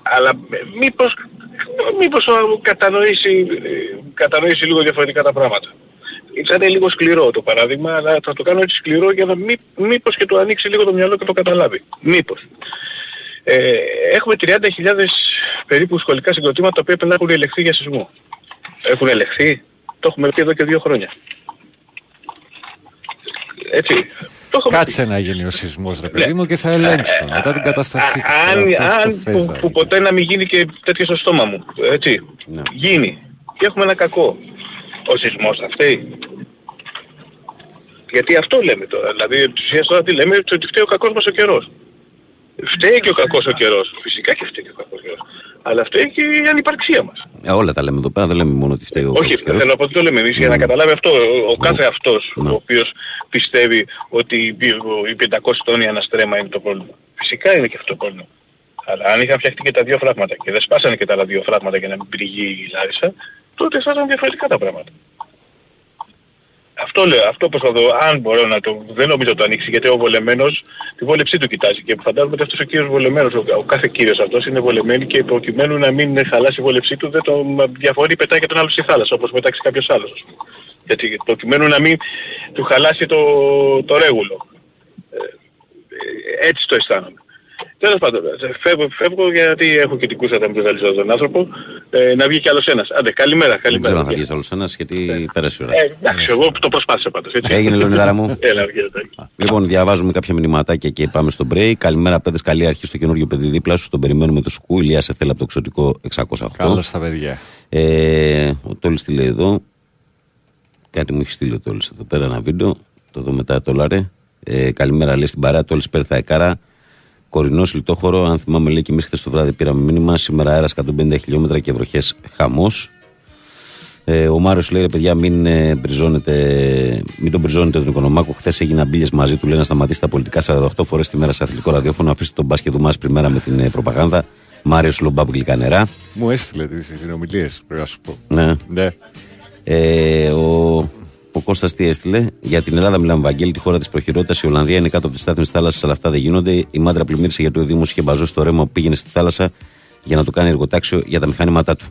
Speaker 8: Αλλά ε, μήπως, μήπως ο- κατανοήσει, ε, κατανοήσει λίγο διαφορετικά τα πράγματα. Ήταν λίγο σκληρό το παράδειγμα, αλλά θα το κάνω έτσι σκληρό για να μη, μήπως και του ανοίξει λίγο το μυαλό και το καταλάβει. Μήπως. Ε, έχουμε 30.000 περίπου σχολικά συγκροτήματα τα οποία πρέπει να έχουν ελεγχθεί για σεισμό. Έχουν ελεγχθεί. Το έχουμε πει εδώ και δύο χρόνια. Έτσι. Το έχουμε
Speaker 2: Κάτσε να γίνει ο σεισμός ρε παιδί μου και θα ελέγξουν μετά την καταστασή του.
Speaker 8: αν,
Speaker 2: Τώρα, πώς το
Speaker 8: αν
Speaker 2: θες,
Speaker 8: που,
Speaker 2: δηλαδή.
Speaker 8: που ποτέ να μην γίνει και τέτοιο στο στόμα μου. Έτσι. Γίνει. Και έχουμε ένα κακό. Ο σεισμός θα φταίει. Γιατί αυτό λέμε τώρα. Δηλαδή, επί της ουσίας τώρα τι λέμε, ότι φταίει ο κακός μας ο καιρός. Φταίει και ο κακός ο καιρός. Φυσικά και φταίει και ο κακός καιρός. Αλλά φταίει και η ανυπαρξία μας.
Speaker 1: Ε, όλα τα λέμε εδώ πέρα, δεν λέμε μόνο ότι φταίει ο
Speaker 8: Όχι,
Speaker 1: κακός καιρός.
Speaker 8: θέλω να πω ότι το λέμε εμείς για να καταλάβει αυτό. Ο, ο κάθε αυτός ο οποίος πιστεύει ότι οι οι 500 τόνοι αναστρέμα είναι το πρόβλημα. Φυσικά είναι και αυτό το πρόβλημα. Αλλά αν είχαν φτιαχτεί και τα δύο φράγματα και δεν σπάσανε και τα άλλα δύο φράγματα για να μην πληγεί η Λάρισα,
Speaker 13: τότε θα ήταν διαφορετικά τα πράγματα. Αυτό λέω, αυτό προσπαθώ, αν μπορώ να το, δεν νομίζω το ανοίξει γιατί ο βολεμένος τη βόλεψή του κοιτάζει και φαντάζομαι ότι αυτός ο κύριος βολεμένος, ο, ο κάθε κύριος αυτός είναι βολεμένοι και προκειμένου να μην χαλάσει η βόλεψή του δεν το διαφορεί πετάει και τον άλλο στη θάλασσα όπως μετάξει κάποιος άλλος. ας πούμε. Γιατί προκειμένου να μην του χαλάσει το, το ρέγουλο. Ε, ε, έτσι το αισθάνομαι. Τέλος πάντων, ε, φεύγω, φεύγω γιατί έχω και την κούρσα να μην τον άνθρωπο. Ε, να βγει κι άλλος ένας. Άντε, καλημέρα,
Speaker 1: Δεν ξέρω
Speaker 13: καλημέρα.
Speaker 1: αν θα βγεις άλλος ένας γιατί πέρασε η ώρα.
Speaker 13: Ε, εντάξει, εγώ το προσπάθησα πάντως, έτσι.
Speaker 1: Έγινε, Λεωνίδαρα μου.
Speaker 13: Έλα, αργία,
Speaker 1: Λοιπόν, διαβάζουμε κάποια μηνυματάκια και πάμε στο break. Καλημέρα, παιδες. Καλή αρχή στο καινούριο παιδί δίπλα σου. Τον περιμένουμε το σκου. Ηλίας σε θέλει από το εξωτικό 608.
Speaker 2: Καλώς στα παιδιά.
Speaker 1: Ε, ο Τόλης τι λέει εδώ. Κάτι μου έχει στείλει ο Τόλης εδώ πέρα ένα βίντεο. Το δω μετά το λάρε. Ε, καλημέρα, λέει στην παρέα. Τόλης Πέρθα Εκάρα. Κορινό λιτόχωρο. Αν θυμάμαι, λέει και εμείς χθες το βράδυ πήραμε μήνυμα. Σήμερα αέρας 150 χιλιόμετρα και βροχές χαμός. Ε, ο Μάριος λέει: ρε παιδιά, μην, ε, μπριζώνετε, μην τον μπριζώνετε τον Οικονομάκο. Χθες έγινα μπύλε μαζί του. Λέει να σταματήσει τα πολιτικά 48 φορές τη μέρα σε αθλητικό ραδιόφωνο. Αφήστε τον μπάσκετ του μα πριμέρα με την ε, προπαγάνδα. Μάριος Λομπάμπ γλυκά νερά.
Speaker 2: Μου έστειλε τις συνομιλίες, πρέπει να σου πω.
Speaker 1: Ναι.
Speaker 2: Ναι.
Speaker 1: Ε, ο, ο Κώστας τι έστειλε; Για την Ελλάδα μιλάμε, Βαγγέλη, τη χώρα της προχειρότητας. Η Ολλανδία είναι κάτω από τη στάθμη τη θάλασσας, αλλά αυτά δεν γίνονται. Η μάντρα πλημμύρισε γιατί ο Δήμο είχε μπαζώσει το ρέμα που πήγαινε στη θάλασσα για να το κάνει εργοτάξιο για τα μηχανήματά του.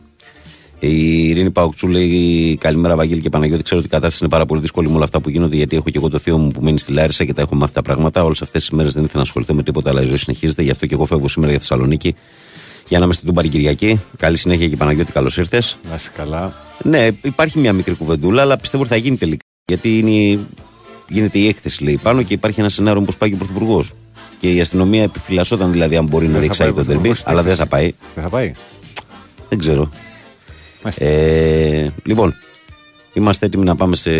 Speaker 1: Η Ειρήνη Παουξού λέει: Καλημέρα, Βαγγέλη και Παναγιώτη. Ξέρω ότι η κατάσταση είναι πάρα πολύ δύσκολη με όλα αυτά που γίνονται, γιατί έχω και εγώ το θείο μου που μένει στη Λάρισα και τα έχω μάθει τα πράγματα. Όλες αυτές τις μέρες δεν ήθελα να ασχοληθώ με τίποτα, αλλά η ζωή συνεχίζεται. Γι' αυτό και εγώ φεύγω σήμερα για Θεσσαλονίκη για να είμαι στην Τούμπαρη Κυριακή. Καλή συνέχεια και Παναγιώτη, καλώς ήρθες.
Speaker 2: Να είσαι καλά.
Speaker 1: Ναι, υπάρχει μια μικρή κουβεντούλα, αλλά πιστεύω ότι θα γίνει τελικά. Γιατί είναι, γίνεται η έκθεση, λέει πάνω και υπάρχει ένα σενάριο όπως πάει και ο Πρωθυπουργός. Και η αστυνομία επιφυλασσόταν δηλαδή αν μπορεί να
Speaker 2: θα
Speaker 1: διεξάγει
Speaker 2: πάει ο
Speaker 1: το τερμπή,
Speaker 2: Πρωθυπουργός στην
Speaker 1: αλλά δεν
Speaker 2: έκθεση.
Speaker 1: θα πάει.
Speaker 2: Δεν θα πάει.
Speaker 1: Δεν ξέρω. Ε, λοιπόν, είμαστε έτοιμοι να πάμε σε,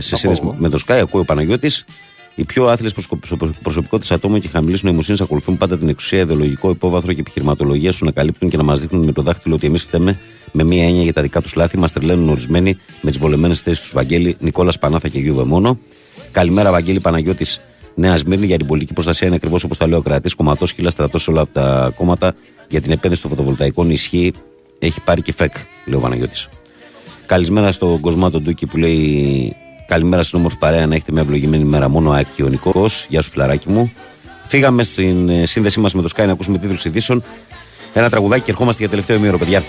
Speaker 1: σε σύνδεση με το Sky. Ακούει ο Παναγιώτης. Οι πιο άθλιες προσωπικότητες ατόμων και χαμηλής νοημοσύνης ακολουθούν πάντα την εξουσία, ιδεολογικό υπόβαθρο και επιχειρηματολογία σου να καλύπτουν και να μας δείχνουν με το δάχτυλο ότι εμείς φταίμε με μία έννοια για τα δικά τους λάθη. Μας τρελαίνουν ορισμένοι με τις βολεμένες θέσεις τους Βαγγέλη, Νικόλας Πανάθα και Γιούβε μόνο. Καλημέρα, Βαγγέλη Παναγιώτης Νέας Σμύρνη. Για την πολιτική προστασία είναι ακριβώς όπως τα λέει ο κρατής. Κομματός χίλια στρατός σε όλα τα κόμματα. Για την επένδυση των φωτοβολταϊκών ισχύει. Έχει πάρει και φεκ, λέει ο Παναγιώτης. Καλησπέρα στον Κοσμάτο Ντούκη που λέει Καλημέρα στην όμορφη παρέα να έχετε μια ευλογημένη μέρα. Μόνο ΑΕΚ και ο Νικός. Γεια σου, φιλαράκι μου. Φύγαμε στην ε, σύνδεσή μας με το Sky να ακούσουμε τίτλους ειδήσεων. Ένα τραγουδάκι και ερχόμαστε για τελευταίο ημίωρο, παιδιά.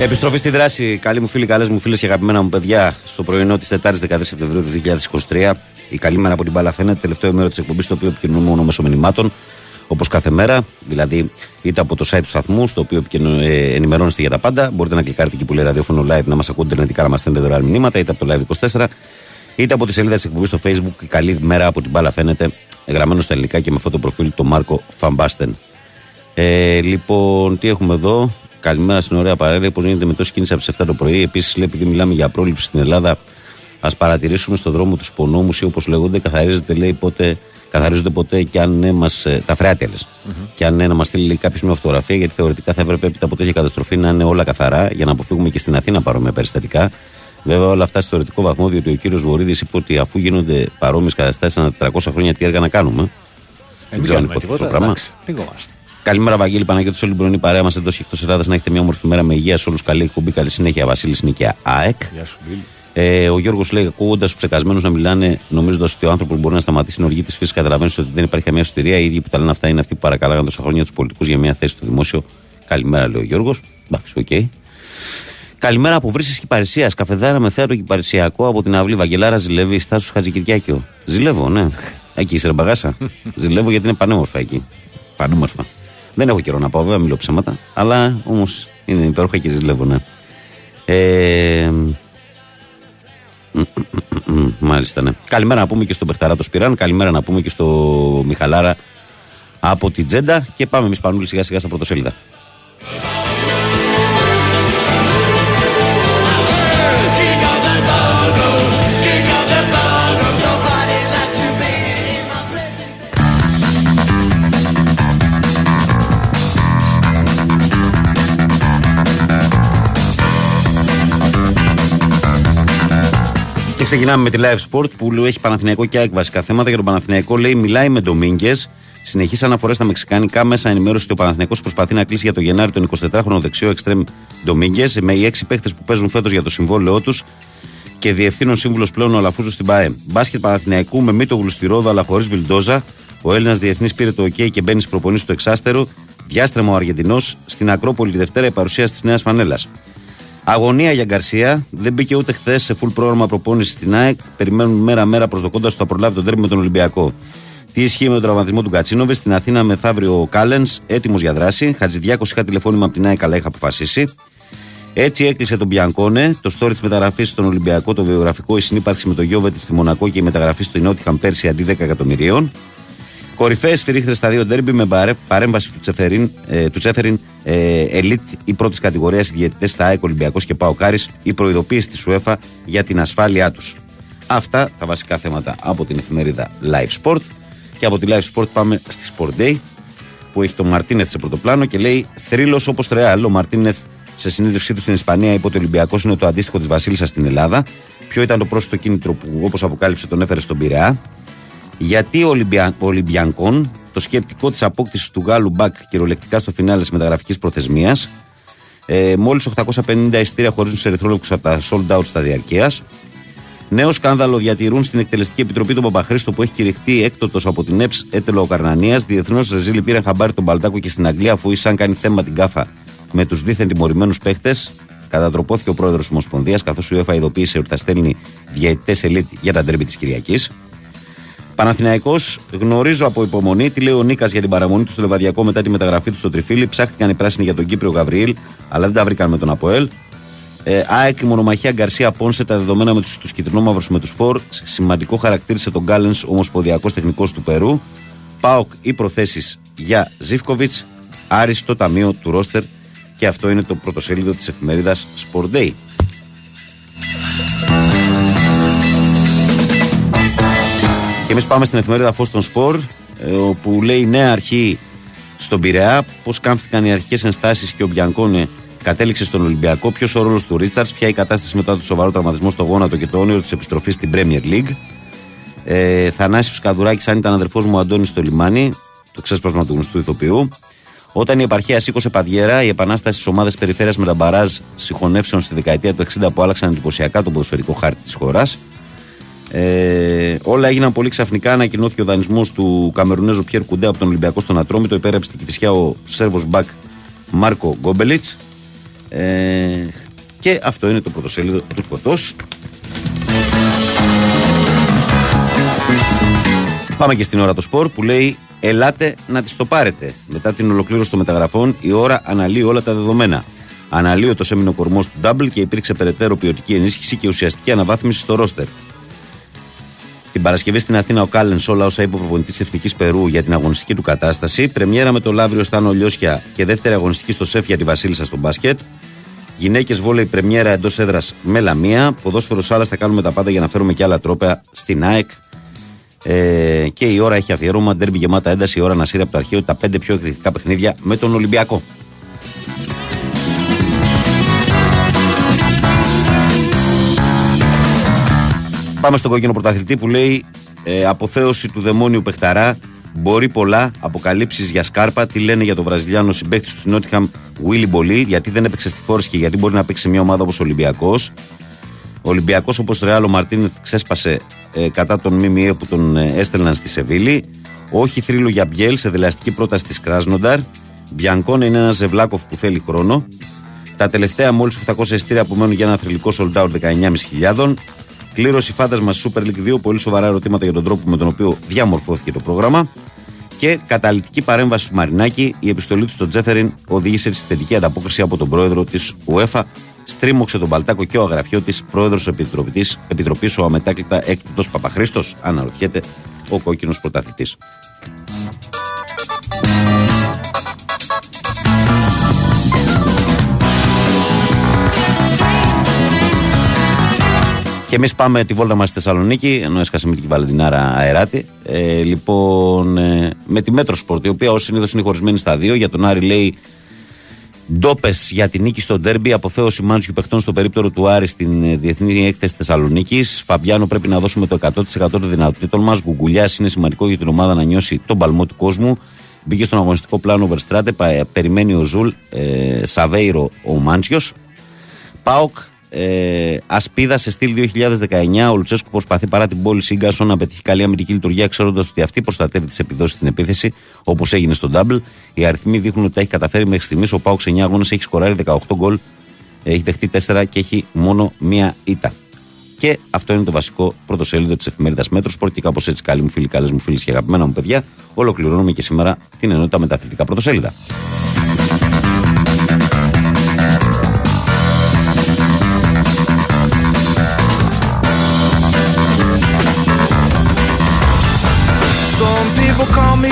Speaker 1: Επιστροφή στη δράση, καλοί μου φίλοι, καλές μου φίλες και αγαπημένα μου παιδιά, στο πρωινό της Τετάρτης 13 Σεπτεμβρίου του 2023. Η καλή μέρα από την μπάλα φαίνεται, τελευταίο μέρο της εκπομπής, το οποίο επικοινωνούμε μόνο μέσω μηνυμάτων, όπως κάθε μέρα. Δηλαδή, είτε από το site του σταθμού, στο οποίο επικοινω- ε, ενημερώνεστε για τα πάντα. Μπορείτε να κλικάρετε εκεί που λέει ραδιόφωνο live να μας ακούτε ιντερνετικά, να μας στέλνετε δωρεάν μηνύματα, είτε από το live 24, είτε από τη σελίδα της εκπομπής στο facebook. Η καλή μέρα από την μπάλα φαίνεται, γραμμένο στα ελληνικά και με αυτό το προφίλ του Μάρκο Φαμπάστεν. Ε, λοιπόν, τι έχουμε εδώ; Καλημέρα στην ωραία παρέλεια. Πώς γίνεται με τόση κίνηση από τις 7 το πρωί. Επίσης, λέει, επειδή μιλάμε για πρόληψη στην Ελλάδα, ας παρατηρήσουμε στον δρόμο τους υπονόμου ή όπως λέγονται, καθαρίζεται, λέει, πότε, καθαρίζονται ποτέ και αν ναι, μας, ε, τα φρεάτια λες. Και αν ναι, να μας στείλει κάποιος μια φωτογραφία, γιατί θεωρητικά θα έπρεπε έπειτα από τέτοια καταστροφή να είναι όλα καθαρά για να αποφύγουμε και στην Αθήνα παρόμοια περιστατικά. Βέβαια, όλα αυτά στο θεωρητικό βαθμό, διότι ο κύριος Βορύδης είπε ότι αφού γίνονται παρόμοιες καταστάσεις ανά 400 χρόνια, τι έργα να κάνουμε. Δεν ξέρω αν
Speaker 2: κάνουμε
Speaker 1: υποθέτω αυτό το
Speaker 2: τίποτα,
Speaker 1: πράγμα.
Speaker 2: εντάξει, Λιγόμαστε.
Speaker 1: Καλημέρα, Βαγγέλη Παναγιώτης, όλη την πρωινή παρέα μας εντός και εκτός Ελλάδας. Να έχετε μια όμορφη μέρα με υγεία σε όλους. Καλή εκπομπή, καλή συνέχεια. Βασίλης Νίκαια ΑΕΚ.
Speaker 2: Γεια σου, Μπίλ.
Speaker 1: Ε, ο Γιώργος λέει: Ακούγοντας τους ψεκασμένους να μιλάνε, νομίζοντας ότι ο άνθρωπος μπορεί να σταματήσει την οργή της φύσης, καταλαβαίνεις ότι δεν υπάρχει καμία σωτηρία. Οι ίδιοι που τα λένε αυτά είναι αυτοί που παρακαλάγαν τόσα χρόνια τους πολιτικούς για μια θέση στο δημόσιο. Καλημέρα, λέει ο Γιώργος. Εντάξει, οκ. Καλημέρα από Βρύσες Κυπαρισσίας. Καφεδάρα με θέατρο κυπαρισσιακό από την αυλή Βαγγελάρα Ζηλεύει, Τάσου Χατζηκυριάκειο. Ζηλεύω, ναι. Εκεί είσαι, ρε μπαγάσα. Ζηλεύω γιατί είναι πανέμορφα εκεί. Πανέμορφα. Δεν έχω καιρό να πάω, βέβαια, μιλώ ψέματα. Αλλά όμως είναι υπέροχα και ζηλεύω, ναι. Ε, μ, μ, μ, Μάλιστα, ναι. Καλημέρα να πούμε και στον Περταρά το Σπυράν. Καλημέρα να πούμε και στο Μιχαλάρα από την Τζέντα. Και πάμε εμείς πανούλη σιγά σιγά στα πρωτοσέλιδα. Ξεκινάμε με τη Live Sport που λέει, έχει Παναθηναϊκό και ΑΕΚ βασικά θέματα. Για τον Παναθηναϊκό λέει μιλάει με Ντομίνγκες. Συνεχείς αναφορές στα μεξικάνικα. Μέσα ενημέρωσης ότι ο Παναθηναϊκός προσπαθεί να κλείσει για το Γενάρη τον 24χρονο δεξιό εξτρέμ Ντομίνγκες με οι έξι παίχτε που παίζουν φέτος για το συμβόλαιό τους και διευθύνων σύμβουλος πλέον ο Αλαφούζος στην ΠαΕ. Μπάσκετ Παναθηναϊκού με μήτο γλουστηρόδο αλλά χωρίς Βιλντόζα. Ο Έλληνας διεθνής πήρε το OK και μπαίνει στις προπονήσεις του εξάστερου. Διάστρεμα ο Αργεντινός στην Ακρόπολη τη Δευτέρα η παρουσία της Νέας Φανέλας. Αγωνία για Γκαρσία. Δεν μπήκε ούτε χθες σε full πρόγραμμα προπόνησης στην ΑΕΚ. Περιμένουν μέρα-μέρα προσδοκώντας ότι θα προλάβει τον τέρμι με τον Ολυμπιακό. Τι ισχύει με τον τραυματισμό του Κατσίνοβε; Στην Αθήνα μεθαύριο ο Κάλενς, έτοιμος για δράση. Χατζηδιάκος είχα τηλεφώνημα από την ΑΕΚ, αλλά είχα αποφασίσει. Έτσι έκλεισε τον Μπιανκόνε. Το story της μεταγραφής στον Ολυμπιακό, το βιογραφικό, η συνύπαρξη με τον Γιώβετ στη Μονακό και η μεταγραφή στο Ινότιχαμ πέρσι αντί 10 εκατομμυρίων. Κορυφαίες σφυρίχτε στα δύο ντέρμπι με παρέ- παρέμβαση του Τσεφερίν, ε, του Τσέφεριν ε, Ελίτ ή πρώτη κατηγορία διαιτητές στα ΑΕΚ Ολυμπιακός και ΠΑΟΚ Άρη, η προειδοποίηση της UEFA για την ασφάλειά τους. Αυτά τα βασικά θέματα από την εφημερίδα Live Sport. Και από τη Live Sport πάμε στη Sport Day που έχει τον Μαρτίνεθ σε πρωτοπλάνο και λέει θρύλος όπως Ρεάλ. Ο Μαρτίνεθ σε συνέντευξή του στην Ισπανία είπε ότι ο Ολυμπιακός είναι το αντίστοιχο της Βασίλισσας στην Ελλάδα. Ποιο ήταν το πρόσθετο κίνητρο που, όπως αποκάλυψε, τον έφερε στον Πειραιά. Γιατί ο Ολυμπια... ο Ολυμπιακός, το σκεπτικό της απόκτησης του Γάλλου Μπακ κυριολεκτικά στο φινάλε της μεταγραφικής προθεσμίας. Ε, Μόλις 850 ειστήρια χωρίζουν σε ερυθρόλεπτου από τα sold out στα διαρκεία. Νέο σκάνδαλο διατηρούν στην εκτελεστική επιτροπή του Παπαχρήστο που έχει κηρυχθεί έκτοτος από την ΕΠΣ Έτελο Καρνανίας. Διεθνώς Ρεζίλη πήρε χαμπάρι τον Παλτάκο και στην Αγγλία αφού ήσαν κάνει θέμα την κάφα με τους δίθεν τιμωρημένους παίχτες. Κατατροπώθηκε ο πρόεδρος της Ομοσπονδίας καθώς η UEFA ειδοποίησε ότι θα στέλνει διαιτητές ελίτ για τα ντέρμπι της Κυριακής. Παναθηναϊκός, γνωρίζω από υπομονή τι λέει ο Νίκας για την παραμονή του στο Λεβαδιακό μετά τη μεταγραφή του στο Τριφύλι. Ψάχτηκαν οι πράσινοι για τον Κύπριο Γαβριήλ, αλλά δεν τα βρήκαν με τον Αποέλ. Ε, ΑΕΚ, η μονομαχία Γκαρσία Πόνσε, τα δεδομένα με τους τους κυτρινόμαυρου με τους Φορ. Σημαντικό χαρακτήρισε τον Γκάλενς, ομοσπονδιακός τεχνικός του Περού. ΠΑΟΚ, οι προθέσεις για Ζήφκοβιτς. Άρη στο ταμείο του Ρόστερ. Και αυτό είναι το πρωτοσέλιδο της εφημερίδας Sport Day. Και εμείς πάμε στην εφημερίδα Φως των Σπορ, ε, όπου λέει νέα αρχή στον Πειραιά, πώς κάμφθηκαν οι αρχικέ ενστάσεις και ο Μπιανκόνε κατέληξε στον Ολυμπιακό, ποιος ο ρόλος του Ρίτσαρτ, ποια η κατάσταση μετά το σοβαρό τραυματισμό στο γόνατο και το όνειρο της επιστροφής στην Premier League. Ε, Θανάσης Φσκαδουράκη, αν ήταν αδερφός μου ο Αντώνης στο λιμάνι, το ξέσπασμα του γνωστού ηθοποιού. Όταν η επαρχία σήκωσε παδιέρα, η επανάσταση στις ομάδες περιφέρειας με τα μπαράζ συγχωνεύσεων στη δεκαετία του 60 που άλλαξαν εντυπωσιακά τον ποδοσφαιρικό χάρτη της χώρας. Ε, όλα έγιναν πολύ ξαφνικά. Ανακοινώθηκε ο δανεισμός του Καμερουνέζου Πιέρ Κουντέ από τον Ολυμπιακό στον Ατρόμητο. Υπέραψε την Κυφυσιά ο Σέρβος Μπακ Μάρκο Γκόμπελιτς. Ε, και αυτό είναι το πρωτοσέλιδο του φωτός. Πάμε και στην ώρα το σπορ που λέει Ελάτε να τη το πάρετε. Μετά την ολοκλήρωση των μεταγραφών, η ώρα αναλύει όλα τα δεδομένα. Αναλύωτο έμεινε ο κορμό του Double και υπήρξε περαιτέρω ποιοτική ενίσχυση και ουσιαστική αναβάθμιση στο ρόστερ. Την Παρασκευή στην Αθήνα ο Κάλεν όλα όσα είπε ο προπονητής Εθνικής Περού για την αγωνιστική του κατάσταση. Πρεμιέρα με το Λαύριο Στάνο Λιώσια και δεύτερη αγωνιστική στο ΣΕΦ για τη Βασίλισσα στο μπάσκετ. Γυναίκες βόλεϊ πρεμιέρα εντός έδρας με Λαμία. Ποδόσφαιρο άλλα θα κάνουμε τα πάντα για να φέρουμε και άλλα τρόπια στην ΑΕΚ. Ε, και η ώρα έχει αφιέρωμα. Ντέρμπι γεμάτα ένταση. Η ώρα να σύρει από το αρχείο τα πέντε πιο εκρηκτικά παιχνίδια με τον Ολυμπιακό. Πάμε στον κόκκινο πρωταθλητή που λέει ε, αποθέωση του δαιμόνιου Πεχταρά. Μπορεί πολλά. Αποκαλύψεις για σκάρπα. Τι λένε για τον Βραζιλιάνο συμπέκτη του Νότιχαμ Βίλι Μπολί. Γιατί δεν έπαιξε στη φόρση και γιατί μπορεί να παίξει σε μια ομάδα όπως ο Ολυμπιακός. Ο Ολυμπιακός όπως Ρεάλ ο Μαρτίνεθ ξέσπασε ε, κατά τον ΜΜΕ που τον ε, έστελναν στη Σεβίλη. Όχι θρύλο για Μπιέλ σε δελαστική πρόταση της Κράσνονταρ. Μπιανκόν είναι ένας Ζεβλάκοφ που θέλει χρόνο. Τα τελευταία μόλις 800 εστία απομένουν για ένα θρηλυκό sold out 19.500. Κλήρωση φάντασμα Super League 2. Πολύ σοβαρά ερωτήματα για τον τρόπο με τον οποίο διαμορφώθηκε το πρόγραμμα. Και καταλητική παρέμβαση του Μαρινάκη. Η επιστολή του στον Τζέφεριν οδήγησε στη θετική ανταπόκριση από τον πρόεδρο της UEFA. Στρίμωξε τον Παλτάκο και ο αγραφιώτης πρόεδρος Επιτροπή ο αμετάκλητα έκτοτο Παπαχρήστος. Αναρωτιέται ο κόκκινος πρωταθλητής. Και εμείς πάμε τη βόλτα μας στη Θεσσαλονίκη, ενώ έσκασε με την Βαλεντινάρα αεράτη. Ε, λοιπόν, ε, με τη Metrosport, η οποία ως συνήθως είναι χωρισμένη στα δύο. Για τον Άρη λέει Ντόπες για την νίκη στο ντέρμπι, αποθέωση Μάντσιου παιχτών στο περίπτερο του Άρη στην ε, Διεθνή Έκθεση Θεσσαλονίκης. Φαμπιάνο πρέπει να δώσουμε το 100% των δυνατοτήτων μας. Κουκουλιά είναι σημαντικό για την ομάδα να νιώσει τον παλμό του κόσμου. Μπήκε στο αγωνιστικό πλάνο ο Βερστράτε, πα- περιμένει ο Ζουλ, ε, Σαβέιρο ο Μάντσιος. Πάοκ, ε, Ασπίδα σε στυλ 2019. Ο Λουτσέσκου προσπαθεί παρά την πόλη Σίγκασον να πετύχει καλή αμυντική λειτουργία, ξέροντας ότι αυτή προστατεύει τις επιδόσεις στην επίθεση, όπως έγινε στο Double. Οι αριθμοί δείχνουν ότι τα έχει καταφέρει μέχρι στιγμής. Ο Πάοκ σε 9 αγώνες έχει σκοράρει 18 γκολ, έχει δεχτεί 4 και έχει μόνο μία ήττα. Και αυτό είναι το βασικό πρωτοσέλιδο της εφημερίδας Μέτρο Σπορ. Και κάπως έτσι, καλοί μου φίλοι, καλές μου φίλες και αγαπημένα μου παιδιά, ολοκληρώνουμε και σήμερα την ενότητα με τα αθλητικά πρωτοσέλιδα.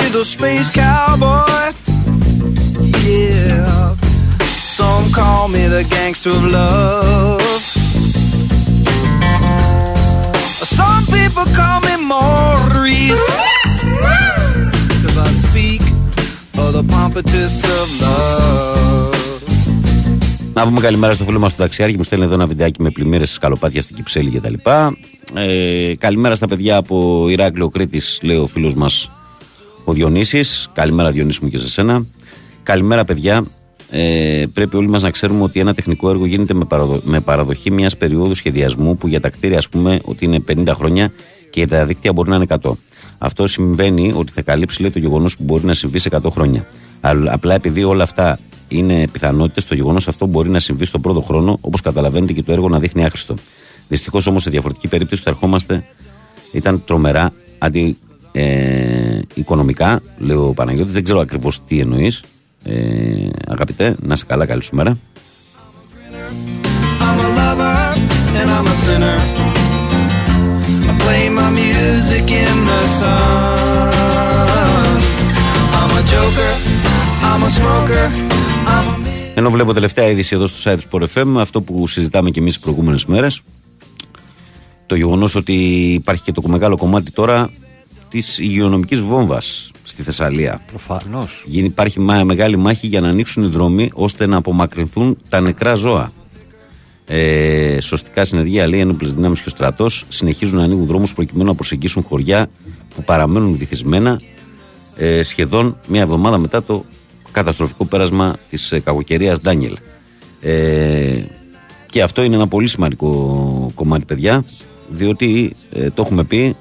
Speaker 11: Call me the space cowboy. Yeah. Some call me the gangster of love. Some people call me Maurice. Cause I speak of the pompatus of love.
Speaker 1: Να πούμε καλημέρα στο φίλο μας του Ταξιάρχη. Μου στέλνει εδώ ένα βιντεάκι με πλημμύρες σκαλοπάτια στην Κυψέλη κτλ. Ε, καλημέρα στα παιδιά από Ηράκλειο Κρήτης, λέει ο φίλος μας ο Διονύσης. Καλημέρα, Διονύση μου και σε σένα. Καλημέρα, παιδιά. Ε, πρέπει όλοι μας να ξέρουμε ότι ένα τεχνικό έργο γίνεται με, παραδο- με παραδοχή μιας περίοδου σχεδιασμού που για τα κτίρια, ας πούμε, ότι είναι 50 χρόνια και για τα δίκτυα μπορεί να είναι 100. Αυτό συμβαίνει ότι θα καλύψει λέει, το γεγονός που μπορεί να συμβεί σε 100 χρόνια. Αλλά απλά επειδή όλα αυτά είναι πιθανότητες, το γεγονός αυτό μπορεί να συμβεί στον πρώτο χρόνο, όπως καταλαβαίνετε και το έργο να δείχνει άχρηστο. Δυστυχώς όμως σε διαφορετική περίπτωση θα ερχόμαστε, ήταν τρομερά αντι, ε, οικονομικά, λέει ο Παναγιώτης, δεν ξέρω ακριβώς τι εννοείς. Ε, αγαπητέ, να σε καλά, καλή σου μέρα.
Speaker 11: I'm a lover and I'm a sinner. I play my music in the sun. I'm a joker, I'm a smoker, I'm a
Speaker 1: Ενώ βλέπω τελευταία είδηση εδώ στο site του Sport FM, αυτό που συζητάμε και εμείς τις προηγούμενες μέρες, το γεγονός ότι υπάρχει και το μεγάλο κομμάτι τώρα της υγειονομικής βόμβας στη Θεσσαλία.
Speaker 2: Προφανώς.
Speaker 1: Υπάρχει μα- μεγάλη μάχη για να ανοίξουν οι δρόμοι ώστε να απομακρυνθούν τα νεκρά ζώα. Ε, σωστικά συνεργεία λέει ενόπλες δυνάμεις και ο στρατός συνεχίζουν να ανοίγουν δρόμους προκειμένου να προσεγγίσουν χωριά που παραμένουν βυθισμένα ε, σχεδόν μια εβδομάδα μετά το καταστροφικό πέρασμα της ε, κακοκαιρίας Ντάνιελ. Ε, και αυτό είναι ένα πολύ σημαντικό κομμάτι, παιδιά, διότι ε, το έχουμε πει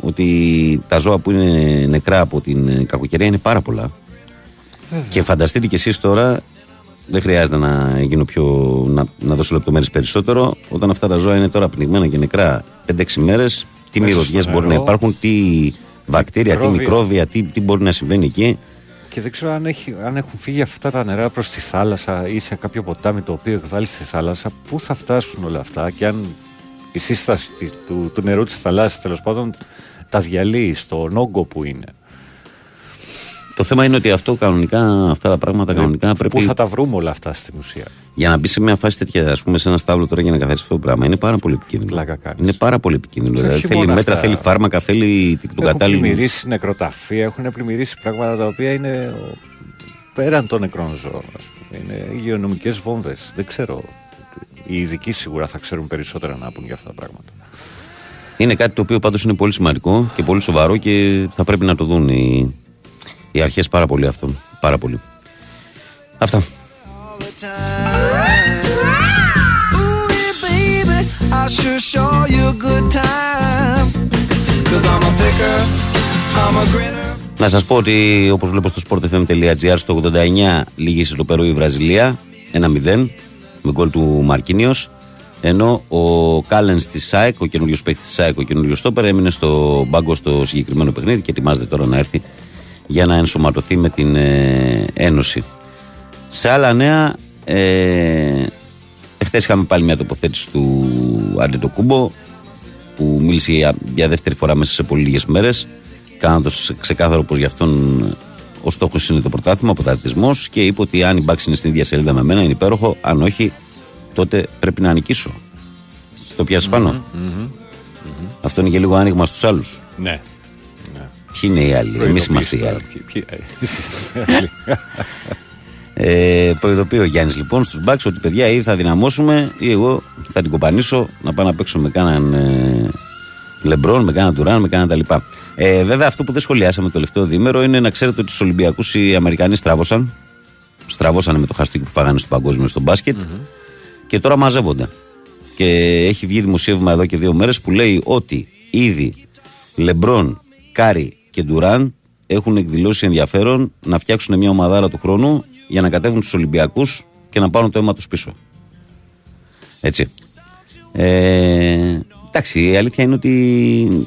Speaker 1: ότι τα ζώα που είναι νεκρά από την ε, κακοκαιρία είναι πάρα πολλά. Και φανταστείτε κι εσείς τώρα, δεν χρειάζεται να γίνω πιο. να, να δώσω λεπτομέρειες περισσότερο. Όταν αυτά τα ζώα είναι τώρα πνιγμένα και νεκρά 5-6 μέρες, τι
Speaker 2: Μέσα
Speaker 1: μυρωδιές
Speaker 2: στο
Speaker 1: μπορεί να
Speaker 2: νερό.
Speaker 1: υπάρχουν, τι βακτήρια, τι
Speaker 2: Μικρόβια.
Speaker 1: μικρόβια, τι, τι μπορεί να συμβαίνει εκεί.
Speaker 2: Και δεν ξέρω αν, έχει, αν έχουν φύγει αυτά τα νερά προς τη θάλασσα ή σε κάποιο ποτάμι το οποίο εκβάλλει στη θάλασσα, πού θα φτάσουν όλα αυτά και αν η σύσταση τη- του, του νερού της θαλάσσης τέλος πάντων τα διαλύει στον όγκο που είναι.
Speaker 1: Το θέμα είναι ότι αυτό κανονικά, αυτά τα πράγματα κανονικά πρέπει.
Speaker 2: Πού θα τα βρούμε όλα αυτά στην ουσία;
Speaker 1: Για να μπει σε μια φάση τέτοια, ας πούμε, σε ένα στάβλο τώρα για να καθαρίσει αυτό το πράγμα, είναι πάρα πολύ επικίνδυνο. Είναι πάρα πολύ επικίνδυνο.
Speaker 2: Και
Speaker 1: Δηλαδή
Speaker 2: όχι
Speaker 1: θέλει
Speaker 2: μόνο
Speaker 1: μέτρα,
Speaker 2: αυτά.
Speaker 1: θέλει φάρμακα, θέλει τον
Speaker 2: έχουν
Speaker 1: κατάλληλο.
Speaker 2: πλημμυρίσει νεκροταφεία, έχουν πλημμυρίσει πράγματα τα οποία είναι ο, πέραν των νεκρών ζώων. Ας πούμε. Είναι υγειονομικές βόμβες. Δεν ξέρω. Οι ειδικοί σίγουρα θα ξέρουν περισσότερα να πούν για αυτά τα πράγματα.
Speaker 1: Είναι κάτι το οποίο πάντως είναι πολύ σημαντικό και πολύ σοβαρό και θα πρέπει να το δουν οι, οι αρχές πάρα πολύ αυτό. Πάρα πολύ. Αυτά.
Speaker 11: Ooh, baby, I sure show you a good time. Cause I'm a picker, I'm a grinner.
Speaker 1: Να σας πω ότι όπως βλέπω στο sportfm.gr στο 89 λύγησε το Περού η Βραζιλία 1-0 με γκολ του Μαρκίνιος. Ενώ ο Κάλενς της ΣΑΕΚ, ο καινούριο παίκτης της ΣΑΕΚ, ο καινούριο στόπερ, έμεινε στο μπάγκο στο συγκεκριμένο παιχνίδι και ετοιμάζεται τώρα να έρθει για να ενσωματωθεί με την ε, Ένωση. Σε άλλα νέα, ε, εχθές είχαμε πάλι μια τοποθέτηση του Αντετοκούμπο που μίλησε για, για δεύτερη φορά μέσα σε πολύ λίγες μέρες κάνοντας ξεκάθαρο πως για αυτόν ο στόχος είναι το πρωτάθλημα, ο πρωταθλητισμός και είπε ότι αν η Μπάξη είναι στην ίδια σελίδα με μένα είναι υπέροχο, αν όχι τότε πρέπει να νικήσω. Το πιάσεις πάνω. Αυτό είναι και λίγο άνοιγμα στους άλλους.
Speaker 2: Ναι.
Speaker 1: Ποιοι είναι οι άλλοι, εμείς είμαστε οι άλλοι.
Speaker 2: Ποιοι- ποιοι-
Speaker 1: Ε, προειδοποιεί ο Γιάννης λοιπόν στους μπακς ότι παιδιά ή θα δυναμώσουμε ή εγώ θα την κοπανίσω να πάω να παίξω με κάναν ε, Λεμπρόν, με κάναν Τουράν, με κάναν τα λοιπά. Ε, βέβαια, αυτό που δεν σχολιάσαμε το τελευταίο διήμερο είναι να ξέρετε ότι στους Ολυμπιακούς οι Αμερικανοί στράβωσαν. Στραβώσανε με το χαστούκι που φάγανε στο παγκόσμιο στο μπασκετ και τώρα μαζεύονται. Και έχει βγει δημοσίευμα εδώ και δύο μέρες που λέει ότι ήδη Λεμπρόν, Κάρι και Ντουράν έχουν εκδηλώσει ενδιαφέρον να φτιάξουν μια ομαδάρα του χρόνου για να κατέβουν στους Ολυμπιακούς και να πάρουν το αίμα τους πίσω. Έτσι. Ε, εντάξει, η αλήθεια είναι ότι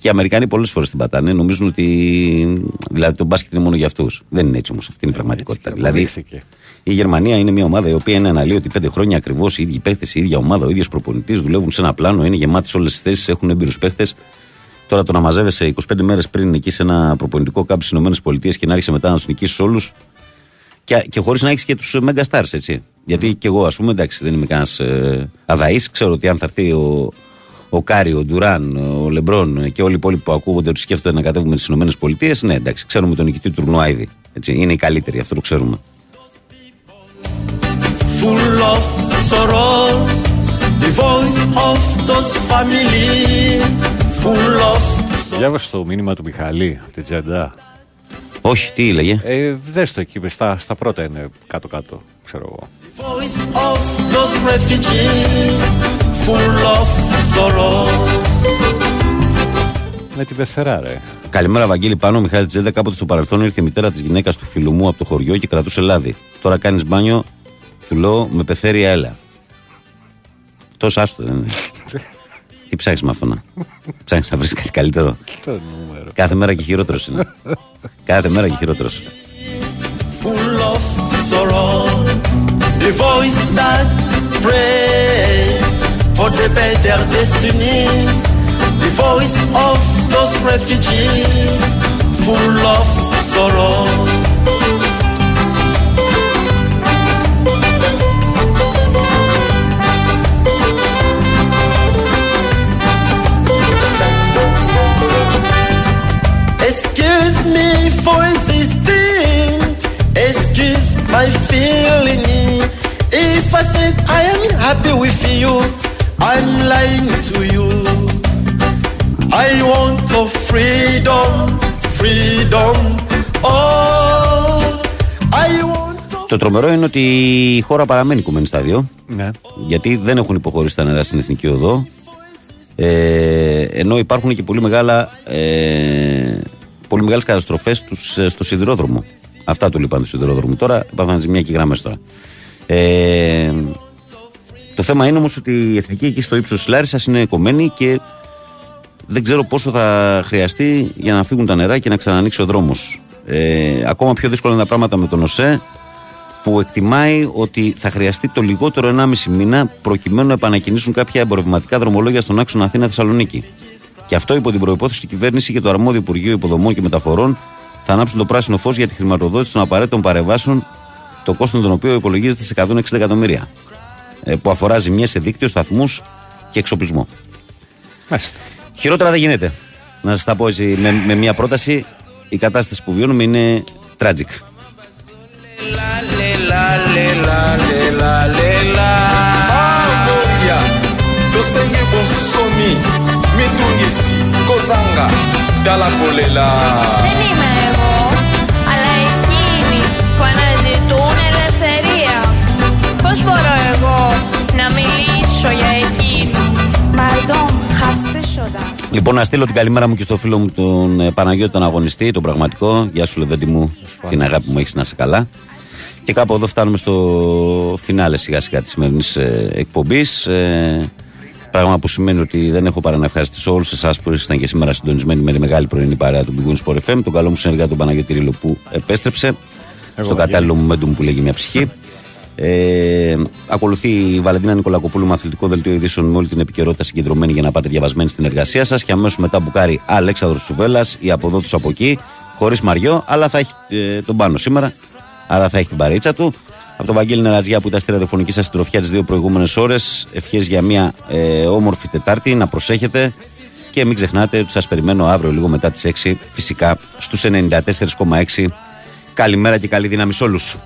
Speaker 1: και οι Αμερικάνοι πολλές φορές την πατάνε. Νομίζουν ότι δηλαδή το μπάσκετ είναι μόνο για αυτούς. Δεν είναι έτσι όμως. Αυτή είναι η πραγματικότητα. Δηλαδή
Speaker 2: Αποδείχθηκε.
Speaker 1: Η Γερμανία είναι μια ομάδα η οποία είναι αναλύει ότι πέντε χρόνια ακριβώς οι ίδιοι παίχτες, η ίδια ομάδα, ο ίδιος προπονητής δουλεύουν σε ένα πλάνο, είναι γεμάτες όλες τις θέσεις, έχουν έμπειρους παίχτες. Τώρα το να μαζεύεσαι 25 μέρες πριν εκεί σε ένα προπονητικό κάμπ στις ΗΠΑ και να 'ρχεσαι μετά να τους νικήσεις όλους. Και, και χωρίς να έχεις και τους Mega Stars, έτσι. Γιατί και εγώ, ας πούμε, εντάξει, δεν είμαι κανένας ε, αδαής. Ξέρω ότι αν θα έρθει ο, ο Κάρι, ο Ντουράν, ο Λεμπρόν και όλοι οι υπόλοιποι που ακούγονται ότι σκέφτονται να κατέβουν με τις ΗΠΑ, ναι, εντάξει, ξέρουμε τον νικητή του τουρνουά ήδη. Έτσι. Είναι οι καλύτεροι, αυτό το ξέρουμε.
Speaker 11: Full of sorrow. The voice of those families, full of
Speaker 2: Διάβασε το μήνυμα του Μιχαλή από την Τζεντά.
Speaker 1: Όχι, τι έλεγε;
Speaker 2: Ε, δες το εκεί, στα, στα πρώτα είναι κάτω-κάτω, ξέρω εγώ.
Speaker 11: voice of those refugees, full of sorrow.
Speaker 2: Με την πεθερά, ρε.
Speaker 1: Καλημέρα, Βαγγέλη. Πάνω ο Μιχάλη Τζέντα. Κάποτε στο παρελθόν ήρθε η μητέρα της γυναίκας του φίλου μου από το χωριό και κρατούσε λάδι. Τώρα κάνεις μπάνιο, του λέω με πεθέρια έλα. Αυτό άστο δεν είναι. Τι ψάχνεις με αυτό να. Ψάχνεις να βρεις κάτι καλύτερο.
Speaker 2: Το νούμερο.
Speaker 1: Κάθε μέρα και χειρότερος είναι. Κάθε μέρα και χειρότερος.
Speaker 11: full of sorrow.
Speaker 1: Το τρομερό είναι ότι η χώρα παραμένει κομμένη στα δύο.
Speaker 2: Ναι.
Speaker 1: Γιατί δεν έχουν υποχωρήσει τα νερά στην εθνική οδό. Ε, ενώ υπάρχουν και πολύ, μεγάλα, ε, πολύ μεγάλες καταστροφές στους, ε, στο σιδηρόδρομο. Αυτά του λείπαν του σιδηρόδρομου. Τώρα υπάρχουν ζημιά και γραμμές τώρα. Ε, το θέμα είναι όμως ότι η εθνική εκεί στο ύψος της Λάρισας είναι κομμένη και δεν ξέρω πόσο θα χρειαστεί για να φύγουν τα νερά και να ξανανοίξει ο δρόμος. Ε, ακόμα πιο δύσκολα είναι τα πράγματα με τον ΟΣΕ που εκτιμάει ότι θα χρειαστεί το λιγότερο 1,5 μήνα προκειμένου να επανακινήσουν κάποια εμπορευματικά δρομολόγια στον άξονα Αθήνα-Θεσσαλονίκη. Και αυτό υπό την προπόθεση ότι η κυβέρνηση και το αρμόδιο Υπουργείο Υποδομών και Μεταφορών θα ανάψουν το πράσινο φως για τη χρηματοδότηση των απαραίτητων παρεμβάσεων, το κόστος των οποίων υπολογίζεται σε 160 εκατομμύρια. Ε, που αφορά ζημιέ σε δίκτυο, σταθμούς και εξοπλισμό.
Speaker 2: Μάλιστα.
Speaker 1: Χειρότερα δεν γίνεται. Να σας τα πω έτσι με, με μια πρόταση. Η κατάσταση που βιώνουμε είναι tragic.
Speaker 11: Amoria, tosengi bonsomi, mitungisi, kozanga, tala kolela.
Speaker 16: Δεν είμαι εγώ, αλλά εκείνοι που αναζητούν ελευθερία. Πώς μπορώ εγώ να μιλήσω για
Speaker 1: Λοιπόν, να στείλω την καλημέρα μου και στο φίλο μου τον ε, Παναγιώτη, τον αγωνιστή, τον πραγματικό. Γεια σου, Λεβέντη μου, την αγάπη που μου έχεις να είσαι καλά. Και κάπου εδώ φτάνουμε στο φινάλε σιγά σιγά της σημερινής εκπομπής. Ε, πράγμα που σημαίνει ότι δεν έχω παρά να ευχαριστήσω όλους εσάς που ήσασταν και σήμερα συντονισμένοι με τη μεγάλη πρωινή παρέα του Big Win Sport FM, τον καλό μου συνεργάτη τον Παναγιώτη Ρίλο που επέστρεψε στο κατάλληλο momentum που λέγει μια ψυχή. Ε, ακολουθεί η Βαλεντίνα Νικολακοπούλου με αθλητικό δελτίο ειδήσεων με όλη την επικαιρότητα συγκεντρωμένη για να πάτε διαβασμένοι στην εργασία σας. Και αμέσως μετά μπουκάρει Αλέξανδρος Τσουβέλλα, η από εδώ του από εκεί, χωρίς μαριό, αλλά θα έχει ε, τον πάνω σήμερα. Άρα θα έχει την παρέτσα του. Από τον Βαγγέλη Νερατζιά που ήταν στη ραδιοφωνική σας συντροφιά τις δύο προηγούμενες ώρες. Ευχές για μια ε, όμορφη Τετάρτη, να προσέχετε. Και μην ξεχνάτε ότι σας περιμένω αύριο λίγο μετά τις 6 φυσικά στους 94,6. Καλημέρα και καλή δύναμη σε όλους.